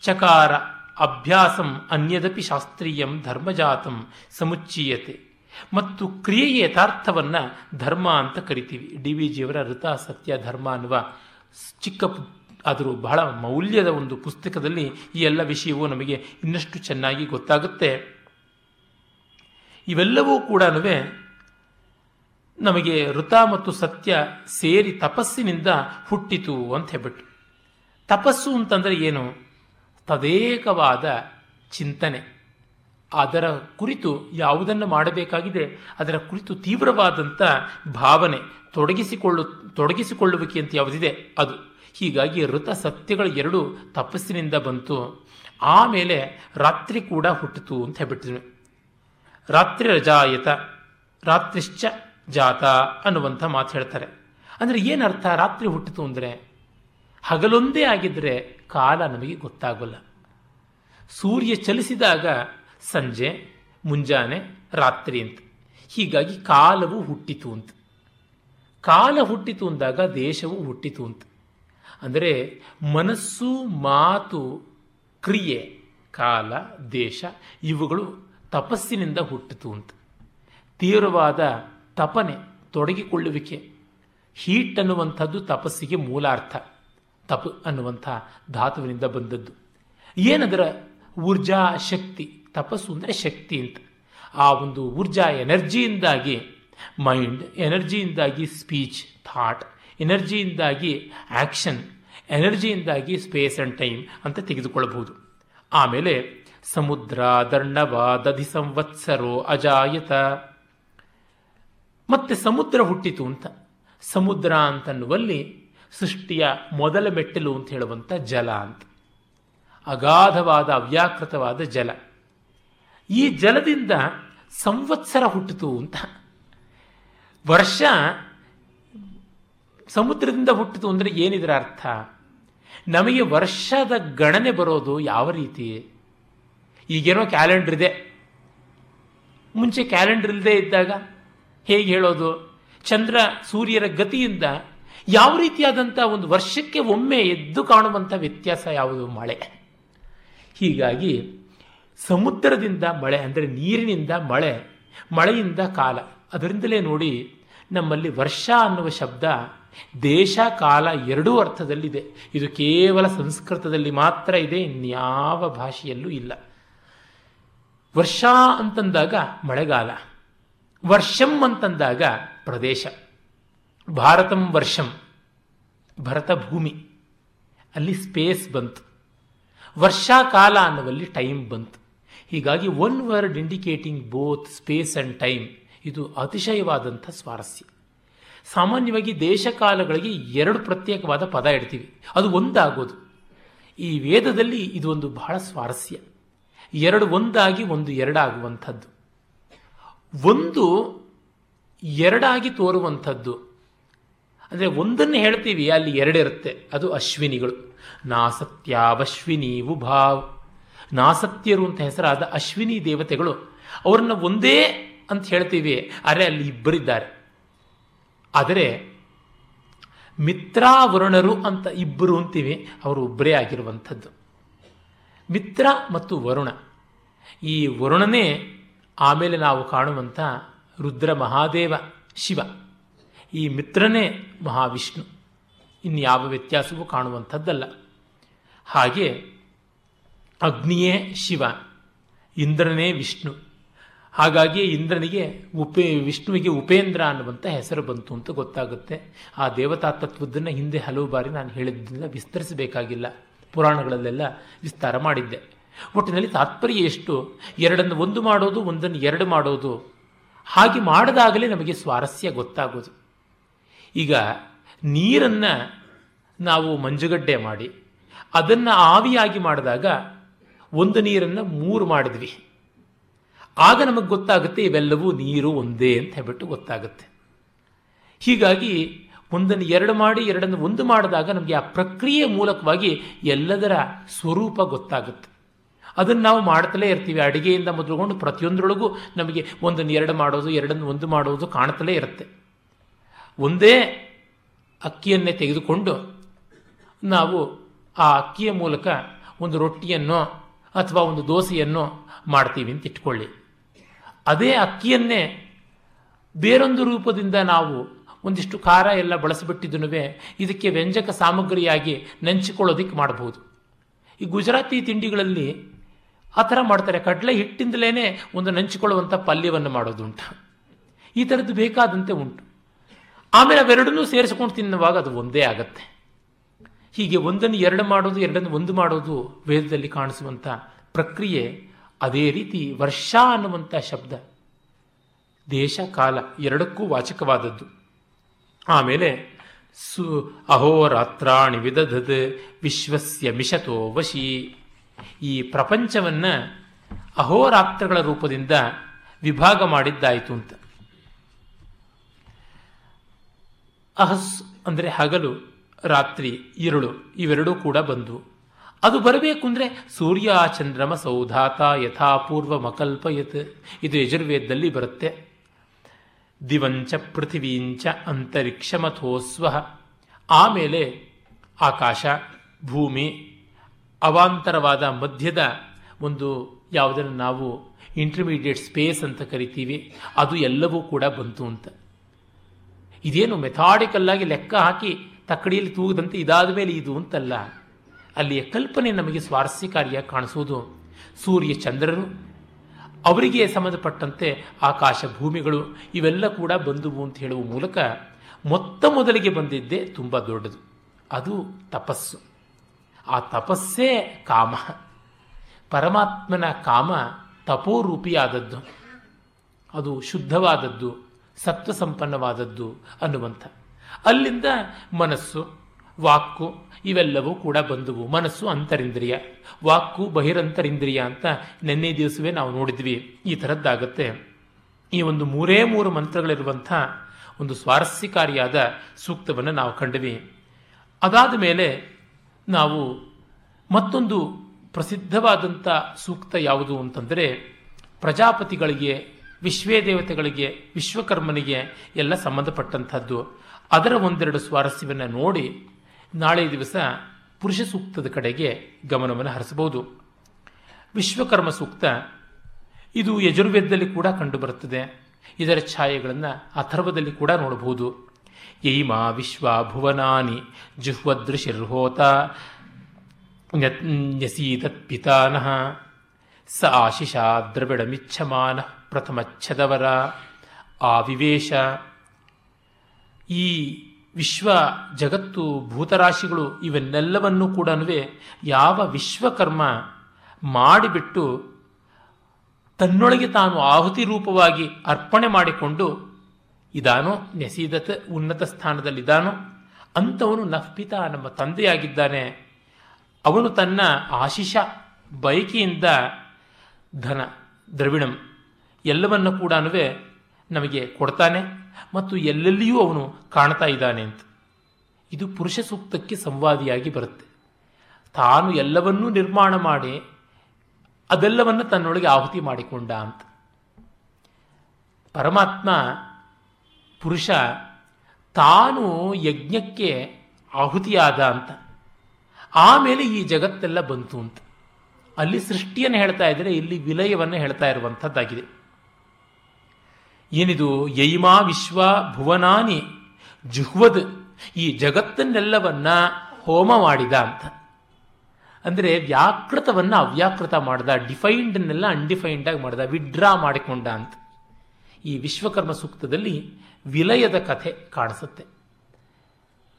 ಚಕಾರ, ಅಭ್ಯಾಸಂ ಅನ್ಯದಪಿ ಶಾಸ್ತ್ರೀಯಂ ಧರ್ಮಜಾತಂ ಸಮುಚ್ಚೀಯತೆ. ಮತ್ತು ಕ್ರಿಯೆಯ ಯಥಾರ್ಥವನ್ನು ಧರ್ಮ ಅಂತ ಕರಿತೀವಿ. ಡಿ ವಿ ಜಿಯವರ ಋತ ಸತ್ಯ ಧರ್ಮ ಅನ್ನುವ ಚಿಕ್ಕ ಆದರೂ ಬಹಳ ಮೌಲ್ಯದ ಒಂದು ಪುಸ್ತಕದಲ್ಲಿ ಈ ಎಲ್ಲ ವಿಷಯವೂ ನಮಗೆ ಇನ್ನಷ್ಟು ಚೆನ್ನಾಗಿ ಗೊತ್ತಾಗುತ್ತೆ. ಇವೆಲ್ಲವೂ ಕೂಡ ನಮಗೆ ಋತ ಮತ್ತು ಸತ್ಯ ಸೇರಿ ತಪಸ್ಸಿನಿಂದ ಹುಟ್ಟಿತು ಅಂತ ಹೇಳ್ಬಿಟ್ಟು. ತಪಸ್ಸು ಅಂತಂದರೆ ಏನು? ತದೇಕವಾದ ಚಿಂತನೆ. ಅದರ ಕುರಿತು ಯಾವುದನ್ನು ಮಾಡಬೇಕಾಗಿದೆ? ಅದರ ಕುರಿತು ತೀವ್ರವಾದಂಥ ಭಾವನೆ ತೊಡಗಿಸಿಕೊಳ್ಳು, ತೊಡಗಿಸಿಕೊಳ್ಳುವಿಕೆ ಅಂತ ಯಾವುದಿದೆ? ಅದು. ಹೀಗಾಗಿ ಋತ ಸತ್ಯಗಳು ಎರಡು ತಪಸ್ಸಿನಿಂದ ಬಂತು. ಆಮೇಲೆ ರಾತ್ರಿ ಕೂಡ ಹುಟ್ಟಿತು ಅಂತ ಹೇಳ್ಬಿಟ್ಟಿದ್ವಿ. ರಾತ್ರಿ ರಜಾಯತ, ರಾತ್ರಿಶ್ಚ ಜಾತ ಅನ್ನುವಂಥ ಮಾತು ಹೇಳ್ತಾರೆ. ಅಂದರೆ ಏನರ್ಥ? ರಾತ್ರಿ ಹುಟ್ಟಿತು ಅಂದರೆ ಹಗಲೊಂದೇ ಆಗಿದ್ದರೆ ಕಾಲ ನಮಗೆ ಗೊತ್ತಾಗಲ್ಲ. ಸೂರ್ಯ ಚಲಿಸಿದಾಗ ಸಂಜೆ, ಮುಂಜಾನೆ, ರಾತ್ರಿ ಅಂತ. ಹೀಗಾಗಿ ಕಾಲವು ಹುಟ್ಟಿತು ಅಂತ. ಕಾಲ ಹುಟ್ಟಿತು ಅಂದಾಗ ದೇಶವು ಹುಟ್ಟಿತು ಅಂತ. ಅಂದರೆ ಮನಸ್ಸು, ಮಾತು, ಕ್ರಿಯೆ, ಕಾಲ, ದೇಶ ಇವುಗಳು ತಪಸ್ಸಿನಿಂದ ಹುಟ್ಟಿತು ಅಂತ. ತೀವ್ರವಾದ ತಪನೆ, ತೊಡಗಿಕೊಳ್ಳುವಿಕೆ. ಹೀಟ್ ಅನ್ನುವಂಥದ್ದು ತಪಸ್ಸಿಗೆ ಮೂಲಾರ್ಥ. ತಪ ಅನ್ನುವಂಥ ಧಾತುವಿನಿಂದ ಬಂದದ್ದು. ಏನದರ ಊರ್ಜಾ ಶಕ್ತಿ? ತಪಸ್ಸು ಅಂದರೆ ಶಕ್ತಿ ಅಂತ. ಆ ಒಂದು ಊರ್ಜಾ ಎನರ್ಜಿಯಿಂದಾಗಿ ಮೈಂಡ್, ಎನರ್ಜಿಯಿಂದಾಗಿ ಸ್ಪೀಚ್, ಥಾಟ್, ಎನರ್ಜಿಯಿಂದಾಗಿ ಆ್ಯಕ್ಷನ್ ಎನರ್ಜಿಯಿಂದಾಗಿ ಸ್ಪೇಸ್ ಆ್ಯಂಡ್ ಟೈಮ್ ಅಂತ ತೆಗೆದುಕೊಳ್ಳಬಹುದು. ಆಮೇಲೆ ಸಮುದ್ರ ದಂಡವ ದಧಿ ಸಂವತ್ಸರೋ ಅಜಾಯತ. ಮತ್ತೆ ಸಮುದ್ರ ಹುಟ್ಟಿತು ಅಂತ. ಸಮುದ್ರ ಅಂತನ್ನುವಲ್ಲಿ ಸೃಷ್ಟಿಯ ಮೊದಲ ಮೆಟ್ಟಿಲು ಅಂತ ಹೇಳುವಂಥ ಜಲ ಅಂತ. ಅಗಾಧವಾದ, ಅವ್ಯಾಕೃತವಾದ ಜಲ. ಈ ಜಲದಿಂದ ಸಂವತ್ಸರ ಹುಟ್ಟಿತು ಅಂತ. ವರ್ಷ ಸಮುದ್ರದಿಂದ ಹುಟ್ಟಿತು ಅಂದರೆ ಏನಿದರ ಅರ್ಥ? ನಮಗೆ ವರ್ಷದ ಗಣನೆ ಬರೋದು ಯಾವ ರೀತಿ? ಈಗೇನೋ ಕ್ಯಾಲೆಂಡರ್ ಇದೆ. ಮುಂಚೆ ಕ್ಯಾಲೆಂಡರ್ ಇಲ್ಲದೆ ಇದ್ದಾಗ ಹೇಗೆ ಹೇಳೋದು? ಚಂದ್ರ ಸೂರ್ಯರ ಗತಿಯಿಂದ ಯಾವ ರೀತಿಯಾದಂಥ ಒಂದು ವರ್ಷಕ್ಕೆ ಒಮ್ಮೆ ಎದ್ದು ಕಾಣುವಂಥ ವ್ಯತ್ಯಾಸ ಯಾವುದು? ಮಳೆ. ಹೀಗಾಗಿ ಸಮುದ್ರದಿಂದ ಮಳೆ, ಅಂದರೆ ನೀರಿನಿಂದ ಮಳೆ, ಮಳೆಯಿಂದ ಕಾಲ. ಅದರಿಂದಲೇ ನೋಡಿ ನಮ್ಮಲ್ಲಿ ವರ್ಷ ಅನ್ನುವ ಶಬ್ದ ದೇಶ, ಕಾಲ ಎರಡೂ ಅರ್ಥದಲ್ಲಿದೆ. ಇದು ಕೇವಲ ಸಂಸ್ಕೃತದಲ್ಲಿ ಮಾತ್ರ ಇದೆ, ಇನ್ಯಾವ ಭಾಷೆಯಲ್ಲೂ ಇಲ್ಲ. ವರ್ಷ ಅಂತಂದಾಗ ಮಳೆಗಾಲ. ವರ್ಷಂ ಅಂತಂದಾಗ ಪ್ರದೇಶ. ಭಾರತಂ ವರ್ಷಂ ಭರತ ಭೂಮಿ ಅಲ್ಲಿ ಸ್ಪೇಸ್ ಬಂತು. ವರ್ಷಾಕಾಲ ಅನ್ನುವಲ್ಲಿ ಟೈಮ್ ಬಂತು. ಹೀಗಾಗಿ one word indicating both space and time ಇದು ಅತಿಶಯವಾದಂಥ ಸ್ವಾರಸ್ಯ. ಸಾಮಾನ್ಯವಾಗಿ ದೇಶಕಾಲಗಳಿಗೆ ಎರಡು ಪ್ರತ್ಯೇಕವಾದ ಪದ ಇಡ್ತೀವಿ. ಅದು ಒಂದಾಗೋದು. ಈ ವೇದದಲ್ಲಿ ಇದು ಒಂದು ಬಹಳ ಸ್ವಾರಸ್ಯ. ಎರಡು ಒಂದಾಗಿ ಒಂದು ಎರಡಾಗುವಂಥದ್ದು. ಒಂದು ಎರಡಾಗಿ ತೋರುವಂಥದ್ದು. ಅಂದರೆ ಒಂದನ್ನು ಹೇಳ್ತೀವಿ, ಅಲ್ಲಿ ಎರಡಿರುತ್ತೆ. ಅದು ಅಶ್ವಿನಿಗಳು. ನಾಸತ್ಯಾವಶ್ವಿನಿ ಉಭಾವ್ ನಾಸತ್ಯರು ಅಂತ ಹೆಸರಾದ ಅಶ್ವಿನಿ ದೇವತೆಗಳು, ಅವರನ್ನು ಒಂದೇ ಅಂತ ಹೇಳ್ತೀವಿ. ಅರೆ, ಅಲ್ಲಿ ಇಬ್ಬರಿದ್ದಾರೆ. ಆದರೆ, ಮಿತ್ರಾವರುಣರು ಅಂತ ಇಬ್ಬರು ಅಂತೀವಿ, ಅವರು ಒಬ್ಬರೇ ಆಗಿರುವಂಥದ್ದು. ಮಿತ್ರ ಮತ್ತು ವರುಣ. ಈ ವರುಣನೇ ಆಮೇಲೆ ನಾವು ಕಾಣುವಂಥ ರುದ್ರ ಮಹಾದೇವ ಶಿವ. ಈ ಮಿತ್ರನೇ ಮಹಾವಿಷ್ಣು. ಇನ್ಯಾವ ವ್ಯತ್ಯಾಸವೂ ಕಾಣುವಂಥದ್ದಲ್ಲ. ಹಾಗೆ ಅಗ್ನಿಯೇ ಶಿವ, ಇಂದ್ರನೇ ವಿಷ್ಣು. ಹಾಗಾಗಿ ಇಂದ್ರನಿಗೆ ಉಪೇ, ವಿಷ್ಣುವಿಗೆ ಉಪೇಂದ್ರ ಅನ್ನುವಂಥ ಹೆಸರು ಬಂತು ಅಂತ ಗೊತ್ತಾಗುತ್ತೆ. ಆ ದೇವತಾ ತತ್ವದನ್ನು ಹಿಂದೆ ಹಲವು ಬಾರಿ ನಾನು ಹೇಳಿದ್ದರಿಂದ ವಿಸ್ತರಿಸಬೇಕಾಗಿಲ್ಲ. ಪುರಾಣಗಳಲ್ಲೆಲ್ಲ ವಿಸ್ತಾರ ಮಾಡಿದ್ದೆ. ಒಟ್ಟಿನಲ್ಲಿ ತಾತ್ಪರ್ಯ ಎಷ್ಟು? ಎರಡನ್ನು ಒಂದು ಮಾಡೋದು, ಒಂದನ್ನು ಎರಡು ಮಾಡೋದು. ಹಾಗೆ ಮಾಡಿದಾಗಲೇ ನಮಗೆ ಸ್ವಾರಸ್ಯ ಗೊತ್ತಾಗೋದು. ಈಗ ನೀರನ್ನು ನಾವು ಮಂಜುಗಡ್ಡೆ ಮಾಡಿ, ಅದನ್ನು ಆವಿಯಾಗಿ ಮಾಡಿದಾಗ ಒಂದು ನೀರನ್ನು ಮೂರು ಮಾಡಿದ್ವಿ. ಆಗ ನಮಗೆ ಗೊತ್ತಾಗುತ್ತೆ ಇವೆಲ್ಲವೂ ನೀರು ಒಂದೇ ಅಂತ ಹೇಳ್ಬಿಟ್ಟು ಗೊತ್ತಾಗುತ್ತೆ. ಹೀಗಾಗಿ ಒಂದನ್ನು ಎರಡು ಮಾಡಿ, ಎರಡನ್ನು ಒಂದು ಮಾಡಿದಾಗ ನಮಗೆ ಆ ಪ್ರಕ್ರಿಯೆ ಮೂಲಕವಾಗಿ ಎಲ್ಲದರ ಸ್ವರೂಪ ಗೊತ್ತಾಗುತ್ತೆ. ಅದನ್ನು ನಾವು ಮಾಡ್ತಲೇ ಇರ್ತೀವಿ. ಅಡಿಗೆಯಿಂದ ಮೊದಲುಗೊಂಡು ಪ್ರತಿಯೊಂದರೊಳಗೂ ನಮಗೆ ಒಂದನ್ನು ಎರಡು ಮಾಡೋದು, ಎರಡನ್ನು ಒಂದು ಮಾಡೋದು ಕಾಣ್ತಲೇ ಇರುತ್ತೆ. ಒಂದೇ ಅಕ್ಕಿಯನ್ನೇ ತೆಗೆದುಕೊಂಡು ನಾವು ಆ ಅಕ್ಕಿಯ ಮೂಲಕ ಒಂದು ರೊಟ್ಟಿಯನ್ನು ಅಥವಾ ಒಂದು ದೋಸೆಯನ್ನು ಮಾಡ್ತೀವಿ ಅಂತ ಇಟ್ಕೊಳ್ಳಿ. ಅದೇ ಅಕ್ಕಿಯನ್ನೇ ಬೇರೊಂದು ರೂಪದಿಂದ ನಾವು ಒಂದಿಷ್ಟು ಖಾರ ಎಲ್ಲ ಬಳಸಿಬಿಟ್ಟಿದ್ದನುವೇ ಇದಕ್ಕೆ ವ್ಯಂಜಕ ಸಾಮಗ್ರಿಯಾಗಿ ನೆಂಚಿಕೊಳ್ಳೋದಕ್ಕೆ ಮಾಡಬಹುದು ಈ ಗುಜರಾತಿ ತಿಂಡಿಗಳಲ್ಲಿ ಆ ಥರ ಮಾಡ್ತಾರೆ. ಕಡಲೆ ಹಿಟ್ಟಿಂದಲೇ ಒಂದು ನಂಚಿಕೊಳ್ಳುವಂಥ ಪಲ್ಯವನ್ನು ಮಾಡೋದುಂಟ ಈ ಥರದ್ದು ಬೇಕಾದಂತೆ ಉಂಟು. ಆಮೇಲೆ ಅವೆರಡನ್ನೂ ಸೇರಿಸ್ಕೊಂಡು ತಿನ್ನುವಾಗ ಅದು ಒಂದೇ ಆಗತ್ತೆ. ಹೀಗೆ ಒಂದನ್ನು ಎರಡು ಮಾಡೋದು, ಎರಡನ್ನು ಒಂದು ಮಾಡೋದು ವೇದದಲ್ಲಿ ಕಾಣಿಸುವಂಥ ಪ್ರಕ್ರಿಯೆ ಅದೇ ರೀತಿ ವರ್ಷ ಅನ್ನುವಂಥ ಶಬ್ದ. ದೇಶ, ಕಾಲ ಎರಡಕ್ಕೂ ವಾಚಕವಾದದ್ದು. ಆಮೇಲೆ ಸು ಅಹೋರಾತ್ರಾಣಿ ವಿಧದ ವಿಶ್ವಸ್ಯ ಮಿಷತೋ ವಶಿ. ಈ ಪ್ರಪಂಚವನ್ನು ಅಹೋರಾತ್ರಗಳ ರೂಪದಿಂದ ವಿಭಾಗ ಮಾಡಿದ್ದಾಯಿತು ಅಂತ. ಅಹಸ್ ಅಂದರೆ ಹಗಲು, ರಾತ್ರಿ ഇരുಳು ಇವೆರಡೂ ಕೂಡ ಬಂದು ಅದು ಬರಬೇಕು ಅಂದರೆ ಸೂರ್ಯ, ಚಂದ್ರಮ, ಸೌಧಾತ, ಯಥಾಪೂರ್ವ ಮಕಲ್ಪಯತ್ ಇದು ಯಜುರ್ವೇದದಲ್ಲಿ ಬರುತ್ತೆ. ದಿವಂಚ ಪೃಥಿವೀಂಚ ಅಂತರಿಕ್ಷಮಥೋಸ್ವ ಆಮೇಲೆ ಆಕಾಶ, ಭೂಮಿ ಅವಾಂತರವಾದ ಮಧ್ಯದ ಒಂದು ಯಾವುದನ್ನು ನಾವು ಇಂಟರ್ಮೀಡಿಯೇಟ್ ಸ್ಪೇಸ್ ಅಂತ ಕರಿತೀವಿ, ಅದು ಎಲ್ಲವೂ ಕೂಡ ಬಂತು ಅಂತ. ಇದೇನು ಮೆಥಾಡಿಕಲ್ಲಾಗಿ ಲೆಕ್ಕ ಹಾಕಿ ತಕ್ಕಡಿಯಲ್ಲಿ ತೂಗದಂತೆ ಇದಾದ ಮೇಲೆ ಇದು ಅಂತಲ್ಲ. ಅಲ್ಲಿಯ ಕಲ್ಪನೆ ನಮಗೆ ಸ್ವಾರಸ್ಯಕಾರಿಯಾಗಿ ಕಾಣಿಸುವುದು ಸೂರ್ಯ ಚಂದ್ರರು, ಅವರಿಗೆ ಸಂಬಂಧಪಟ್ಟಂತೆ ಆಕಾಶ ಭೂಮಿಗಳು ಇವೆಲ್ಲ ಕೂಡ ಬಂದುವು ಅಂತ ಹೇಳುವ ಮೂಲಕ ಮೊತ್ತ ಮೊದಲಿಗೆ ಬಂದಿದ್ದೇ ತುಂಬ ದೊಡ್ಡದು. ಅದು ತಪಸ್ಸು. ಆ ತಪಸ್ಸೇ ಕಾಮ. ಪರಮಾತ್ಮನ ಕಾಮ ತಪೋರೂಪಿಯಾದದ್ದು. ಅದು ಶುದ್ಧವಾದದ್ದು, ಸತ್ವಸಂಪನ್ನವಾದದ್ದು ಅನ್ನುವಂಥ. ಅಲ್ಲಿಂದ ಮನಸ್ಸು ವಾಕು ಇವೆಲ್ಲವೂ ಕೂಡ ಬಂದವು. ಮನಸ್ಸು ಅಂತರಿಂದ್ರಿಯ ವಾಕು ಬಹಿರಂತರಿಂದ್ರಿಯ ಅಂತ ನಿನ್ನೆ ದಿವಸವೇ ನಾವು ನೋಡಿದ್ವಿ. ಈ ಥರದ್ದಾಗತ್ತೆ. ಈ ಒಂದು ಮೂರೇ ಮೂರು ಮಂತ್ರಗಳಿರುವಂಥ ಒಂದು ಸ್ವಾರಸ್ಯಕಾರಿಯಾದ ಸೂಕ್ತವನ್ನು ನಾವು ಕಂಡ್ವಿ. ಅದಾದ ಮೇಲೆ ನಾವು ಮತ್ತೊಂದು ಪ್ರಸಿದ್ಧವಾದಂಥ ಸೂಕ್ತ ಯಾವುದು ಅಂತಂದರೆ ಪ್ರಜಾಪತಿಗಳಿಗೆ ವಿಶ್ವೇ ದೇವತೆಗಳಿಗೆ ವಿಶ್ವಕರ್ಮನಿಗೆ ಎಲ್ಲ ಸಂಬಂಧಪಟ್ಟಂಥದ್ದು. ಅದರ ಒಂದೆರಡು ಸ್ವಾರಸ್ಯವನ್ನು ನೋಡಿ ನಾಳೆ ದಿವಸ ಪುರುಷ ಸೂಕ್ತದ ಕಡೆಗೆ ಗಮನವನ್ನು ಹರಿಸಬಹುದು. ವಿಶ್ವಕರ್ಮ ಸೂಕ್ತ ಇದು ಯಜುರ್ವೇದದಲ್ಲಿ ಕೂಡ ಕಂಡುಬರುತ್ತದೆ ಇದರ ಛಾಯೆಗಳನ್ನು ಅಥರ್ವದಲ್ಲಿ ಕೂಡ ನೋಡಬಹುದು. ಯೈಮಾ ವಿಶ್ವ ಭುವನಾನಿ ಜುಹ್ವದೃಶಿರ್ಹೋತ ನ್ಯಸೀತತ್ ಪಿತಾನಃ ಸ ಆಶಿಷ ದ್ರವಿಡಮಿಚ್ಛಮಾನ ಪ್ರಥಮಚ್ಛದವರ ಆವಿವೇಶ. ಈ ವಿಶ್ವ ಜಗತ್ತು ಭೂತರಾಶಿಗಳು ಇವನ್ನೆಲ್ಲವನ್ನೂ ಕೂಡ ಯಾವ ವಿಶ್ವಕರ್ಮ ಮಾಡಿಬಿಟ್ಟು ತನ್ನೊಳಗೆ ತಾನು ಆಹುತಿ ರೂಪವಾಗಿ ಅರ್ಪಣೆ ಮಾಡಿಕೊಂಡು ಇದಾನೋ? ನೆಸೀದತ ಉನ್ನತ ಸ್ಥಾನದಲ್ಲಿದ್ದಾನೋ? ಅಂಥವನು ನಫ್ಪಿತ ನಮ್ಮ ತಂದೆಯಾಗಿದ್ದಾನೆ. ಅವನು ತನ್ನ ಆಶಿಷ, ಬಯಕೆಯಿಂದ ಧನ, ದ್ರವಿಣಂ ಎಲ್ಲವನ್ನು ಕೂಡ ನಮಗೆ ಕೊಡ್ತಾನೆ ಮತ್ತು ಎಲ್ಲೆಲ್ಲಿಯೂ ಅವನು ಕಾಣ್ತಾ ಇದ್ದಾನೆ ಅಂತ. ಇದು ಪುರುಷ ಸೂಕ್ತಕ್ಕೆ ಸಂವಾದಿಯಾಗಿ ಬರುತ್ತೆ. ತಾನು ಎಲ್ಲವನ್ನೂ ನಿರ್ಮಾಣ ಮಾಡಿ ಅದೆಲ್ಲವನ್ನು ತನ್ನೊಳಗೆ ಆಹುತಿ ಮಾಡಿಕೊಂಡ ಅಂತ. ಪರಮಾತ್ಮ ಪುರುಷ ತಾನು ಯಜ್ಞಕ್ಕೆ ಆಹುತಿಯಾದ ಅಂತ. ಆಮೇಲೆ ಈ ಜಗತ್ತೆಲ್ಲ ಬಂತು ಅಂತ. ಅಲ್ಲಿ ಸೃಷ್ಟಿಯನ್ನು ಹೇಳ್ತಾ ಇದ್ರೆ ಇಲ್ಲಿ ವಿಲಯವನ್ನು ಹೇಳ್ತಾ ಇರುವಂಥದ್ದಾಗಿದೆ. ಏನಿದು? ಯೈಮಾ ವಿಶ್ವ ಭುವನಾನಿ ಜುಹ್ವದ್ ಈ ಜಗತ್ತನ್ನೆಲ್ಲವನ್ನ ಹೋಮ ಮಾಡಿದ ಅಂತ. ಅಂದರೆ ವ್ಯಾಕೃತವನ್ನು ಅವ್ಯಾಕೃತ ಮಾಡ್ದ ಡಿಫೈನ್ಡನ್ನೆಲ್ಲ ಅನ್ಡಿಫೈನ್ಡ್ ಆಗಿ ಮಾಡ್ದ, ವಿಡ್ರಾ ಮಾಡಿಕೊಂಡ ಅಂತ. ಈ ವಿಶ್ವಕರ್ಮ ಸೂಕ್ತದಲ್ಲಿ ವಿಲಯದ ಕಥೆ ಕಾಣಿಸುತ್ತೆ.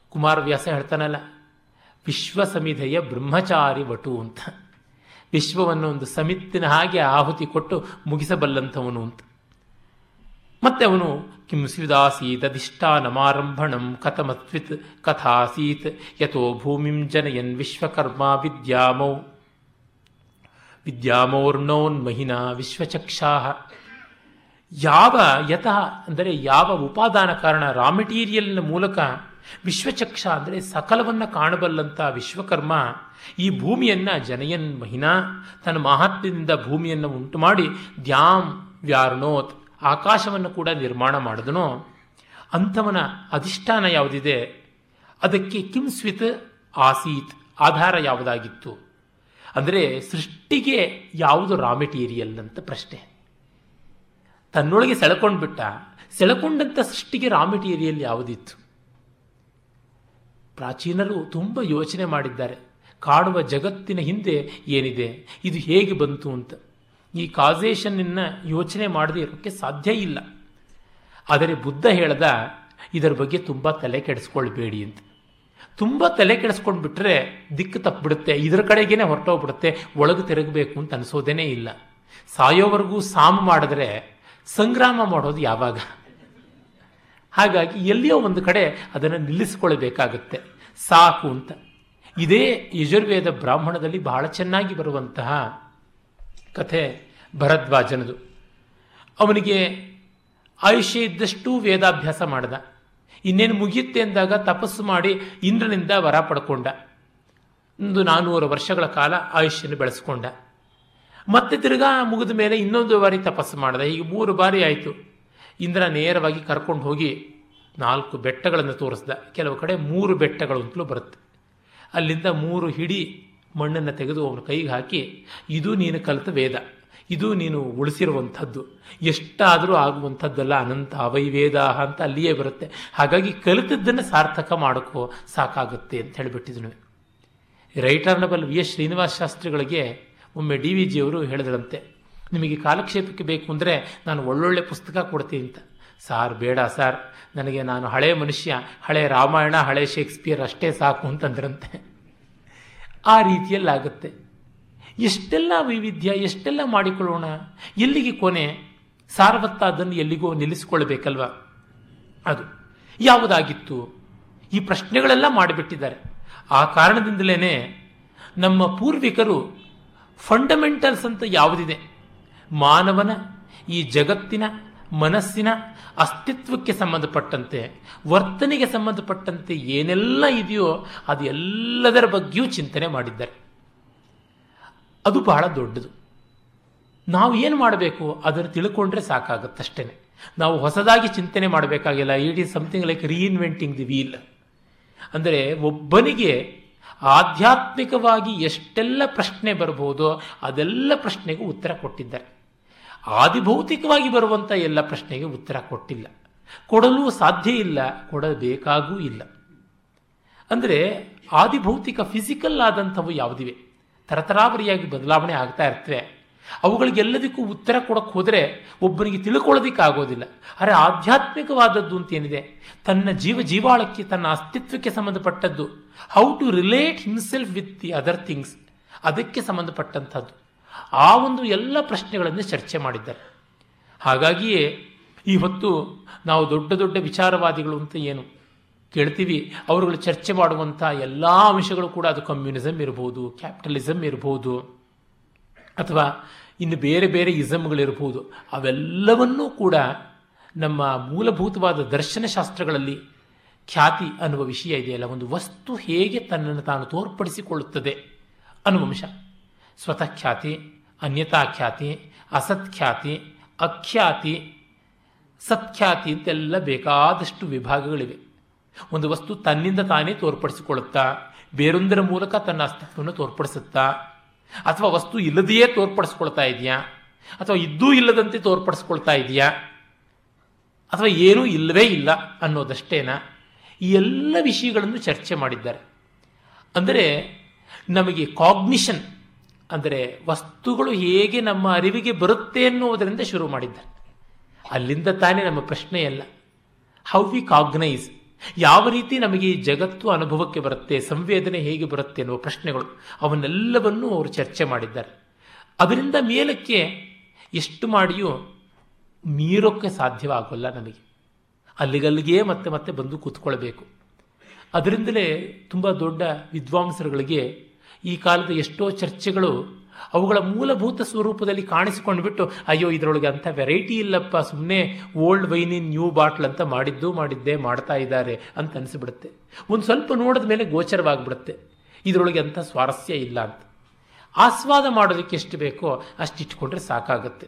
ಕುಮಾರವ್ಯಾಸ ಹೇಳ್ತಾನಲ್ಲ ವಿಶ್ವ ಸಮಿಧೆಯ ಬ್ರಹ್ಮಚಾರಿ ವಟು ಅಂತ. ವಿಶ್ವವನ್ನು ಒಂದು ಸಮಿತ್ತಿನ ಹಾಗೆ ಆಹುತಿ ಕೊಟ್ಟು ಮುಗಿಸಬಲ್ಲಂಥವನು ಅಂತ. ಮತ್ತೆ ಅವನು, ಕಿಂ ಸ್ವಿದಾಸೀತ್ ಅಧಿಷ್ಠಾನಮಾರಂಭಣಂ ಕಥಮತ್ವಿತ್ ಕಥಾಸೀತ್ ಯಥೋ ಭೂಮಿಂ ಜನಯನ್ ವಿಶ್ವಕರ್ಮ ವಿದ್ಯಾಮೌ. ವಿದ್ಯಾಮೌರ್ಣೋನ್ಮಹಿನ ವಿಶ್ವಚಕ್ಷಾ. ಯಾವ ಯತಃ ಅಂದರೆ ಯಾವ ಉಪಾದಾನ ಕಾರಣ ರಾ ಮೆಟೀರಿಯಲ್ನ ಮೂಲಕ ವಿಶ್ವಚಕ್ಷ ಅಂದರೆ ಸಕಲವನ್ನು ಕಾಣಬಲ್ಲಂಥ ವಿಶ್ವಕರ್ಮ ಈ ಭೂಮಿಯನ್ನು ಜನಯನ್ ಮಹಿನಾ ತನ್ನ ಮಹಾತ್ಮ್ಯದಿಂದ ಭೂಮಿಯನ್ನು ಉಂಟು ಮಾಡಿ ದ್ಯಾಮ್ ವ್ಯಾರ್ಣೋತ್ ಆಕಾಶವನ್ನು ಕೂಡ ನಿರ್ಮಾಣ ಮಾಡಿದನೋ. ಅಂಥವನ ಅಧಿಷ್ಠಾನ ಯಾವುದಿದೆ? ಅದಕ್ಕೆ ಕಿಂಸ್ವಿತ್ ಆಸೀತ್ ಆಧಾರ ಯಾವುದಾಗಿತ್ತು? ಅಂದರೆ ಸೃಷ್ಟಿಗೆ ಯಾವುದು ರಾ ಮೆಟೀರಿಯಲ್ ಅಂತ ಪ್ರಶ್ನೆ. ತನ್ನೊಳಗೆ ಸೆಳೆಕೊಂಡ್ಬಿಟ್ಟ ಸೆಳಕೊಂಡಂತ ಸೃಷ್ಟಿಗೆ ರಾ ಮೆಟೀರಿಯಲ್ ಯಾವುದಿತ್ತು? ಪ್ರಾಚೀನರು ತುಂಬ ಯೋಚನೆ ಮಾಡಿದ್ದಾರೆ ಕಾಣುವ ಜಗತ್ತಿನ ಹಿಂದೆ ಏನಿದೆ, ಇದು ಹೇಗೆ ಬಂತು ಅಂತ. ಈ ಕಾಸೇಷನ್ನ ಯೋಚನೆ ಮಾಡದೇ ಇರೋಕ್ಕೆ ಸಾಧ್ಯ ಇಲ್ಲ. ಆದರೆ ಬುದ್ಧ ಹೇಳ್ದ, ಇದರ ಬಗ್ಗೆ ತುಂಬ ತಲೆ ಕೆಡಿಸ್ಕೊಳ್ಬೇಡಿ ಅಂತ. ತುಂಬ ತಲೆ ಕೆಡಿಸ್ಕೊಂಡು ಬಿಟ್ರೆ ದಿಕ್ಕು ತಪ್ಪಿಬಿಡುತ್ತೆ, ಇದರ ಕಡೆಗೇನೆ ಹೊರಟೋಗ್ಬಿಡುತ್ತೆ, ಒಳಗೆ ತಿರುಗಬೇಕು ಅಂತ ಅನಿಸೋದೇನೇ ಇಲ್ಲ. ಸಾಯೋವರೆಗೂ ಸಾಮ ಮಾಡಿದ್ರೆ ಸಂಗ್ರಾಮ ಮಾಡೋದು ಯಾವಾಗ? ಹಾಗಾಗಿ ಎಲ್ಲಿಯೋ ಒಂದು ಕಡೆ ಅದನ್ನು ನಿಲ್ಲಿಸಿಕೊಳ್ಳಬೇಕಾಗುತ್ತೆ. ಸಾಕು ಅಂತ. ಇದೇ ಯಜುರ್ವೇದ ಬ್ರಾಹ್ಮಣದಲ್ಲಿ ಬಹಳ ಚೆನ್ನಾಗಿ ಬರುವಂತಹ ಕಥೆ ಭರದ್ವಾಜನದು. ಅವನಿಗೆ ಆಯುಷ್ಯ ಇದ್ದಷ್ಟು ವೇದಾಭ್ಯಾಸ ಮಾಡಿದ. ಇನ್ನೇನು ಮುಗಿಯುತ್ತೆ ಅಂದಾಗ ತಪಸ್ಸು ಮಾಡಿ ಇಂದ್ರನಿಂದ ವರ ಪಡ್ಕೊಂಡ. ಒಂದು ನಾನ್ನೂರು ವರ್ಷಗಳ ಕಾಲ ಆಯುಷ್ಯನ ಬೆಳೆಸ್ಕೊಂಡ. ಮತ್ತೆ ತಿರ್ಗಾ ಮುಗಿದ ಮೇಲೆ ಇನ್ನೊಂದು ಬಾರಿ ತಪಸ್ಸು ಮಾಡಿದೆ. ಈಗ ಮೂರು ಬಾರಿ ಆಯಿತು. ಇಂದ್ರ ನೇರವಾಗಿ ಕರ್ಕೊಂಡು ಹೋಗಿ ನಾಲ್ಕು ಬೆಟ್ಟಗಳನ್ನು ತೋರಿಸ್ದ. ಕೆಲವು ಕಡೆ ಮೂರು ಬೆಟ್ಟಗಳು ಅಂತಲೂ ಬರುತ್ತೆ. ಅಲ್ಲಿಂದ ಮೂರು ಹಿಡಿ ಮಣ್ಣನ್ನು ತೆಗೆದು ಅವನ ಕೈಗೆ ಹಾಕಿ, ಇದು ನೀನು ಕಲಿತ ವೇದ. ಇದು ನೀನು ಉಳಿಸಿರುವಂಥದ್ದು. ಎಷ್ಟಾದರೂ ಆಗುವಂಥದ್ದಲ್ಲ, ಅನಂತ ಅವೈವೇದ ಅಂತ ಅಲ್ಲಿಯೇ ಬರುತ್ತೆ. ಹಾಗಾಗಿ ಕಲಿತದ್ದನ್ನು ಸಾರ್ಥಕ ಮಾಡೋಕ್ಕೋ ಸಾಕಾಗುತ್ತೆ ಅಂತ ಹೇಳಿಬಿಟ್ಟಿದ್ನು. Right honourable V S Srinivasa ಶಾಸ್ತ್ರಿಗಳಿಗೆ ಒಮ್ಮೆ ಡಿ ವಿ ಜಿಯವರು ಹೇಳಿದ್ರಂತೆ ನಿಮಗೆ ಕಾಲಕ್ಷೇಪಕ್ಕೆ ಬೇಕು ಅಂದರೆ ನಾನು ಒಳ್ಳೊಳ್ಳೆ ಪುಸ್ತಕ ಕೊಡ್ತೀನಿ ಅಂತ. ಸಾರ್, ಬೇಡ ಸಾರ್. ನನಗೆ ನಾನು ಹಳೆ ಮನುಷ್ಯ, ಹಳೆ ರಾಮಾಯಣ, ಹಳೆ ಶೇಕ್ಸ್ಪಿಯರ್ ಅಷ್ಟೇ ಸಾಕು ಅಂತಂದ್ರಂತೆ. ಆ ರೀತಿಯಲ್ಲಾಗುತ್ತೆ. ಎಷ್ಟೆಲ್ಲ ವೈವಿಧ್ಯ, ಎಷ್ಟೆಲ್ಲ ಮಾಡಿಕೊಳ್ಳೋಣ. ಎಲ್ಲಿಗೆ ಕೊನೆ? ಸಾರವತ್ತಾದನ್ನು ಎಲ್ಲಿಗೋ ನಿಲ್ಲಿಸಿಕೊಳ್ಬೇಕಲ್ವ ಅದು ಯಾವುದಾಗಿತ್ತು? ಈ ಪ್ರಶ್ನೆಗಳೆಲ್ಲ ಮಾಡಿಬಿಟ್ಟಿದ್ದಾರೆ. ಆ ಕಾರಣದಿಂದಲೇ ನಮ್ಮ ಪೂರ್ವಿಕರು ಫಂಡಮೆಂಟಲ್ಸ್ ಅಂತ ಯಾವುದಿದೆ? ಮಾನವನ, ಈ ಜಗತ್ತಿನ, ಮನಸ್ಸಿನ ಅಸ್ತಿತ್ವಕ್ಕೆ ಸಂಬಂಧಪಟ್ಟಂತೆ, ವರ್ತನೆಗೆ ಸಂಬಂಧಪಟ್ಟಂತೆ ಏನೆಲ್ಲ ಇದೆಯೋ ಅದು ಎಲ್ಲದರ ಬಗ್ಗೆಯೂ ಚಿಂತನೆ ಮಾಡಿದ್ದಾರೆ. ಅದು ಬಹಳ ದೊಡ್ಡದು. ನಾವು ಏನು ಮಾಡಬೇಕು? ಅದನ್ನು ತಿಳ್ಕೊಂಡ್ರೆ ಸಾಕಾಗುತ್ತಷ್ಟೇ ನಾವು ಹೊಸದಾಗಿ ಚಿಂತನೆ ಮಾಡಬೇಕಾಗಿಲ್ಲ. It is something like reinventing the wheel ಅಂದರೆ ಒಬ್ಬನಿಗೆ ಆಧ್ಯಾತ್ಮಿಕವಾಗಿ ಎಷ್ಟೆಲ್ಲ ಪ್ರಶ್ನೆ ಬರಬಹುದೋ ಅದೆಲ್ಲ ಪ್ರಶ್ನೆಗೂ ಉತ್ತರ ಕೊಟ್ಟಿದ್ದಾರೆ. ಆದಿಭೌತಿಕವಾಗಿ ಬರುವಂಥ ಎಲ್ಲ ಪ್ರಶ್ನೆಗೆ ಉತ್ತರ ಕೊಟ್ಟಿಲ್ಲ. ಕೊಡಲು ಸಾಧ್ಯ ಇಲ್ಲ, ಕೊಡಬೇಕಾಗೂ ಇಲ್ಲ. ಅಂದರೆ ಆದಿಭೌತಿಕ ಫಿಸಿಕಲ್ ಆದಂಥವು ಯಾವುದಿವೆ? ತರತರಾವರಿಯಾಗಿ ಬದಲಾವಣೆ ಆಗ್ತಾ ಇರ್ತವೆ. ಅವುಗಳಿಗೆಲ್ಲದಕ್ಕೂ ಉತ್ತರ ಕೊಡಕ್ಕೆ ಹೋದರೆ ಒಬ್ಬನಿಗೆ ತಿಳ್ಕೊಳ್ಳೋದಕ್ಕಾಗೋದಿಲ್ಲ. ಆದರೆ ಆಧ್ಯಾತ್ಮಿಕವಾದದ್ದು ಅಂತ ಏನಿದೆ ತನ್ನ ಜೀವ ಜೀವಾಳಕ್ಕೆ, ತನ್ನ ಅಸ್ತಿತ್ವಕ್ಕೆ ಸಂಬಂಧಪಟ್ಟದ್ದು. How to relate himself with the other things ಅದಕ್ಕೆ ಸಂಬಂಧಪಟ್ಟಂಥದ್ದು. ಆ ಒಂದು ಎಲ್ಲ ಪ್ರಶ್ನೆಗಳನ್ನು ಚರ್ಚೆ ಮಾಡಿದ್ದಾರೆ. ಹಾಗಾಗಿಯೇ ಈ ಹೊತ್ತು ನಾವು ದೊಡ್ಡ ದೊಡ್ಡ ವಿಚಾರವಾದಿಗಳು ಅಂತ ಏನು ಕೇಳ್ತೀವಿ? ಅವರುಗಳು ಚರ್ಚೆ ಮಾಡುವಂಥ ಎಲ್ಲ ಅಂಶಗಳು ಕೂಡ ಅದು ಕಮ್ಯುನಿಸಮ್ ಇರ್ಬೋದು ಕ್ಯಾಪಿಟಲಿಸಮ್ ಇರ್ಬೋದು. ಅಥವಾ ಇನ್ನು ಬೇರೆ ಬೇರೆ ಇಸಮ್ಗಳಿರಬಹುದು ಅವೆಲ್ಲವನ್ನೂ ಕೂಡ ನಮ್ಮ ಮೂಲಭೂತವಾದ ದರ್ಶನಶಾಸ್ತ್ರಗಳಲ್ಲಿ ಖ್ಯಾತಿ ಅನ್ನುವ ವಿಷಯ ಇದೆಯಲ್ಲ, ಒಂದು ವಸ್ತು ಹೇಗೆ ತನ್ನನ್ನು ತಾನು ತೋರ್ಪಡಿಸಿಕೊಳ್ಳುತ್ತದೆ ಅನ್ನುವ ಅಂಶ. ಸ್ವತಃ ಖ್ಯಾತಿ ಅನ್ಯತಾ ಖ್ಯಾತಿ ಅಸತ್ಖ್ಯಾತಿ ಅಖ್ಯಾತಿ ಸತ್ಖ್ಯಾತಿ ಅಂತೆಲ್ಲ ಬೇಕಾದಷ್ಟು ವಿಭಾಗಗಳಿವೆ. ಒಂದು ವಸ್ತು ತನ್ನಿಂದ ತಾನೇ ತೋರ್ಪಡಿಸಿಕೊಳ್ಳುತ್ತಾ, ಬೇರೊಂದರ ಮೂಲಕ ತನ್ನ ಅಸ್ತಿತ್ವವನ್ನು ತೋರ್ಪಡಿಸುತ್ತಾ ಅಥವಾ ವಸ್ತು ಇಲ್ಲದೆಯೇ ತೋರ್ಪಡಿಸ್ಕೊಳ್ತಾ ಇದೆಯಾ? ಅಥವಾ ಇದ್ದೂ ಇಲ್ಲದಂತೆ ತೋರ್ಪಡಿಸ್ಕೊಳ್ತಾ ಇದೆಯಾ? ಅಥವಾ ಏನೂ ಇಲ್ಲವೇ ಇಲ್ಲ ಅನ್ನೋದಷ್ಟೇನಾ? ಈ ಎಲ್ಲ ವಿಷಯಗಳನ್ನು ಚರ್ಚೆ ಮಾಡಿದ್ದಾರೆ. ಅಂದರೆ ನಮಗೆ ಕಾಗ್ನಿಷನ್ ಅಂದರೆ ವಸ್ತುಗಳು ಹೇಗೆ ನಮ್ಮ ಅರಿವಿಗೆ ಬರುತ್ತೆ ಅನ್ನುವುದರಿಂದ ಶುರು ಮಾಡಿದ್ದಾರೆ. ಅಲ್ಲಿಂದ ತಾನೇ ನಮ್ಮ ಪ್ರಶ್ನೆಯಲ್ಲ. ಹೌ ವಿ ಕಾಗ್ನೈಸ್ ಯಾವ ರೀತಿ ನಮಗೆ ಈ ಜಗತ್ತು ಅನುಭವಕ್ಕೆ ಬರುತ್ತೆ, ಸಂವೇದನೆ ಹೇಗೆ ಬರುತ್ತೆ ಅನ್ನುವ ಪ್ರಶ್ನೆಗಳು ಅವನ್ನೆಲ್ಲವನ್ನೂ ಅವರು ಚರ್ಚೆ ಮಾಡಿದ್ದಾರೆ. ಅದರಿಂದ ಮೇಲಕ್ಕೆ ಎಷ್ಟು ಮಾಡಿಯೂ ಮೀರೋಕ್ಕೆ ಸಾಧ್ಯವಾಗಲ್ಲ ನಮಗೆ. ಅಲ್ಲಿಗಲ್ಲಿಗೆ ಮತ್ತೆ ಮತ್ತೆ ಬಂದು ಕೂತ್ಕೊಳ್ಬೇಕು. ಅದರಿಂದಲೇ ತುಂಬ ದೊಡ್ಡ ವಿದ್ವಾಂಸರುಗಳಿಗೆ ಈ ಕಾಲದ ಎಷ್ಟೋ ಚರ್ಚೆಗಳು ಅವುಗಳ ಮೂಲಭೂತ ಸ್ವರೂಪದಲ್ಲಿ ಕಾಣಿಸಿಕೊಂಡು ಬಿಟ್ಟು, ಅಯ್ಯೋ, ಇದರೊಳಗೆ ಅಂಥ ವೆರೈಟಿ ಇಲ್ಲಪ್ಪ ಸುಮ್ಮನೆ old wine in new bottle ಅಂತ ಮಾಡಿದ್ದು ಮಾಡಿದ್ದೇ ಮಾಡ್ತಾ ಇದ್ದಾರೆ ಅಂತ ಅನಿಸ್ಬಿಡುತ್ತೆ. ಒಂದು ಸ್ವಲ್ಪ ನೋಡಿದ ಮೇಲೆ ಗೋಚರವಾಗಿಬಿಡುತ್ತೆ. ಇದರೊಳಗೆ ಅಂಥ ಸ್ವಾರಸ್ಯ ಇಲ್ಲ ಅಂತ. ಆಸ್ವಾದ ಮಾಡೋದಕ್ಕೆ ಎಷ್ಟು ಬೇಕೋ ಅಷ್ಟು ಇಟ್ಕೊಂಡ್ರೆ ಸಾಕಾಗುತ್ತೆ.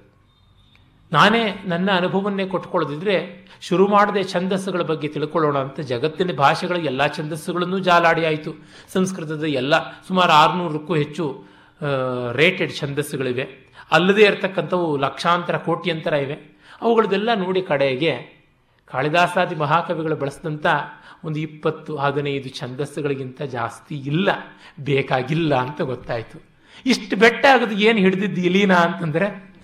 ನಾನೇ ನನ್ನ ಅನುಭವವನ್ನೇ ಕೊಟ್ಕೊಳ್ಳೋದಿದ್ರೆ ಶುರು ಮಾಡದೆ ಛಂದಸ್ಸುಗಳ ಬಗ್ಗೆ ತಿಳ್ಕೊಳ್ಳೋಣ ಅಂತ ಜಗತ್ತಿನ ಭಾಷೆಗಳ ಎಲ್ಲ ಛಂದಸ್ಸುಗಳನ್ನು ಜಾಲಾಡಿ ಆಯಿತು. ಸಂಸ್ಕೃತದ ಎಲ್ಲ ಸುಮಾರು ಆರುನೂರಕ್ಕೂ ಹೆಚ್ಚು ರೇಟೆಡ್ ಛಂದಸ್ಸುಗಳಿವೆ. ಅಲ್ಲದೇ ಇರತಕ್ಕಂಥವು ಲಕ್ಷಾಂತರ, ಕೋಟ್ಯಂತರ ಇವೆ. ಅವುಗಳದೆಲ್ಲ ನೋಡಿ ಕಡೆಗೆ ಕಾಳಿದಾಸಾದಿ ಮಹಾಕವಿಗಳು ಬಳಸಿದಂಥ ಒಂದು ಇಪ್ಪತ್ತು, ಹದಿನೈದು ಛಂದಸ್ಸುಗಳಿಗಿಂತ ಜಾಸ್ತಿ ಇಲ್ಲ, ಬೇಕಾಗಿಲ್ಲ ಅಂತ ಗೊತ್ತಾಯಿತು. ಇಷ್ಟು ಬೆಟ್ಟ ಆಗೋದು ಏನು ಹಿಡಿದಿದ್ದು ಇಲೀನಾ ಅಂತಂದರೆ,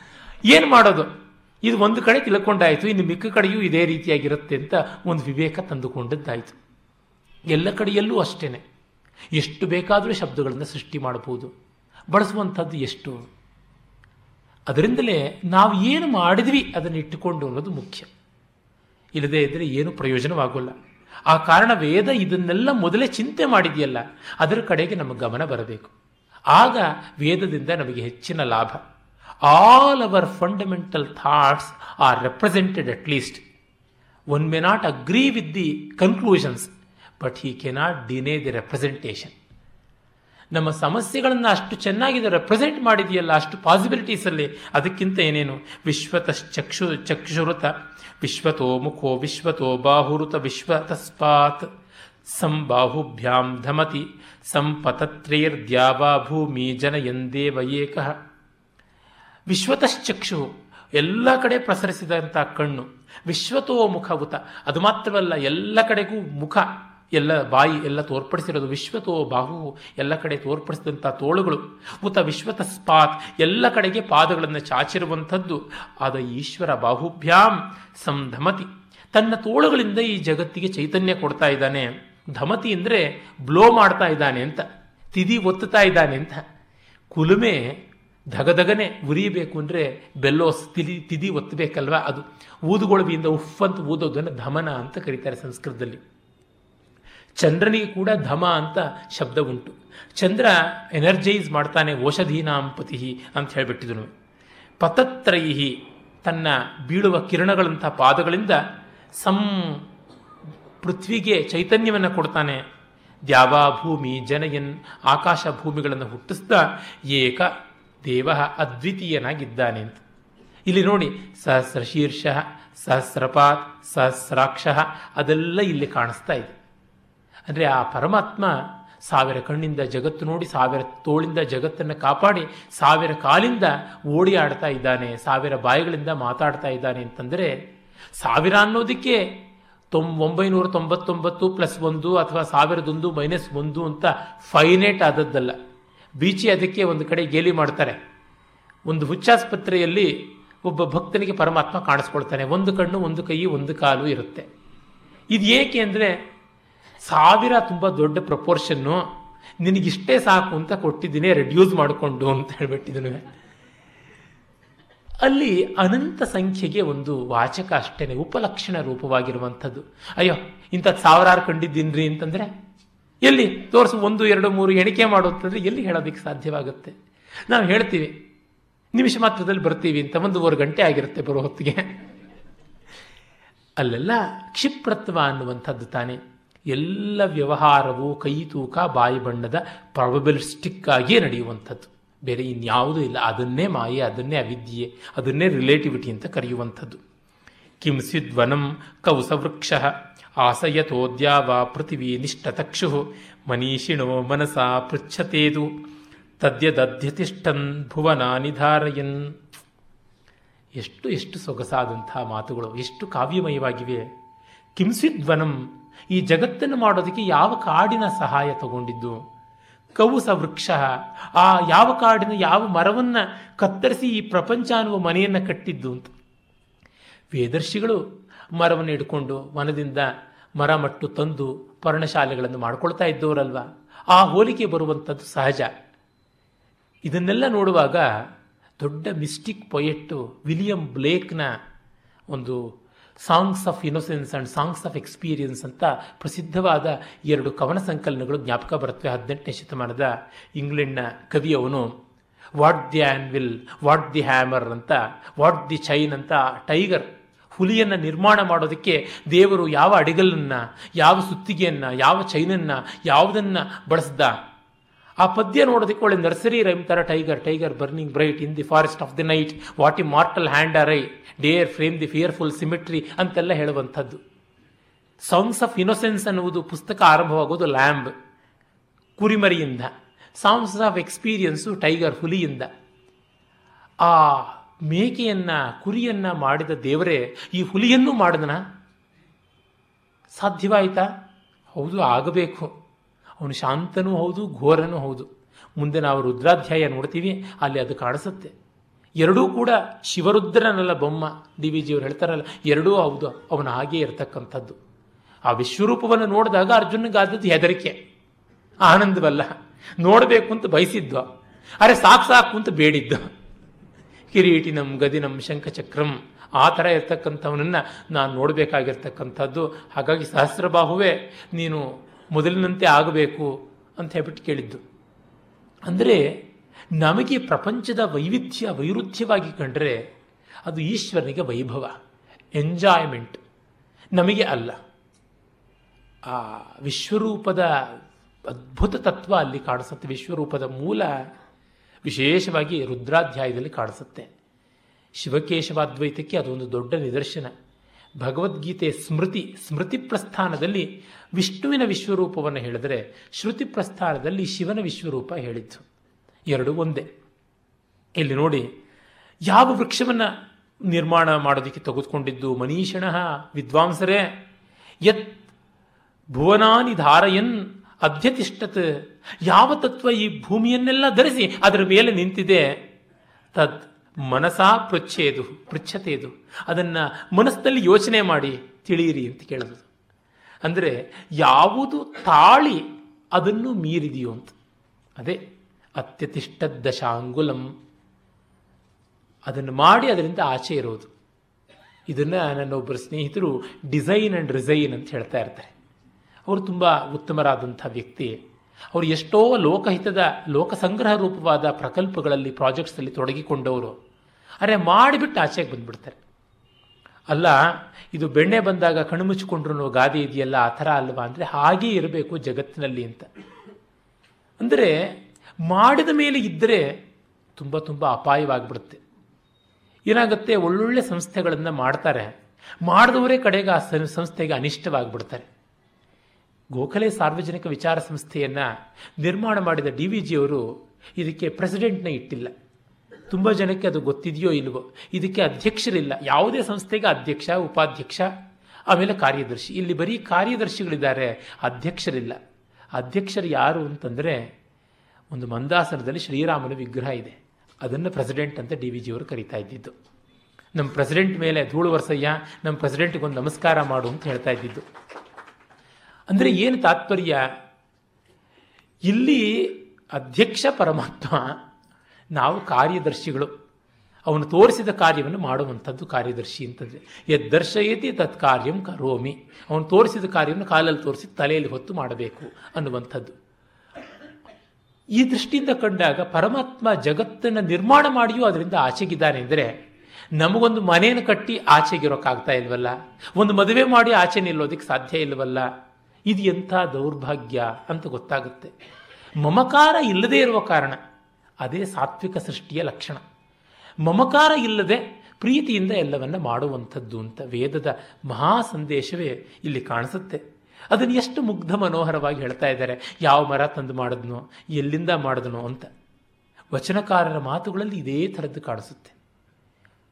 ಏನು ಮಾಡೋದು? ಇದು ಒಂದು ಕಡೆ ತಿಳ್ಕೊಂಡಾಯಿತು, ಇನ್ನು ಮಿಕ್ಕ ಕಡೆಯೂ ಇದೇ ರೀತಿಯಾಗಿರುತ್ತೆ ಅಂತ ಒಂದು ವಿವೇಕ ತಂದುಕೊಂಡದ್ದಾಯಿತು. ಎಲ್ಲ ಕಡೆಯಲ್ಲೂ ಅಷ್ಟೇ ಎಷ್ಟು ಬೇಕಾದರೂ ಶಬ್ದಗಳನ್ನು ಸೃಷ್ಟಿ ಮಾಡಬಹುದು ಬಳಸುವಂಥದ್ದು ಎಷ್ಟು? ಅದರಿಂದಲೇ ನಾವು ಏನು ಮಾಡಿದ್ವಿ ಅದನ್ನು ಇಟ್ಟುಕೊಂಡು ಅನ್ನೋದು ಮುಖ್ಯ. ಇಲ್ಲದೇ ಇದ್ದರೆ ಏನು ಪ್ರಯೋಜನವಾಗೋಲ್ಲ. ಆ ಕಾರಣ ವೇದ ಇದನ್ನೆಲ್ಲ ಮೊದಲೇ ಚಿಂತೆ ಮಾಡಿದೆಯಲ್ಲ, ಅದರ ಕಡೆಗೆ ನಮ್ಮ ಗಮನ ಬರಬೇಕು. ಆಗ ವೇದದಿಂದ ನಮಗೆ ಹೆಚ್ಚಿನ ಲಾಭ. All our fundamental thoughts are represented at least one may not agree with the conclusions but he cannot deny the representation ನಮ್ಮ ಸಮಸ್ಯೆಗಳನ್ನು ಅಷ್ಟು ಚೆನ್ನಾಗಿದೆ ರೆಪ್ರೆಸೆಂಟ್ ಮಾಡಿದೆಯಲ್ಲ, ಅಷ್ಟು ಪಾಸಿಬಿಲಿಟೀಸಲ್ಲಿ ಅದಕ್ಕಿಂತ ಏನೇನು? ವಿಶ್ವತಶ್ಚಕ್ಷು, ಚಕ್ಷುರುತ ವಿಶ್ವತೋ ಮುಖೋ ವಿಶ್ವತೋ ಬಾಹುರುತ ವಿಶ್ವತಸ್ಪಾತ್, ಸಂಬಾಹುಭ್ಯಾಂ ಧಮತಿ ಸಂಪತತ್ರೈರ್ದ್ಯಾವಾ ಭೂಮಿ ಜನಯಂದೇವ ಏಕಃ. ವಿಶ್ವತಶ್ಚಕ್ಷು ಎಲ್ಲ ಕಡೆ ಪ್ರಸರಿಸಿದಂಥ ಕಣ್ಣು ವಿಶ್ವತೋ ಮುಖವುತ ಅದು ಮಾತ್ರವಲ್ಲ, ಎಲ್ಲ ಕಡೆಗೂ ಮುಖ. ಎಲ್ಲ ಬಾಯಿ ಎಲ್ಲ ತೋರ್ಪಡಿಸಿರೋದು ವಿಶ್ವತೋ ಬಾಹು, ಎಲ್ಲ ಕಡೆ ತೋರ್ಪಡಿಸಿದಂಥ ತೋಳುಗಳು. ಉತ ವಿಶ್ವತಸ್ಪಾತ್, ಎಲ್ಲ ಕಡೆಗೆ ಪಾದಗಳನ್ನು ಚಾಚಿರುವಂಥದ್ದು. ಆದ ಈಶ್ವರ ಬಾಹುಭ್ಯಾಂ ಸಂಧಮತಿ ತನ್ನ ತೋಳುಗಳಿಂದ ಈ ಜಗತ್ತಿಗೆ ಚೈತನ್ಯ ಕೊಡ್ತಾ ಇದ್ದಾನೆ. ಧಮತಿ ಅಂದರೆ ಬ್ಲೋ ಮಾಡ್ತಾ ಇದ್ದಾನೆ ಅಂತ, ತಿದಿ ಒತ್ತುತ್ತಾ ಇದ್ದಾನೆ ಅಂತ. ಕುಲುಮೆ ಧಗಧಗನೆ ಉರಿಯಬೇಕು ಅಂದರೆ ಬೆಲ್ಲೋ ತಿದಿ ತಿದಿ ಒತ್ತಬೇಕಲ್ವಾ ಅದು. ಊದುಗೊಳವಿಯಿಂದ ಉಫ್ ಅಂತ ಊದೋದನ್ನು ಧಮನ ಅಂತ ಕರೀತಾರೆ ಸಂಸ್ಕೃತದಲ್ಲಿ. ಚಂದ್ರನಿಗೆ ಕೂಡ ಧಮ ಅಂತ ಶಬ್ದ ಉಂಟು. ಚಂದ್ರ ಎನರ್ಜೈಸ್ ಮಾಡ್ತಾನೆ ಓಷಧೀನಾಂಪತಿ ಅಂತ ಹೇಳಿಬಿಟ್ಟಿದನು. ಪತತ್ರೈಹಿ, ತನ್ನ ಬೀಳುವ ಕಿರಣಗಳಂಥ ಪಾದಗಳಿಂದ ಸಂ ಪೃಥ್ವಿಗೆ ಚೈತನ್ಯವನ್ನು ಕೊಡ್ತಾನೆ. ದ್ಯಾವಾ ಭೂಮಿ ಜನಯನ್ ಆಕಾಶ ಭೂಮಿಗಳನ್ನು ಹುಟ್ಟಿಸ್ತಾ ಏಕ ದೇವ ಅದ್ವಿತೀಯನಾಗಿದ್ದಾನೆ ಅಂತ. ಇಲ್ಲಿ ನೋಡಿ ಸಹಸ್ರ ಶೀರ್ಷ ಸಹಸ್ರಪಾತ್, ಸಹಸ್ರಾಕ್ಷ, ಅದೆಲ್ಲ ಇಲ್ಲಿ ಕಾಣಿಸ್ತಾ ಇದೆ. ಅಂದರೆ ಆ ಪರಮಾತ್ಮ ಸಾವಿರ ಕಣ್ಣಿಂದ ಜಗತ್ತು ನೋಡಿ, ಸಾವಿರ ತೋಳಿಂದ ಜಗತ್ತನ್ನು ಕಾಪಾಡಿ, ಸಾವಿರ ಕಾಲಿಂದ ಓಡಿ ಆಡ್ತಾ ಇದ್ದಾನೆ, ಸಾವಿರ ಬಾಯಿಗಳಿಂದ ಮಾತಾಡ್ತಾ ಇದ್ದಾನೆ ಅಂತಂದರೆ ಸಾವಿರ ಅನ್ನೋದಕ್ಕೆ ತೊಂಬ ಒಂಬೈನೂರ ತೊಂಬತ್ತೊಂಬತ್ತು ಪ್ಲಸ್ ಒಂದು ಅಥವಾ ಸಾವಿರದೊಂದು ಮೈನಸ್ ಒಂದು ಅಂತ ಫೈನೇಟ್ ಆದದ್ದಲ್ಲ. ಬೀಚಿ ಅದಕ್ಕೆ ಒಂದು ಕಡೆ ಗೇಲಿ ಮಾಡ್ತಾರೆ. ಒಂದು ಹುಚ್ಚಾಸ್ಪತ್ರೆಯಲ್ಲಿ ಒಬ್ಬ ಭಕ್ತನಿಗೆ ಪರಮಾತ್ಮ ಕಾಣಿಸ್ಕೊಳ್ತಾನೆ. ಒಂದು ಕಣ್ಣು, ಒಂದು ಕೈ, ಒಂದು ಕಾಲು ಇರುತ್ತೆ. ಇದು ಏಕೆ ಅಂದರೆ ಸಾವಿರ ತುಂಬ ದೊಡ್ಡ ಪ್ರಪೋರ್ಷನ್ನು ನಿನಗಿಷ್ಟೇ ಸಾಕು ಅಂತ ಕೊಟ್ಟಿದ್ದೀನಿ ರೆಡ್ಯೂಸ್ ಮಾಡಿಕೊಂಡು ಅಂತ ಹೇಳ್ಬಿಟ್ಟಿದನು ಅಲ್ಲಿ ಅನಂತ ಸಂಖ್ಯೆಗೆ ಒಂದು ವಾಚಕ ಅಷ್ಟೇನೆ, ಉಪಲಕ್ಷಣ ರೂಪವಾಗಿರುವಂಥದ್ದು. ಅಯ್ಯೋ ಇಂಥದ್ದು ಸಾವಿರಾರು ಕಂಡಿದ್ದೀನ್ರಿ ಅಂತಂದರೆ ಎಲ್ಲಿ ತೋರಿಸು ಒಂದು, ಎರಡು, ಮೂರು ಎಣಿಕೆ ಮಾಡುತ್ತಂದ್ರೆ ಎಲ್ಲಿ ಹೇಳೋದಕ್ಕೆ ಸಾಧ್ಯವಾಗುತ್ತೆ? ನಾವು ಹೇಳ್ತೀವಿ, ನಿಮಿಷ ಮಾತ್ರದಲ್ಲಿ ಬರ್ತೀವಿ ಅಂತ ಒಂದೂವರೆ ಗಂಟೆ ಆಗಿರುತ್ತೆ ಬರೋ ಹೊತ್ತಿಗೆ. ಅಲ್ಲೆಲ್ಲ ಕ್ಷಿಪ್ರತ್ವ ಅನ್ನುವಂಥದ್ದು ತಾನೆ. ಎಲ್ಲ ವ್ಯವಹಾರವು ಕೈ ತೂಕ, ಬಾಯಿ ಬಣ್ಣದ ಪ್ರಾಬಬಿಲಿಸ್ಟಿಕ್ ಆಗಿಯೇ ನಡೆಯುವಂಥದ್ದು. ಬೇರೆ ಇನ್ಯಾವುದೂ ಇಲ್ಲ. ಅದನ್ನೇ ಮಾಯೆ, ಅದನ್ನೇ ಅವಿದ್ಯೆ, ಅದನ್ನೇ ರಿಲೇಟಿವಿಟಿ ಅಂತ ಕರೆಯುವಂಥದ್ದು. ಕಿಂಸಿದ್ವನಂ ಕೌಸವೃಕ್ಷ, ಆಸಯತೋದ್ಯಾವ ಪೃಥಿವೀ ನಿಷ್ಠತಕ್ಷು, ಮನೀಷಿಣೋ ಮನಸ ಪೃಚ್ಛತೇದು, ತದ್ಯದಧ್ಯತಿಷ್ಠನ್ ಭುವನ ನಿಧಾರಯನ್. ಎಷ್ಟು ಎಷ್ಟು ಸೊಗಸಾದಂತಹ ಮಾತುಗಳು, ಎಷ್ಟು ಕಾವ್ಯಮಯವಾಗಿವೆ. ಕಿಂಸಿದ್ವನಂ ಈ ಜಗತ್ತನ್ನು ಮಾಡೋದಕ್ಕೆ ಯಾವ ಕಾಡಿನ ಸಹಾಯ ತಗೊಂಡಿದ್ದು? ಕವುಸ ವೃಕ್ಷ. ಆ ಯಾವ ಕಾಡಿನ ಯಾವ ಮರವನ್ನು ಕತ್ತರಿಸಿ ಈ ಪ್ರಪಂಚ ಅನ್ನುವ ಮನೆಯನ್ನು ಕಟ್ಟಿದ್ದು ಅಂತ. ವೇದರ್ಶಿಗಳು ಮರವನ್ನು ಇಟ್ಕೊಂಡು ವನದಿಂದ ಮರ ಮಟ್ಟು ತಂದು ಪರ್ಣಶಾಲೆಗಳನ್ನು ಮಾಡ್ಕೊಳ್ತಾ ಇದ್ದವರಲ್ವ? ಆ ಹೋಲಿಕೆ ಬರುವಂಥದ್ದು ಸಹಜ. ಇದನ್ನೆಲ್ಲ ನೋಡುವಾಗ ದೊಡ್ಡ ಮಿಸ್ಟಿಕ್ ಪೊಯೆಟ್ಟು ವಿಲಿಯಂ ಬ್ಲೇಕ್ನ ಒಂದು songs of innocence and songs of experience ಅಂತ ಪ್ರಸಿದ್ಧವಾದ ಎರಡು ಕವನ ಸಂಕಲನಗಳು ಜ್ಞಾಪಕ ಬರುತ್ತವೆ ಹದಿನೆಂಟನೇ ಶತಮಾನದ ಇಂಗ್ಲೆಂಡ್ನ ಕವಿಯವನು what the anvil what the hammer ಅಂತ ವಾಟ್ ದಿ ಚೈನ್ ಅಂತ ಟೈಗರ್ ಹುಲಿಯನ್ನು ನಿರ್ಮಾಣ ಮಾಡೋದಕ್ಕೆ ದೇವರು ಯಾವ ಅಡಿಗಲನ್ನು ಯಾವ ಸುತ್ತಿಗೆಯನ್ನು, ಯಾವ ಚೈನನ್ನು ಯಾವುದನ್ನು ಬಳಸ್ದ. ಆ ಪದ್ಯ ನೋಡೋದಕ್ಕೆ ಒಳ್ಳೆ ನರ್ಸರಿ ರೈಮ್ ಥರ tiger tiger burning bright in the forest of the night, what immortal hand or eye dare frame the fearful symmetry ಅಂತೆಲ್ಲ ಹೇಳುವಂಥದ್ದು. ಸಾಂಗ್ಸ್ ಆಫ್ ಇನೋಸೆನ್ಸ್ ಅನ್ನುವುದು ಪುಸ್ತಕ ಆರಂಭವಾಗೋದು ಲ್ಯಾಂಬ್, ಕುರಿಮರಿಯಿಂದ. ಸಾಂಗ್ಸ್ ಆಫ್ ಎಕ್ಸ್ಪೀರಿಯನ್ಸು ಟೈಗರ್ ಹುಲಿಯಿಂದ. ಆ ಮೇಕೆಯನ್ನ, ಕುರಿಯನ್ನ ಮಾಡಿದ ದೇವರೇ, ಈ ಹುಲಿಯನ್ನು ಮಾಡಿದನ? ಸಾಧ್ಯವಾಯಿತಾ? ಹೌದು, ಆಗಬೇಕು. ಅವನು ಶಾಂತನೂ ಹೌದು, ಘೋರನೂ ಹೌದು. ಮುಂದೆ ನಾವು ರುದ್ರಾಧ್ಯಾಯ ನೋಡ್ತೀವಿ, ಅಲ್ಲಿ ಅದು ಕಾಣಿಸುತ್ತೆ. ಎರಡೂ ಕೂಡ ಶಿವರುದ್ರನಲ್ಲ ಬೊಮ್ಮ ಡಿ ವಿ ಜಿಯವರು ಹೇಳ್ತಾರಲ್ಲ, ಎರಡೂ ಹೌದು, ಅವನ ಹಾಗೆ ಇರತಕ್ಕಂಥದ್ದು. ಆ ವಿಶ್ವರೂಪವನ್ನು ನೋಡಿದಾಗ ಅರ್ಜುನಗಾದದ್ದು ಹೆದರಿಕೆ, ಆನಂದವಲ್ಲ. ನೋಡಬೇಕು ಅಂತ ಬಯಸಿದ್ವ ಅರೆ ಸಾಕು ಸಾಕು ಅಂತ ಬೇಡಿದ್ದ. ಕಿರೀಟಿನಂ, ಗದಿನಂ, ಶಂಖಚಕ್ರಂ, ಆ ಥರ ಇರ್ತಕ್ಕಂಥವನನ್ನು ನಾನು ನೋಡಬೇಕಾಗಿರ್ತಕ್ಕಂಥದ್ದು. ಹಾಗಾಗಿ ಸಹಸ್ರಬಾಹುವೆ, ನೀನು ಮೊದಲಿನಂತೆ ಆಗಬೇಕು ಅಂತ ಹೇಳ್ಬಿಟ್ಟು ಕೇಳಿದ್ದು. ಅಂದರೆ ನಮಗೆ ಪ್ರಪಂಚದ ವೈವಿಧ್ಯ, ವೈರುಧ್ಯವಾಗಿ ಕಂಡರೆ ಅದು ಈಶ್ವರನಿಗೆ ವೈಭವ ಎಂಜಾಯ್ಮೆಂಟ್ ನಮಗೆ ಅಲ್ಲ. ಆ ವಿಶ್ವರೂಪದ ಅದ್ಭುತ ತತ್ವ ಅಲ್ಲಿ ಕಾಣಿಸುತ್ತೆ, ವಿಶ್ವರೂಪದ ಮೂಲ ವಿಶೇಷವಾಗಿ ರುದ್ರಾಧ್ಯಾಯದಲ್ಲಿ ಕಾಣಿಸುತ್ತೆ. ಶಿವಕೇಶವಾದ್ವೈತಕ್ಕೆ ಅದೊಂದು ದೊಡ್ಡ ನಿದರ್ಶನ. ಭಗವದ್ಗೀತೆ ಸ್ಮೃತಿ ಸ್ಮೃತಿ ಪ್ರಸ್ಥಾನದಲ್ಲಿ ವಿಷ್ಣುವಿನ ವಿಶ್ವರೂಪವನ್ನು ಹೇಳಿದರೆ ಶ್ರುತಿ ಪ್ರಸ್ಥಾನದಲ್ಲಿ ಶಿವನ ವಿಶ್ವರೂಪ ಹೇಳಿತ್ತು. ಎರಡು ಒಂದೇ. ಇಲ್ಲಿ ನೋಡಿ, ಯಾವ ವೃಕ್ಷವನ್ನು ನಿರ್ಮಾಣ ಮಾಡೋದಕ್ಕೆ ತೆಗೆದುಕೊಂಡಿದ್ದು? ಮನೀಷಣ, ವಿದ್ವಾಂಸರೇ, ಯತ್ ಭುವನಾನಿ ಧಾರಯನ್ ಅಧ್ಯತಿಷ್ಠತ್, ಯಾವ ತತ್ವ ಈ ಭೂಮಿಯನ್ನೆಲ್ಲ ಧರಿಸಿ ಅದರ ಮೇಲೆ ನಿಂತಿದೆ? ತದ್ ಮನಸಾ ಪೃಚ್ಛೇದು, ಪೃಚ್ಛತೆದು. ಅದನ್ನು ಮನಸ್ಸಿನಲ್ಲಿ ಯೋಚನೆ ಮಾಡಿ ತಿಳಿಯಿರಿ ಅಂತ ಕೇಳೋದು. ಅಂದರೆ ಯಾವುದು ತಾಳಿ ಅದನ್ನು ಮೀರಿದೆಯೋ ಅಂತ. ಅದೇ ಅತ್ಯತಿಷ್ಠ ದಶಾಂಗುಲಂ ಅದನ್ನು ಮಾಡಿ ಅದರಿಂದ ಆಚೆ ಇರೋದು. ಇದನ್ನು ನನ್ನೊಬ್ಬರು ಸ್ನೇಹಿತರು ಡಿಸೈನ್ ಆ್ಯಂಡ್ ರಿಸೈನ್ ಅಂತ ಹೇಳ್ತಾ ಇರ್ತಾರೆ. ಅವರು ತುಂಬ ಉತ್ತಮರಾದಂಥ ವ್ಯಕ್ತಿ. ಅವರು ಎಷ್ಟೋ ಲೋಕಹಿತದ, ಲೋಕಸಂಗ್ರಹ ರೂಪವಾದ ಪ್ರಕಲ್ಪಗಳಲ್ಲಿ ಪ್ರಾಜೆಕ್ಟ್ಸಲ್ಲಿ ತೊಡಗಿಕೊಂಡವರು. ಅರೆ, ಮಾಡಿಬಿಟ್ಟು ಆಚೆಗೆ ಬಂದ್ಬಿಡ್ತಾರೆ. ಅಲ್ಲ, ಇದು ಬೆಣ್ಣೆ ಬಂದಾಗ ಕಣ್ಮುಚ್ಚಿಕೊಂಡ್ರೂ ಗಾದೆ ಇದೆಯಲ್ಲ, ಆ ಥರ ಅಲ್ವಾ? ಅಂದರೆ ಹಾಗೇ ಇರಬೇಕು ಜಗತ್ತಿನಲ್ಲಿ ಅಂತ. ಅಂದರೆ, ಮಾಡಿದ ಮೇಲೆ ಇದ್ದರೆ ತುಂಬ ತುಂಬ ಅಪಾಯವಾಗಿಬಿಡುತ್ತೆ. ಏನಾಗುತ್ತೆ, ಒಳ್ಳೊಳ್ಳೆ ಸಂಸ್ಥೆಗಳನ್ನು ಮಾಡ್ತಾರೆ. ಮಾಡಿದವರೇ ಕಡೆಗೆ ಆ ಸಂಸ್ಥೆಗೆ ಅನಿಷ್ಟವಾಗಿಬಿಡ್ತಾರೆ. ಗೋಖಲೆ ಸಾರ್ವಜನಿಕ ವಿಚಾರ ಸಂಸ್ಥೆಯನ್ನು ನಿರ್ಮಾಣ ಮಾಡಿದ ಡಿ ವಿ ಜಿಯವರು ಇದಕ್ಕೆ ಪ್ರೆಸಿಡೆಂಟ್ನ ಇಟ್ಟಿಲ್ಲ. ತುಂಬ ಜನಕ್ಕೆ ಅದು ಗೊತ್ತಿದೆಯೋ ಇಲ್ವೋ, ಇದಕ್ಕೆ ಅಧ್ಯಕ್ಷರಿಲ್ಲ. ಯಾವುದೇ ಸಂಸ್ಥೆಗೆ ಅಧ್ಯಕ್ಷ, ಉಪಾಧ್ಯಕ್ಷ, ಆಮೇಲೆ ಕಾರ್ಯದರ್ಶಿ. ಇಲ್ಲಿ ಬರೀ ಕಾರ್ಯದರ್ಶಿಗಳಿದ್ದಾರೆ, ಅಧ್ಯಕ್ಷರಿಲ್ಲ. ಅಧ್ಯಕ್ಷರು ಯಾರು ಅಂತಂದರೆ ಒಂದು ಮಂದಾಸನದಲ್ಲಿ ಶ್ರೀರಾಮನ ವಿಗ್ರಹ ಇದೆ. ಅದನ್ನು ಪ್ರೆಸಿಡೆಂಟ್ ಅಂತ ಡಿ ವಿ ಜಿಯವರು ಕರೀತಾ ಇದ್ದಿದ್ದು. ನಮ್ಮ ಪ್ರೆಸಿಡೆಂಟ್ ಮೇಲೆ ಧೂಳು ವರ್ಸಯ್ಯ ನಮ್ಮ ಪ್ರೆಸಿಡೆಂಟ್ಗೊಂದು ನಮಸ್ಕಾರ ಮಾಡು ಅಂತ ಹೇಳ್ತಾ ಇದ್ದಿದ್ದು. ಅಂದರೆ ಏನು ತಾತ್ಪರ್ಯ? ಇಲ್ಲಿ ಅಧ್ಯಕ್ಷ ಪರಮಾತ್ಮ ನಾವು ಕಾರ್ಯದರ್ಶಿಗಳು. ಅವನು ತೋರಿಸಿದ ಕಾರ್ಯವನ್ನು ಮಾಡುವಂಥದ್ದು ಕಾರ್ಯದರ್ಶಿ ಅಂತಂದರೆ, ಯದ್ದರ್ಶಯತಿ ತತ್ ಕಾರ್ಯಂ ಕರೋಮಿ. ಅವನು ತೋರಿಸಿದ ಕಾರ್ಯವನ್ನು ಕಾಲಲ್ಲಿ ತೋರಿಸಿ ತಲೆಯಲ್ಲಿ ಹೊತ್ತು ಮಾಡಬೇಕು ಅನ್ನುವಂಥದ್ದು. ಈ ದೃಷ್ಟಿಯಿಂದ ಕಂಡಾಗ ಪರಮಾತ್ಮ ಜಗತ್ತನ್ನು ನಿರ್ಮಾಣ ಮಾಡಿಯೂ ಅದರಿಂದ ಆಚೆಗಿದ್ದಾನೆ ಅಂದರೆ, ನಮಗೊಂದು ಮನೆಯನ್ನು ಕಟ್ಟಿ ಆಚೆಗಿರೋಕ್ಕಾಗ್ತಾ ಇಲ್ವಲ್ಲ? ಒಂದು ಮದುವೆ ಮಾಡಿ ಆಚೆ ನಿಲ್ಲೋದಕ್ಕೆ ಸಾಧ್ಯ ಇಲ್ವಲ್ಲ? ಇದು ಎಂಥ ದೌರ್ಭಾಗ್ಯ ಅಂತ ಗೊತ್ತಾಗುತ್ತೆ. ಮಮಕಾರ ಇಲ್ಲದೇ ಇರುವ ಕಾರಣ ಅದೇ ಸಾತ್ವಿಕ ಸೃಷ್ಟಿಯ ಲಕ್ಷಣ. ಮಮಕಾರ ಇಲ್ಲದೆ ಪ್ರೀತಿಯಿಂದ ಎಲ್ಲವನ್ನ ಮಾಡುವಂಥದ್ದು ಅಂತ ವೇದದ ಮಹಾ ಸಂದೇಶವೇ ಇಲ್ಲಿ ಕಾಣಿಸುತ್ತೆ. ಅದನ್ನು ಎಷ್ಟು ಮುಗ್ಧ ಮನೋಹರವಾಗಿ ಹೇಳ್ತಾ ಇದ್ದಾರೆ. ಯಾವ ಮರ ತಂದು ಮಾಡಿದ್ನೋ, ಎಲ್ಲಿಂದ ಮಾಡಿದ್ನೋ ಅಂತ. ವಚನಕಾರರ ಮಾತುಗಳಲ್ಲಿ ಇದೇ ಥರದ್ದು ಕಾಣಿಸುತ್ತೆ.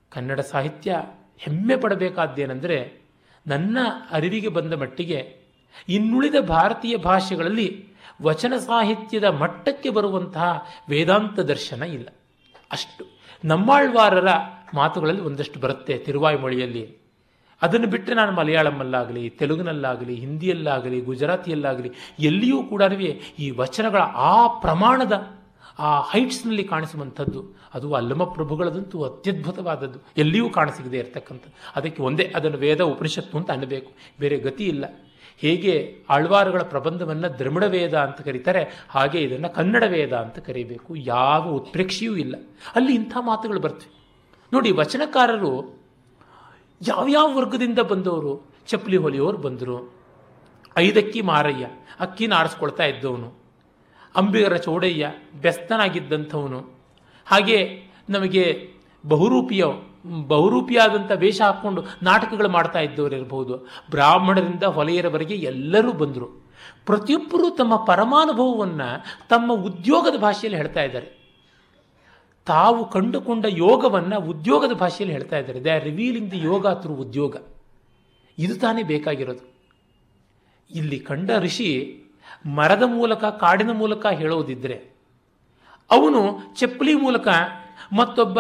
ಕನ್ನಡ ಸಾಹಿತ್ಯ ಹೆಮ್ಮೆ ಪಡಬೇಕಾದ್ದೇನೆಂದರೆ ನನ್ನ ಅರಿವಿಗೆ ಬಂದ ಮಟ್ಟಿಗೆ ಇನ್ನುಳಿದ ಭಾರತೀಯ ಭಾಷೆಗಳಲ್ಲಿ ವಚನ ಸಾಹಿತ್ಯದ ಮಟ್ಟಕ್ಕೆ ಬರುವಂತಹ ವೇದಾಂತ ದರ್ಶನ ಇಲ್ಲ. ಅಷ್ಟು ನಮ್ಮಾಳ್ವಾರರ ಮಾತುಗಳಲ್ಲಿ ಒಂದಷ್ಟು ಬರುತ್ತೆ ತಿರುವಾಯ್ಮೊಳಿಯಲ್ಲಿ. ಅದನ್ನು ಬಿಟ್ಟರೆ ನಾನು ಮಲಯಾಳಮಲ್ಲಾಗಲಿ ತೆಲುಗಿನಲ್ಲಾಗಲಿ, ಹಿಂದಿಯಲ್ಲಾಗಲಿ, ಗುಜರಾತಿಯಲ್ಲಾಗಲಿ, ಎಲ್ಲಿಯೂ ಕೂಡ ಈ ವಚನಗಳ ಆ ಪ್ರಮಾಣದ, ಆ ಹೈಟ್ಸ್ನಲ್ಲಿ ಕಾಣಿಸುವಂಥದ್ದು ಅದು ಅಲ್ಲಮ ಪ್ರಭುಗಳದಂತೂ ಅತ್ಯದ್ಭುತವಾದದ್ದು. ಎಲ್ಲಿಯೂ ಕಾಣಿಸಿಗದೆ ಇರತಕ್ಕಂಥದ್ದು. ಅದಕ್ಕೆ ಒಂದೇ ಅದನ್ನು ವೇದ ಉಪನಿಷತ್ತು ಅಂತ ಅನ್ನಬೇಕು. ಬೇರೆ ಗತಿ ಇಲ್ಲ. ಹೇಗೆ ಆಳ್ವಾರುಗಳ ಪ್ರಬಂಧವನ್ನು ದ್ರಮಿಡ ವೇದ ಅಂತ ಕರೀತಾರೆ, ಹಾಗೆ ಇದನ್ನು ಕನ್ನಡ ವೇದ ಅಂತ ಕರೀಬೇಕು. ಯಾವ ಉತ್ಪ್ರೇಕ್ಷೆಯೂ ಇಲ್ಲ. ಅಲ್ಲಿ ಇಂಥ ಮಾತುಗಳು ಬರ್ತವೆ. ನೋಡಿ, ವಚನಕಾರರು ಯಾವ್ಯಾವ ವರ್ಗದಿಂದ ಬಂದವರು? ಚಪ್ಪಲಿ ಹೊಲಿಯೋರು ಬಂದರು. ಐದಕ್ಕಿ ಮಾರಯ್ಯ ಅಕ್ಕಿನ ಆರಿಸ್ಕೊಳ್ತಾ ಇದ್ದವನು. ಅಂಬಿಗರ ಚೌಡಯ್ಯ, ಬೆಸ್ತನಾಗಿದ್ದಂಥವನು. ಹಾಗೆ ನಮಗೆ ಬಹುರೂಪಿಯ ಬಹುರೂಪಿಯಾದಂಥ ವೇಷ ಹಾಕ್ಕೊಂಡು ನಾಟಕಗಳು ಮಾಡ್ತಾ ಇದ್ದವರು ಇರಬಹುದು ಬ್ರಾಹ್ಮಣರಿಂದ ಹೊಲೆಯರವರೆಗೆ ಎಲ್ಲರೂ ಬಂದರು. ಪ್ರತಿಯೊಬ್ಬರೂ ತಮ್ಮ ಪರಮಾನುಭವವನ್ನು ತಮ್ಮ ಉದ್ಯೋಗದ ಭಾಷೆಯಲ್ಲಿ ಹೇಳ್ತಾ ಇದ್ದಾರೆ. ತಾವು ಕಂಡುಕೊಂಡ ಯೋಗವನ್ನು ಉದ್ಯೋಗದ ಭಾಷೆಯಲ್ಲಿ ಹೇಳ್ತಾ ಇದ್ದಾರೆ. They are revealing the yoga through udyoga. ಇದು ತಾನೇ ಬೇಕಾಗಿರೋದು. ಇಲ್ಲಿ ಕಂಡ ಋಷಿ ಮರದ ಮೂಲಕ ಕಾಡಿನ ಮೂಲಕ ಹೇಳೋದಿದ್ದರೆ ಅವನು ಚಪ್ಪಲಿ ಮೂಲಕ ಮತ್ತೊಬ್ಬ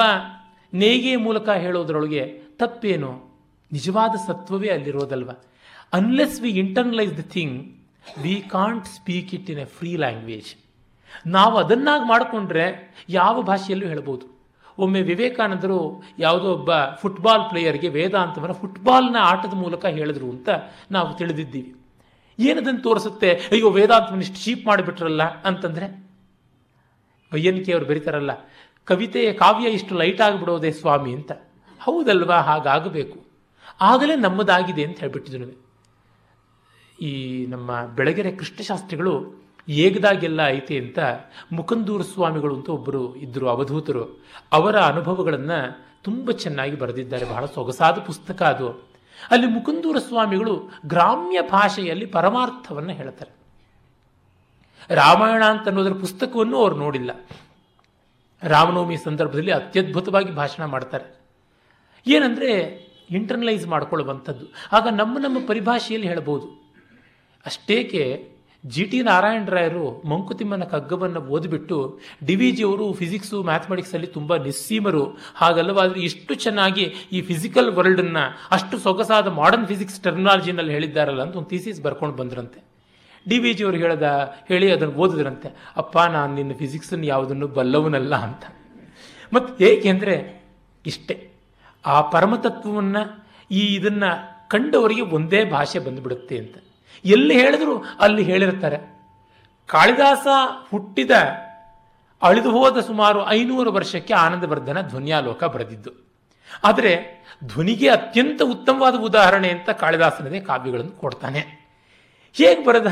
ನೇಯ್ಗೆಯ ಮೂಲಕ ಹೇಳೋದ್ರೊಳಗೆ ತಪ್ಪೇನು? ನಿಜವಾದ ಸತ್ವವೇ ಅಲ್ಲಿರೋದಲ್ವ? Unless we internalise the thing we can't speak it in a free language ನಾವು ಅದನ್ನಾಗಿ ಮಾಡಿಕೊಂಡ್ರೆ ಯಾವ ಭಾಷೆಯಲ್ಲೂ ಹೇಳ್ಬೋದು. ಒಮ್ಮೆ ವಿವೇಕಾನಂದರು ಯಾವುದೋ ಒಬ್ಬ ಫುಟ್ಬಾಲ್ ಪ್ಲೇಯರ್ಗೆ ವೇದಾಂತವನ್ನು ಫುಟ್ಬಾಲ್ನ ಆಟದ ಮೂಲಕ ಹೇಳಿದ್ರು ಅಂತ ನಾವು ತಿಳಿದಿದ್ದೀವಿ. ಏನದನ್ನು ತೋರಿಸುತ್ತೆ? ಅಯ್ಯೋ ವೇದಾಂತವನ್ನು ಇಷ್ಟು ಚೀಪ್ ಮಾಡಿಬಿಟ್ರಲ್ಲ ಅಂತಂದರೆ? ಬಯ್ಯನಿಕೆ ಅವರು ಬರೀತಾರಲ್ಲ ಕವಿತೆ ಕಾವ್ಯ ಇಷ್ಟು ಲೈಟ್ ಆಗಿಬಿಡೋದೆ ಸ್ವಾಮಿ ಅಂತ. ಹೌದಲ್ವಾ? ಹಾಗಾಗಬೇಕು. ಆಗಲೇ ನಮ್ಮದಾಗಿದೆ ಅಂತ ಹೇಳ್ಬಿಟ್ಟಿದ್ರು ಈ ನಮ್ಮ ಬೆಳಗೆರೆ ಕೃಷ್ಣಶಾಸ್ತ್ರಿಗಳು ಏಗದಾಗೆಲ್ಲ ಐತೆ ಅಂತ ಮುಕಂದೂರು ಸ್ವಾಮಿಗಳು ಅಂತ ಒಬ್ಬರು ಇದ್ದರು ಅವಧೂತರು. ಅವರ ಅನುಭವಗಳನ್ನು ತುಂಬ ಚೆನ್ನಾಗಿ ಬರೆದಿದ್ದಾರೆ. ಬಹಳ ಸೊಗಸಾದ ಪುಸ್ತಕ ಅದು. ಅಲ್ಲಿ ಮುಕುಂದೂರ ಸ್ವಾಮಿಗಳು ಗ್ರಾಮ್ಯ ಭಾಷೆಯಲ್ಲಿ ಪರಮಾರ್ಥವನ್ನು ಹೇಳ್ತಾರೆ. ರಾಮಾಯಣ ಅಂತ ಅನ್ನೋದರ ಪುಸ್ತಕವನ್ನು ಅವರು ನೋಡಿಲ್ಲ. ರಾಮನವಮಿ ಸಂದರ್ಭದಲ್ಲಿ ಅತ್ಯದ್ಭುತವಾಗಿ ಭಾಷಣ ಮಾಡ್ತಾರೆ. ಏನಂದರೆ ಇಂಟರ್ನಲೈಸ್ ಮಾಡ್ಕೊಳ್ಳುವಂಥದ್ದು. ಆಗ ನಮ್ಮ ನಮ್ಮ ಪರಿಭಾಷೆಯಲ್ಲಿ ಹೇಳ್ಬೋದು ಅಷ್ಟೇಕೆ ಜಿ ಟಿ ನಾರಾಯಣರಾಯರು ಮಂಕುತಿಮ್ಮನ ಕಗ್ಗವನ್ನು ಓದಿಬಿಟ್ಟು ಡಿ ವಿ ಜಿಯವರು ಫಿಸಿಕ್ಸು ಮ್ಯಾಥಮೆಟಿಕ್ಸಲ್ಲಿ ತುಂಬ ನಿಸ್ಸೀಮರು. ಹಾಗಲ್ಲವಾದರೆ ಇಷ್ಟು ಚೆನ್ನಾಗಿ ಈ ಫಿಸಿಕಲ್ ವರ್ಲ್ಡನ್ನು ಅಷ್ಟು ಸೊಗಸಾದ ಮಾಡರ್ನ್ ಫಿಸಿಕ್ಸ್ ಟರ್ಮಿನಾಲಜಿನಲ್ಲಿ ಹೇಳಿದ್ದಾರಲ್ಲ ಅಂತ ಒಂದು ಥೀಸಿಸ್ ಬರ್ಕೊಂಡು ಬಂದ್ರಂತೆ. ಡಿ ವಿ ಜಿಯವರು ಹೇಳ್ದ, ಹೇಳಿ ಅದನ್ನು ಓದಿದ್ರಂತೆ. ಅಪ್ಪ, ನಾನು ನಿನ್ನ ಫಿಸಿಕ್ಸನ್ನು ಯಾವುದನ್ನು ಬಲ್ಲವನಲ್ಲ ಅಂತ. ಮತ್ತು ಏಕೆಂದರೆ ಇಷ್ಟೇ. ಆ ಪರಮತತ್ವವನ್ನು, ಈ ಇದನ್ನು ಕಂಡವರಿಗೆ ಒಂದೇ ಭಾಷೆ ಬಂದುಬಿಡುತ್ತೆ ಅಂತ. ಎಲ್ಲಿ ಹೇಳಿದ್ರು ಅಲ್ಲಿ ಹೇಳಿರ್ತಾರೆ. ಕಾಳಿದಾಸ ಹುಟ್ಟಿದ, ಅಳಿದು ಹೋದ ಸುಮಾರು ಐನೂರು ವರ್ಷಕ್ಕೆ ಆನಂದವರ್ಧನ ಧ್ವನಿಯಾಲೋಕ ಬರೆದಿದ್ದು. ಆದರೆ ಧ್ವನಿಗೆ ಅತ್ಯಂತ ಉತ್ತಮವಾದ ಉದಾಹರಣೆ ಅಂತ ಕಾಳಿದಾಸನದೇ ಕಾವ್ಯಗಳನ್ನು ಕೊಡ್ತಾನೆ. ಹೇಗೆ ಬರದ?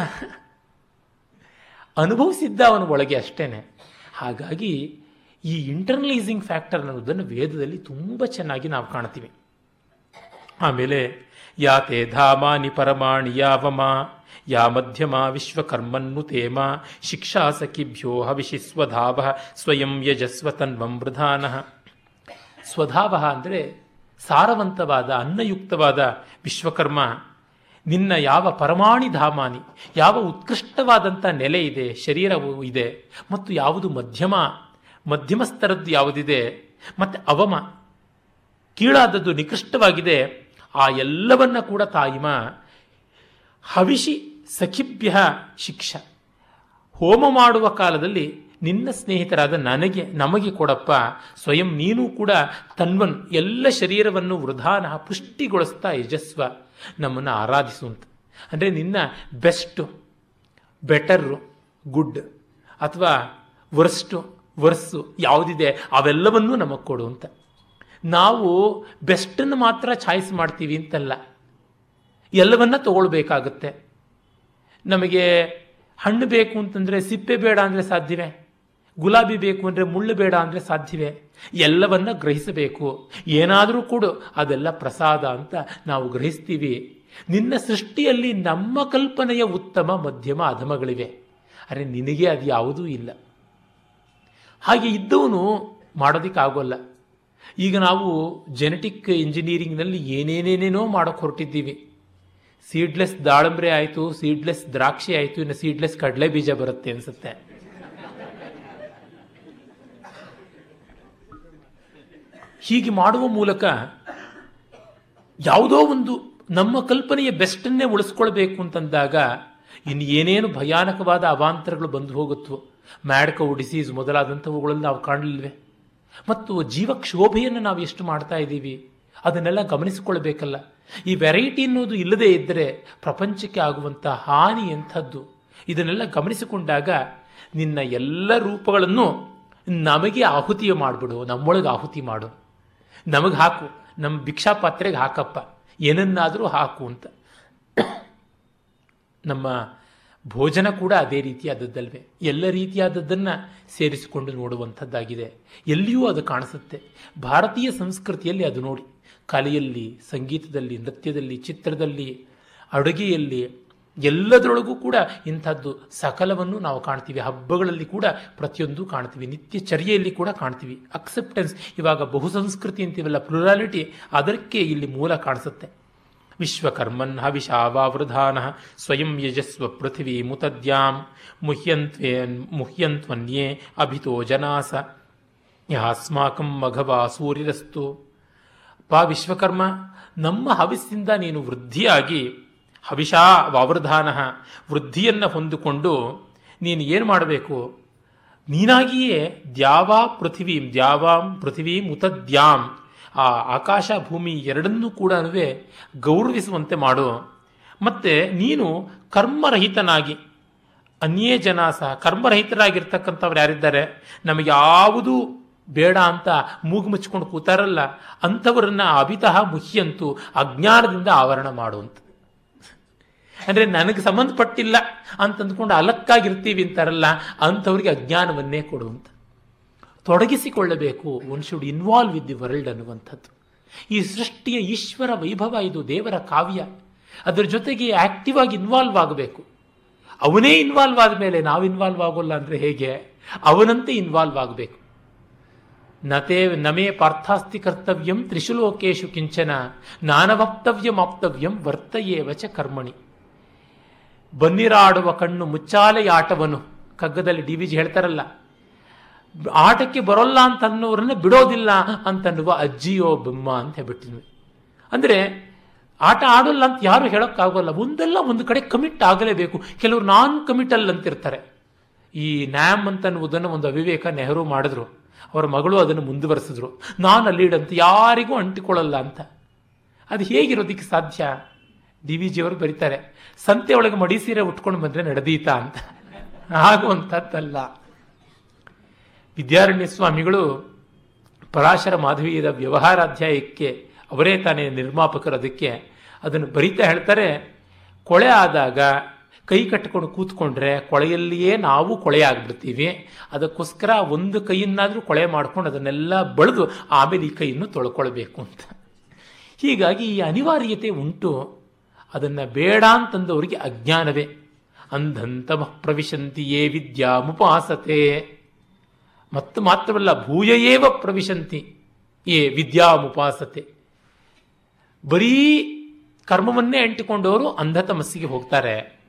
ಅನುಭವಿಸಿದ್ದ ಅವನ ಒಳಗೆ ಅಷ್ಟೇನೆ. ಹಾಗಾಗಿ ಈ ಇಂಟರ್ನಲೈಸಿಂಗ್ ಫ್ಯಾಕ್ಟರ್ ಅನ್ನೋದನ್ನು ವೇದದಲ್ಲಿ ತುಂಬ ಚೆನ್ನಾಗಿ ನಾವು ಕಾಣ್ತೀವಿ. ಆಮೇಲೆ, ಯಾತೆ ಧಾಮಾನಿ ಪರಮಾಣಿ ಯಾವಮ, ಯಾ ಮಧ್ಯಮ ವಿಶ್ವಕರ್ಮನ್ನು ತೇಮ, ಶಿಕ್ಷಾ ಸಖಿಭ್ಯೋ ಹವಿಷಿ ಸ್ವಧಾವ, ಸ್ವಯಂ ಯಜಸ್ವ ತನ್ವಂ ವೃಧಾನ. ಸ್ವಧಾವ ಅಂದರೆ ಸಾರವಂತವಾದ, ಅನ್ನಯುಕ್ತವಾದ ವಿಶ್ವಕರ್ಮ. ನಿನ್ನ ಯಾವ ಪರಮಾಣಿ ಧಾಮಾನಿ, ಯಾವ ಉತ್ಕೃಷ್ಟವಾದಂಥ ನೆಲೆ ಇದೆ, ಶರೀರವು ಇದೆ, ಮತ್ತು ಯಾವುದು ಮಧ್ಯಮ ಮಧ್ಯಮ ಸ್ತರದ್ದು ಯಾವುದಿದೆ, ಮತ್ತು ಅವಮ, ಕೀಳಾದದ್ದು ನಿಕೃಷ್ಟವಾಗಿದೆ, ಆ ಎಲ್ಲವನ್ನ ಕೂಡ ತಾಯಿಮ, ಹವಿಷಿ ಸಖಿಭ್ಯ ಶಿಕ್ಷ. ಹೋಮ ಮಾಡುವ ಕಾಲದಲ್ಲಿ ನಿನ್ನ ಸ್ನೇಹಿತರಾದ ನನಗೆ, ನಮಗೆ ಕೊಡಪ್ಪ, ಸ್ವಯಂ ನೀನು ಕೂಡ ತನ್ವನ್, ಎಲ್ಲ ಶರೀರವನ್ನು ವೃಧಾನ ಪುಷ್ಟಿಗೊಳಿಸ್ತಾ ಯಜಸ್ವ. ನಮ್ಮನ್ನು ಆರಾಧಿಸುವಂತ. ಅಂದರೆ ನಿನ್ನ ಬೆಸ್ಟು, ಬೆಟರು, ಗುಡ್ ಅಥವಾ ವರ್ಸ್ಟು, ವರ್ಸು ಯಾವುದಿದೆ ಅವೆಲ್ಲವನ್ನೂ ನಮಗೆ ಕೊಡು ಅಂತ. ನಾವು ಬೆಸ್ಟನ್ನು ಮಾತ್ರ ಚಾಯ್ಸ್ ಮಾಡ್ತೀವಿ ಅಂತಲ್ಲ. ಎಲ್ಲವನ್ನ ತಗೊಳ್ಬೇಕಾಗುತ್ತೆ. ನಮಗೆ ಹಣ್ಣು ಬೇಕು ಅಂತಂದರೆ ಸಿಪ್ಪೆ ಬೇಡ ಅಂದರೆ ಸಾಧ್ಯವೇ? ಗುಲಾಬಿ ಬೇಕು ಅಂದರೆ ಮುಳ್ಳು ಬೇಡ ಅಂದರೆ ಸಾಧ್ಯವೇ? ಎಲ್ಲವನ್ನ ಗ್ರಹಿಸಬೇಕು. ಏನಾದರೂ ಕೂಡ, ಅದೆಲ್ಲ ಪ್ರಸಾದ ಅಂತ ನಾವು ಗ್ರಹಿಸ್ತೀವಿ. ನಿನ್ನ ಸೃಷ್ಟಿಯಲ್ಲಿ ನಮ್ಮ ಕಲ್ಪನೆಯ ಉತ್ತಮ ಮಧ್ಯಮ ಅಧಮಗಳಿವೆ. ಅರೆ, ನಿನಗೆ ಅದು ಯಾವುದೂ ಇಲ್ಲ. ಹಾಗೆ ಇದ್ದವನು ಮಾಡೋದಕ್ಕಾಗೋಲ್ಲ. ಈಗ ನಾವು ಜೆನೆಟಿಕ್ ಇಂಜಿನಿಯರಿಂಗ್ನಲ್ಲಿ ಏನೇನೇನೇನೋ ಮಾಡೋಕೆ ಹೊರಟಿದ್ದೀವಿ. ಸೀಡ್ಲೆಸ್ ದಾಳಂಬ್ರೆ ಆಯಿತು ಸೀಡ್ಲೆಸ್ ದ್ರಾಕ್ಷಿ ಆಯಿತು, ಇನ್ನು ಸೀಡ್ಲೆಸ್ ಕಡಲೆ ಬೀಜ ಬರುತ್ತೆ ಅನ್ಸುತ್ತೆ. ಹೀಗೆ ಮಾಡುವ ಮೂಲಕ ಯಾವುದೋ ಒಂದು ನಮ್ಮ ಕಲ್ಪನೆಯ ಬೆಸ್ಟನ್ನೇ ಉಳಿಸ್ಕೊಳ್ಬೇಕು ಅಂತಂದಾಗ ಇನ್ನೇನೇನು ಭಯಾನಕವಾದ ಅವಾಂತರಗಳು ಬಂದು ಹೋಗುತ್ತೋ ಮ್ಯಾಡ್ಕವು ಡಿಸೀಸ್ ಮೊದಲಾದಂಥವುಗಳಲ್ಲಿ ನಾವು ಕಾಣಲಿಲ್ವೆ? ಮತ್ತು ಜೀವಕ್ಷೋಭೆಯನ್ನು ನಾವು ಎಷ್ಟು ಮಾಡ್ತಾ ಇದ್ದೀವಿ? ಅದನ್ನೆಲ್ಲ ಗಮನಿಸಿಕೊಳ್ಬೇಕಲ್ಲ. ಈ ವೆರೈಟಿ ಅನ್ನೋದು ಇಲ್ಲದೇ ಇದ್ದರೆ ಪ್ರಪಂಚಕ್ಕೆ ಆಗುವಂಥ ಹಾನಿ ಎಂಥದ್ದು? ಇದನ್ನೆಲ್ಲ ಗಮನಿಸಿಕೊಂಡಾಗ ನಿನ್ನ ಎಲ್ಲ ರೂಪಗಳನ್ನು ನಮಗೆ ಆಹುತಿಯ ಮಾಡಿಬಿಡು, ನಮ್ಮೊಳಗೆ ಆಹುತಿ ಮಾಡು. ನಮಗೆ ಹಾಕು ನಮ್ಮ ಭಿಕ್ಷಾ ಪಾತ್ರೆಗೆ ಹಾಕಪ್ಪ, ಏನನ್ನಾದರೂ ಹಾಕು ಅಂತ. ನಮ್ಮ ಭೋಜನ ಕೂಡ ಅದೇ ರೀತಿಯಾದದ್ದಲ್ವೇ? ಎಲ್ಲ ರೀತಿಯಾದದ್ದನ್ನು ಸೇರಿಸಿಕೊಂಡು ನೋಡುವಂಥದ್ದಾಗಿದೆ. ಎಲ್ಲಿಯೂ ಅದು ಕಾಣಿಸುತ್ತೆ. ಭಾರತೀಯ ಸಂಸ್ಕೃತಿಯಲ್ಲಿ ಅದು ನೋಡಿ. ಕಲೆಯಲ್ಲಿ, ಸಂಗೀತದಲ್ಲಿ, ನೃತ್ಯದಲ್ಲಿ, ಚಿತ್ರದಲ್ಲಿ, ಅಡುಗೆಯಲ್ಲಿ ಎಲ್ಲದರೊಳಗೂ ಕೂಡ ಇಂಥದ್ದು ಸಕಲವನ್ನು ನಾವು ಕಾಣ್ತೀವಿ. ಹಬ್ಬಗಳಲ್ಲಿ ಕೂಡ ಪ್ರತಿಯೊಂದು ಕಾಣ್ತೀವಿ. ನಿತ್ಯ ಚರ್ಯೆಯಲ್ಲಿ ಕೂಡ ಕಾಣ್ತೀವಿ. ಅಕ್ಸೆಪ್ಟೆನ್ಸ್ ಇವಾಗ ಬಹುಸಂಸ್ಕೃತಿ ಅಂತೀವಲ್ಲ ಪ್ಲುರಾಲಿಟಿ ಅದಕ್ಕೆ ಇಲ್ಲಿ ಮೂಲ ಕಾಣಿಸುತ್ತೆ. ವಿಶ್ವಕರ್ಮನ್ ಹವಿಷಾವಾವೃಧಾನ ಸ್ವಯಂ ಯಜಸ್ವ ಪೃಥ್ವಿ ಮುತದ್ಯಾಂ ಮುಹ್ಯಂತ್ವೇ ಮುಹ್ಯಂತ್ವನ್ಯೇ ಅಭಿತೋ ಜನಾಸ. ಯಾಸ್ಮಾಕಂ ಮಘವಾ ಸೂರ್ಯರಸ್ತು. ಪಾ ವಿಶ್ವಕರ್ಮ, ನಮ್ಮ ಹವಿಸ್ಸಿಂದ ನೀನು ವೃದ್ಧಿಯಾಗಿ ಹವಿಷಾ ವಾವೃಧಾನ, ವೃದ್ಧಿಯನ್ನು ಹೊಂದಿಕೊಂಡು ನೀನು ಏನು ಮಾಡಬೇಕು? ನೀನಾಗಿಯೇ ದ್ಯಾವಾ ಪೃಥಿವೀಂ, ದ್ಯಾವಾಂ ಪೃಥಿವೀಂ ಉತದ್ಯಾಂ ಆ ಆಕಾಶ ಭೂಮಿ ಎರಡನ್ನೂ ಕೂಡ ಗೌರವಿಸುವಂತೆ ಮಾಡು. ಮತ್ತು ನೀನು ಕರ್ಮರಹಿತನಾಗಿ, ಅನ್ಯೇ ಜನ ಸಹ ಕರ್ಮರಹಿತರಾಗಿರ್ತಕ್ಕಂಥವ್ರು ಯಾರಿದ್ದಾರೆ? ನಮಗೆ ಯಾವುದೂ ಬೇಡ ಅಂತ ಮೂಗು ಮುಚ್ಕೊಂಡು ಕೂತಾರಲ್ಲ, ಅಂಥವರನ್ನ ಅಭಿತಃ ಮುಹ್ಯಂತು, ಅಜ್ಞಾನದಿಂದ ಆವರಣ ಮಾಡುವಂತ ಅಂದರೆ ನನಗೆ ಸಂಬಂಧಪಟ್ಟಿಲ್ಲ ಅಂತಂದ್ಕೊಂಡು ಅಲಕ್ಕಾಗಿರ್ತೀವಿ ಅಂತಾರಲ್ಲ, ಅಂಥವ್ರಿಗೆ ಅಜ್ಞಾನವನ್ನೇ ಕೊಡುವಂತ ತೊಡಗಿಸಿಕೊಳ್ಳಬೇಕು. One should involve with the world ಅನ್ನುವಂಥದ್ದು. ಈ ಸೃಷ್ಟಿಯ ಈಶ್ವರ ವೈಭವ ಇದು ದೇವರ ಕಾವ್ಯ. ಅದರ ಜೊತೆಗೆ ಆಕ್ಟಿವ್ ಆಗಿ ಇನ್ವಾಲ್ವ್ ಆಗಬೇಕು. ಅವನೇ ಇನ್ವಾಲ್ವ್ ಆದಮೇಲೆ ನಾವು ಇನ್ವಾಲ್ವ್ ಆಗೋಲ್ಲ ಅಂದರೆ ಹೇಗೆ? ಅವನಂತೆ ಇನ್ವಾಲ್ವ್ ಆಗಬೇಕು. ನತೇ ನಮೇ ಪಾರ್ಥಾಸ್ತಿ ಕರ್ತವ್ಯಂ ತ್ರಿಶುಲೋಕೇಶು ಕಿಂಚನ ನಾನವಕ್ತವ್ಯಂ ಆಪ್ತವ್ಯಂ ವರ್ತಯೇವ ಚ ಕರ್ಮಣಿ. ಬನ್ನಿರಾಡುವ ಕಣ್ಣು ಮುಚ್ಚಾಲೆಯಾಟವನು. ಕಗ್ಗದಲ್ಲಿ ಡಿ ವಿ ಜಿ ಹೇಳ್ತಾರಲ್ಲ, ಆಟಕ್ಕೆ ಬರೋಲ್ಲ ಅಂತ ಅನ್ನೋರನ್ನ ಬಿಡೋದಿಲ್ಲ ಅಂತನ್ನುವ ಅಜ್ಜಿಯೋ ಬೊಮ್ಮ ಅಂತ ಹೇಳ್ಬಿಟ್ಟಿದ್ವಿ ಅಂದರೆ ಆಟ ಆಡೋಲ್ಲ ಅಂತ ಯಾರು ಹೇಳೋಕ್ಕಾಗೋಲ್ಲ, ಒಂದಲ್ಲ ಒಂದು ಕಡೆ ಕಮಿಟ್ ಆಗಲೇಬೇಕು. ಕೆಲವರು ನಾನ್ ಕಮಿಟಲ್ ಅಂತಿರ್ತಾರೆ. ಈ ನ್ಯಾಮ್ ಅಂತ ಅನ್ನುವುದನ್ನು ಒಂದು ಅವಿವೇಕ ನೆಹರು ಮಾಡಿದ್ರು, ಅವರ ಮಗಳು ಅದನ್ನು ಮುಂದುವರೆಸಿದ್ರು. ನಾನು ಲೀಡ್ ಅಂತ ಯಾರಿಗೂ ಅಂಟಿಕೊಳ್ಳಲ್ಲ ಅಂತ. ಅದು ಹೇಗಿರೋದಕ್ಕೆ ಸಾಧ್ಯ? ಡಿ ವಿ ಜಿಯವರು ಬರೀತಾರೆ ಸಂತೆ ಒಳಗೆ ಮಡಿ ಸೀರೆ ಉಟ್ಕೊಂಡು ಬಂದರೆ ನಡೆದೀತಾ ಅಂತ. ಆಗುವಂಥದ್ದಲ್ಲ. ವಿದ್ಯಾರಣ್ಯ ಸ್ವಾಮಿಗಳು ಪರಾಶರ ಮಾಧವೀಯದ ವ್ಯವಹಾರಾಧ್ಯಾಯಕ್ಕೆ ಅವರೇ ತಾನೇ ನಿರ್ಮಾಪಕರು, ಅದಕ್ಕೆ ಅದನ್ನು ಬರೀತಾ ಹೇಳ್ತಾರೆ, ಕೊಳೆ ಆದಾಗ ಕೈ ಕಟ್ಟಿಕೊಂಡು ಕೂತ್ಕೊಂಡ್ರೆ ಕೊಳೆಯಲ್ಲಿಯೇ ನಾವು ಕೊಳೆ ಆಗ್ಬಿಡ್ತೀವಿ. ಅದಕ್ಕೋಸ್ಕರ ಒಂದು ಕೈಯನ್ನಾದರೂ ಕೊಳೆ ಮಾಡ್ಕೊಂಡು ಅದನ್ನೆಲ್ಲ ಬಳಿದು ಆಮೇಲೆ ಈ ಕೈಯನ್ನು ತೊಳ್ಕೊಳ್ಬೇಕು ಅಂತ. ಹೀಗಾಗಿ ಈ ಅನಿವಾರ್ಯತೆ ಉಂಟು. ಅದನ್ನು ಬೇಡ ಅಂತಂದವರಿಗೆ ಅಜ್ಞಾನವೇ. ಅಂಧಂತಮ ಪ್ರವಿಶಂತಿಯೇ ವಿದ್ಯಾಮುಪಾಸತೆ ಮತ್ತು ಮಾತ್ರವಲ್ಲ ಭೂಯೇವ ಪ್ರವಿಶಂತಿ ಏ ವಿದ್ಯಾಮುಪಾಸತೆ ಬರೀ ಕರ್ಮವನ್ನೇ ಅಂಟಿಕೊಂಡವರು ಅಂಧತಮಸ್ಸಿಗೆ ಹೋಗ್ತಾರೆ.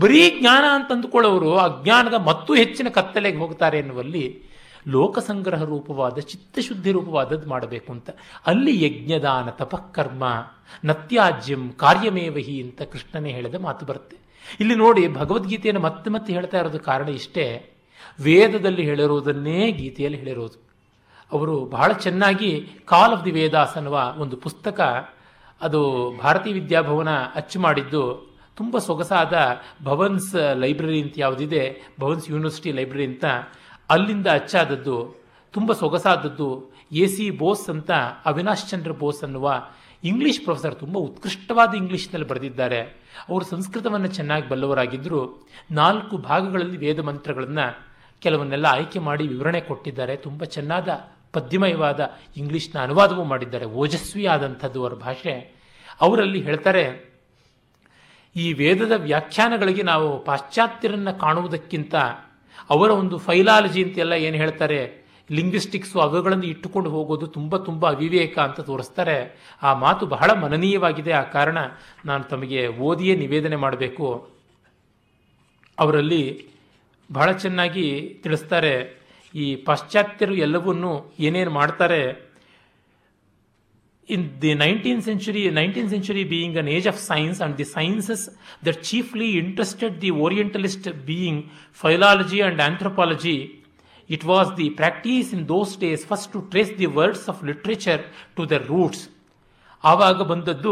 ಬರೀ ಜ್ಞಾನ ಅಂತಂದುಕೊಳ್ಳೋರು ಅಜ್ಞಾನದ ಮತ್ತು ಹೆಚ್ಚಿನ ಕತ್ತಲೆಗೆ ಹೋಗ್ತಾರೆ ಎನ್ನುವಲ್ಲಿ ಲೋಕಸಂಗ್ರಹ ರೂಪವಾದ, ಚಿತ್ತಶುದ್ಧಿ ರೂಪವಾದದ್ದು ಮಾಡಬೇಕು ಅಂತ. ಅಲ್ಲಿ ಯಜ್ಞದಾನ, ತಪಃಕರ್ಮ, ನತ್ಯಾಜ್ಯಂ ಕಾರ್ಯಮೇವಹಿ ಅಂತ ಕೃಷ್ಣನೇ ಹೇಳಿದ ಮಾತು ಬರುತ್ತೆ. ಇಲ್ಲಿ ನೋಡಿ ಭಗವದ್ಗೀತೆಯನ್ನು ಮತ್ತೆ ಮತ್ತೆ ಹೇಳ್ತಾ ಇರೋದು ಕಾರಣ ಇಷ್ಟೇ. ವೇದದಲ್ಲಿ ಹೇಳಿರುವುದನ್ನೇ ಗೀತೆಯಲ್ಲಿ ಹೇಳಿರೋದು. ಅವರು ಬಹಳ ಚೆನ್ನಾಗಿ ಕಾಲ್ ಆಫ್ ದಿ ವೇದಾಸ್ ಅನ್ನುವ ಒಂದು ಪುಸ್ತಕ, ಅದು ಭಾರತೀಯ ವಿದ್ಯಾಭವನ ಅಚ್ಚು ಮಾಡಿದ್ದು. ತುಂಬ ಸೊಗಸಾದ ಭವನ್ಸ್ ಲೈಬ್ರರಿ ಅಂತ ಯಾವುದಿದೆ, ಭವನ್ಸ್ ಯೂನಿವರ್ಸಿಟಿ ಲೈಬ್ರರಿ ಅಂತ ಅಲ್ಲಿಂದ ಅಚ್ಚಾದದ್ದು, ತುಂಬ ಸೊಗಸಾದದ್ದು, ಎ ಸಿ ಬೋಸ್ ಅಂತ ಅವಿನಾಶ್ ಚಂದ್ರ ಬೋಸ್ ಅನ್ನುವ ಇಂಗ್ಲಿಷ್ ಪ್ರೊಫೆಸರ್ ತುಂಬ ಉತ್ಕೃಷ್ಟವಾದ ಇಂಗ್ಲಿಷ್ನಲ್ಲಿ ಬರೆದಿದ್ದಾರೆ. ಅವರು ಸಂಸ್ಕೃತವನ್ನು ಚೆನ್ನಾಗಿ ಬಲ್ಲವರಾಗಿದ್ದರು ನಾಲ್ಕು ಭಾಗಗಳಲ್ಲಿ ವೇದ ಮಂತ್ರಗಳನ್ನು ಕೆಲವನ್ನೆಲ್ಲ ಆಯ್ಕೆ ಮಾಡಿ ವಿವರಣೆ ಕೊಟ್ಟಿದ್ದಾರೆ. ತುಂಬ ಚೆನ್ನಾದ, ಪದ್ಯಮಯವಾದ ಇಂಗ್ಲಿಷ್ನ ಅನುವಾದವೂ ಮಾಡಿದ್ದಾರೆ. ಓಜಸ್ವಿ ಆದಂಥದ್ದು ಅವರ ಭಾಷೆ. ಅವರಲ್ಲಿ ಹೇಳ್ತಾರೆ, ಈ ವೇದದ ವ್ಯಾಖ್ಯಾನಗಳಿಗೆ ನಾವು ಪಾಶ್ಚಾತ್ಯರನ್ನು ಕಾಣುವುದಕ್ಕಿಂತ ಅವರ ಒಂದು ಫೈಲಾಲಜಿ ಅಂತೆಲ್ಲ ಏನು ಹೇಳ್ತಾರೆ, ಲಿಂಗ್ವಿಸ್ಟಿಕ್ಸು ಅವುಗಳನ್ನು ಇಟ್ಟುಕೊಂಡು ಹೋಗೋದು ತುಂಬ ತುಂಬ ಅವಿವೇಕ ಅಂತ ತೋರಿಸ್ತಾರೆ. ಆ ಮಾತು ಬಹಳ ಮನನೀಯವಾಗಿದೆ. ಆ ಕಾರಣ ನಾನು ತಮಗೆ ಓದಿಯೇ ನಿವೇದನೆ ಮಾಡಬೇಕು. ಅವರಲ್ಲಿ ಬಹಳ ಚೆನ್ನಾಗಿ ತಿಳಿಸ್ತಾರೆ, ಈ ಪಾಶ್ಚಾತ್ಯರು ಎಲ್ಲವನ್ನು ಏನೇನು ಮಾಡ್ತಾರೆ in the 19th century 19th century being an age of science and the sciences that chiefly interested the orientalist being philology and anthropology it was the practice in those days first to trace the words of literature to their roots ಆವಾಗ ಬಂದದ್ದು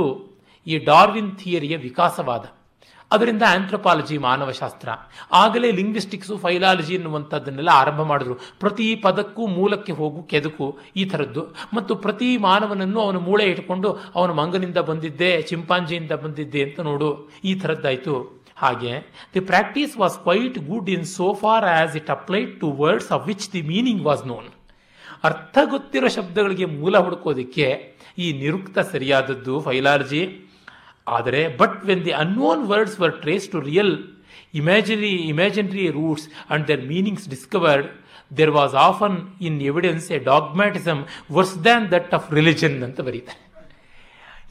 ಈ Darwin ಥಿಯರಿಯ ವಿಕಾಸವಾದ ಅದರಿಂದ anthropology ಮಾನವಶಾಸ್ತ್ರ. ಆಗಲೇ ಲಿಂಗ್ವಿಸ್ಟಿಕ್ಸು ಫೈಲಾಲಜಿ ಎನ್ನುವಂಥದ್ದನ್ನೆಲ್ಲ ಆರಂಭ ಮಾಡಿದ್ರು. ಪ್ರತಿ ಪದಕ್ಕೂ ಮೂಲಕ್ಕೆ ಹೋಗು, ಕೆದಕು, ಈ ಥರದ್ದು. ಮತ್ತು ಪ್ರತಿ ಮಾನವನನ್ನು ಅವನ ಮೂಳೆ ಇಟ್ಕೊಂಡು ಅವನ ಮಂಗನಿಂದ ಬಂದಿದ್ದೆ, ಚಿಂಪಾಂಜಿಯಿಂದ ಬಂದಿದ್ದೆ ಅಂತ ನೋಡು. ಈ ಥರದ್ದಾಯಿತು. ಹಾಗೆ the practice was quite good in so far as it applied to words of which the meaning was known ಅರ್ಥ ಗೊತ್ತಿರೋ ಶಬ್ದಗಳಿಗೆ ಮೂಲ ಹುಡುಕೋದಕ್ಕೆ ಈ ನಿರುಕ್ತ ಸರಿಯಾದದ್ದು ಫೈಲಾಲಜಿ ಆದರೆ but when the unknown words were trace to real imaginary imaginary roots and their meanings discovered there was often in evidence a dogmatism worse than that of religion ಅಂತ ಬರೀತಾರೆ.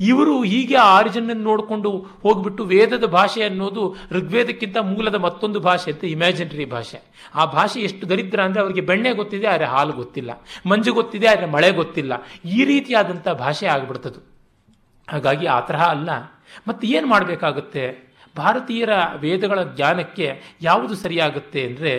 ಇವರು ಹೀಗೆ ಆರಿಜಿನ್ ನೋಡಿಕೊಂಡು ಹೋಗ್ಬಿಟ್ಟು ವೇದದ ಭಾಷೆ ಅನ್ನೋದು ಋಗ್ವೇದಕ್ಕಿಂತ ಮೂಲದ ಮತ್ತೊಂದು ಭಾಷೆ ಅಂತ ಇಮ್ಯಾಜಿನರಿ ಭಾಷೆ. ಆ ಭಾಷೆ ಎಷ್ಟು ದರಿದ್ರ ಅಂದರೆ ಅವರಿಗೆ ಬೆಣ್ಣೆ ಗೊತ್ತಿದೆ, ಆದರೆ ಹಾಲು ಗೊತ್ತಿಲ್ಲ. ಮಂಜು ಗೊತ್ತಿದೆ, ಆದರೆ ಮಳೆ ಗೊತ್ತಿಲ್ಲ. ಈ ರೀತಿಯಾದಂಥ ಭಾಷೆ ಆಗಿಬಿಡ್ತದು. ಹಾಗಾಗಿ ಆ ತರಹ ಅಲ್ಲ. ಮತ್ತು ಏನು ಮಾಡಬೇಕಾಗುತ್ತೆ? ಭಾರತೀಯರ ವೇದಗಳ ಜ್ಞಾನಕ್ಕೆ ಯಾವುದು ಸರಿಯಾಗುತ್ತೆ ಅಂದರೆ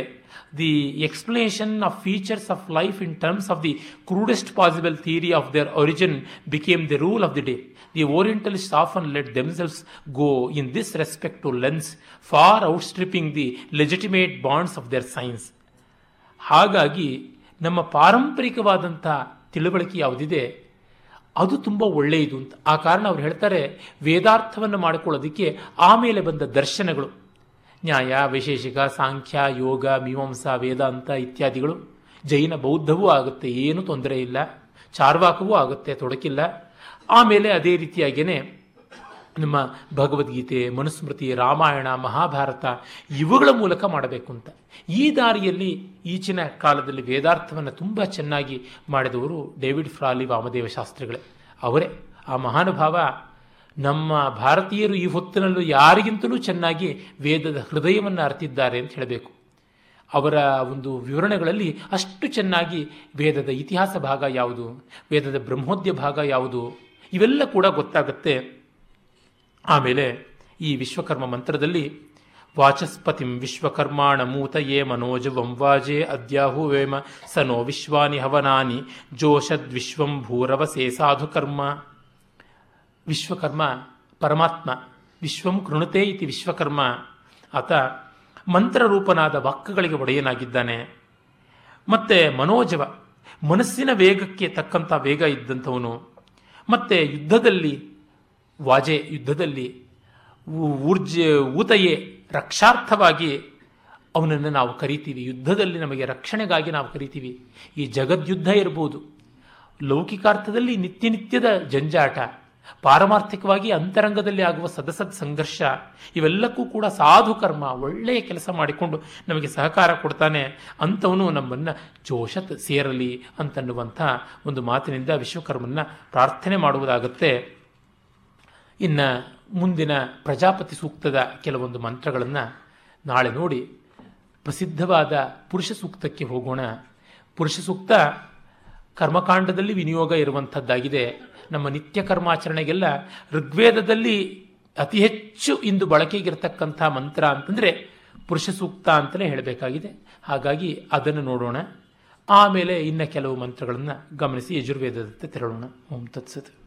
the explanation of features of life in terms of the crudest possible theory of their origin became the rule of the day the orientalist often let themselves go in this respect to lengths far outstripping the legitimate bounds of their science ಹಾಗಾಗಿ ನಮ್ಮ ಪಾರಂಪರಿಕವಾದಂಥ ತಿಳುವಳಿಕೆ ಯಾವುದಿದೆ? ಅದು ತುಂಬ ಒಳ್ಳೆಯದು ಅಂತ. ಆ ಕಾರಣ ಅವ್ರು ಹೇಳ್ತಾರೆ, ವೇದಾರ್ಥವನ್ನು ಮಾಡಿಕೊಳ್ಳೋದಕ್ಕೆ ಆಮೇಲೆ ಬಂದ ದರ್ಶನಗಳು. ನ್ಯಾಯ, ವಿಶೇಷಿಕ, ಸಾಂಖ್ಯ, ಯೋಗ, ಮೀಮಾಂಸಾ, ವೇದಾಂತ ಇತ್ಯಾದಿಗಳು. ಜೈನ ಬೌದ್ಧವೂ ಆಗುತ್ತೆ, ಏನೂ ತೊಂದರೆ ಇಲ್ಲ. ಚಾರ್ವಾಕವೂ ಆಗುತ್ತೆ, ತೊಡಕಿಲ್ಲ. ಆಮೇಲೆ ಅದೇ ರೀತಿಯಾಗೇನೆ ನಮ್ಮ ಭಗವದ್ಗೀತೆ, ಮನುಸ್ಮೃತಿ, ರಾಮಾಯಣ, ಮಹಾಭಾರತ ಇವುಗಳ ಮೂಲಕ ಮಾಡಬೇಕು ಅಂತ. ಈ ದಾರಿಯಲ್ಲಿ ಈಚಿನ ಕಾಲದಲ್ಲಿ ವೇದಾರ್ಥವನ್ನು ತುಂಬ ಚೆನ್ನಾಗಿ ಮಾಡಿದವರು ಡೇವಿಡ್ ಫ್ರಾಲಿ ವಾಮದೇವ ಶಾಸ್ತ್ರಿಗಳೇ. ಅವರೇ. ಆ ಮಹಾನುಭಾವ ನಮ್ಮ ಭಾರತೀಯರು ಈ ಹೊತ್ತಿನಲ್ಲೂ ಯಾರಿಗಿಂತಲೂ ಚೆನ್ನಾಗಿ ವೇದದ ಹೃದಯವನ್ನು ಅರ್ತಿದ್ದಾರೆ ಅಂತ ಹೇಳಬೇಕು. ಅವರ ಒಂದು ವಿವರಣೆಗಳಲ್ಲಿ ಅಷ್ಟು ಚೆನ್ನಾಗಿ ವೇದದ ಇತಿಹಾಸ ಭಾಗ ಯಾವುದು, ವೇದದ ಬ್ರಹ್ಮೋದ್ಯ ಭಾಗ ಯಾವುದು, ಇವೆಲ್ಲ ಕೂಡ ಗೊತ್ತಾಗುತ್ತೆ. ಆಮೇಲೆ ಈ ವಿಶ್ವಕರ್ಮ ಮಂತ್ರದಲ್ಲಿ ವಾಚಸ್ಪತಿಂ ವಿಶ್ವಕರ್ಮಾಣ ಮೂತಯೇ ಮನೋಜ ವಂವಾಜೆ ಅದ್ಯಾಹು ವೇಮ ಸನೋ ವಿಶ್ವಾನಿ ಹವನಾನಿ ಭೂರವ ವಿಶ್ವಂ ಭೂರವಸೇ ಸಾಧುಕರ್ಮ. ವಿಶ್ವಕರ್ಮ ಪರಮಾತ್ಮ, ವಿಶ್ವಂ ಕೃಣುತೆ ಇತಿ ವಿಶ್ವಕರ್ಮ. ಆತ ಮಂತ್ರರೂಪನಾದ ವಾಕ್ಯಗಳಿಗೆ ಒಡೆಯನಾಗಿದ್ದಾನೆ. ಮತ್ತೆ ಮನೋಜವ, ಮನಸ್ಸಿನ ವೇಗಕ್ಕೆ ತಕ್ಕಂಥ ವೇಗ ಇದ್ದಂಥವನು. ಮತ್ತೆ ಯುದ್ಧದಲ್ಲಿ ವಾಜೆ ಯುದ್ಧದಲ್ಲಿ ಊರ್ಜ, ಊತಯೇ ರಕ್ಷಾರ್ಥವಾಗಿ ಅವನನ್ನು ನಾವು ಕರಿತೀವಿ. ಯುದ್ಧದಲ್ಲಿ ನಮಗೆ ರಕ್ಷಣೆಗಾಗಿ ನಾವು ಕರಿತೀವಿ. ಈ ಜಗದ್ಯುದ್ಧ ಇರ್ಬೋದು. ಲೌಕಿಕಾರ್ಥದಲ್ಲಿ ನಿತ್ಯ ನಿತ್ಯದ ಜಂಜಾಟ, ಪಾರಮಾರ್ಥಿಕವಾಗಿ ಅಂತರಂಗದಲ್ಲಿ ಆಗುವ ಸದಸದ್ ಸಂಘರ್ಷ, ಇವೆಲ್ಲಕ್ಕೂ ಕೂಡ ಸಾಧು ಕರ್ಮ, ಒಳ್ಳೆಯ ಕೆಲಸ ಮಾಡಿಕೊಂಡು ನಮಗೆ ಸಹಕಾರ ಕೊಡ್ತಾನೆ ಅಂಥವನು ನಮ್ಮನ್ನು ಜೋಶತ್ ಸೇರಲಿ ಅಂತನ್ನುವಂಥ ಒಂದು ಮಾತಿನಿಂದ ವಿಶ್ವಕರ್ಮನ್ನ ಪ್ರಾರ್ಥನೆ ಮಾಡುವುದಾಗುತ್ತೆ. ಇನ್ನು ಮುಂದಿನ ಪ್ರಜಾಪತಿ ಸೂಕ್ತದ ಕೆಲವೊಂದು ಮಂತ್ರಗಳನ್ನು ನಾಳೆ ನೋಡಿ ಪ್ರಸಿದ್ಧವಾದ ಪುರುಷ ಸೂಕ್ತಕ್ಕೆ ಹೋಗೋಣ. ಪುರುಷ ಸೂಕ್ತ ಕರ್ಮಕಾಂಡದಲ್ಲಿ ವಿನಿಯೋಗ ಇರುವಂಥದ್ದಾಗಿದೆ. ನಮ್ಮ ನಿತ್ಯ ಕರ್ಮಾಚರಣೆಗೆಲ್ಲ ಋಗ್ವೇದದಲ್ಲಿ ಅತಿ ಹೆಚ್ಚು ಇಂದು ಬಳಕೆಗಿರ್ತಕ್ಕಂಥ ಮಂತ್ರ ಅಂತಂದರೆ ಪುರುಷ ಸೂಕ್ತ ಅಂತಲೇ ಹೇಳಬೇಕಾಗಿದೆ. ಹಾಗಾಗಿ ಅದನ್ನು ನೋಡೋಣ. ಆಮೇಲೆ ಇನ್ನು ಕೆಲವು ಮಂತ್ರಗಳನ್ನು ಗಮನಿಸಿ ಯಜುರ್ವೇದದತ್ತ ತೆರಳೋಣ. ಓಂ ತತ್ಸತ್.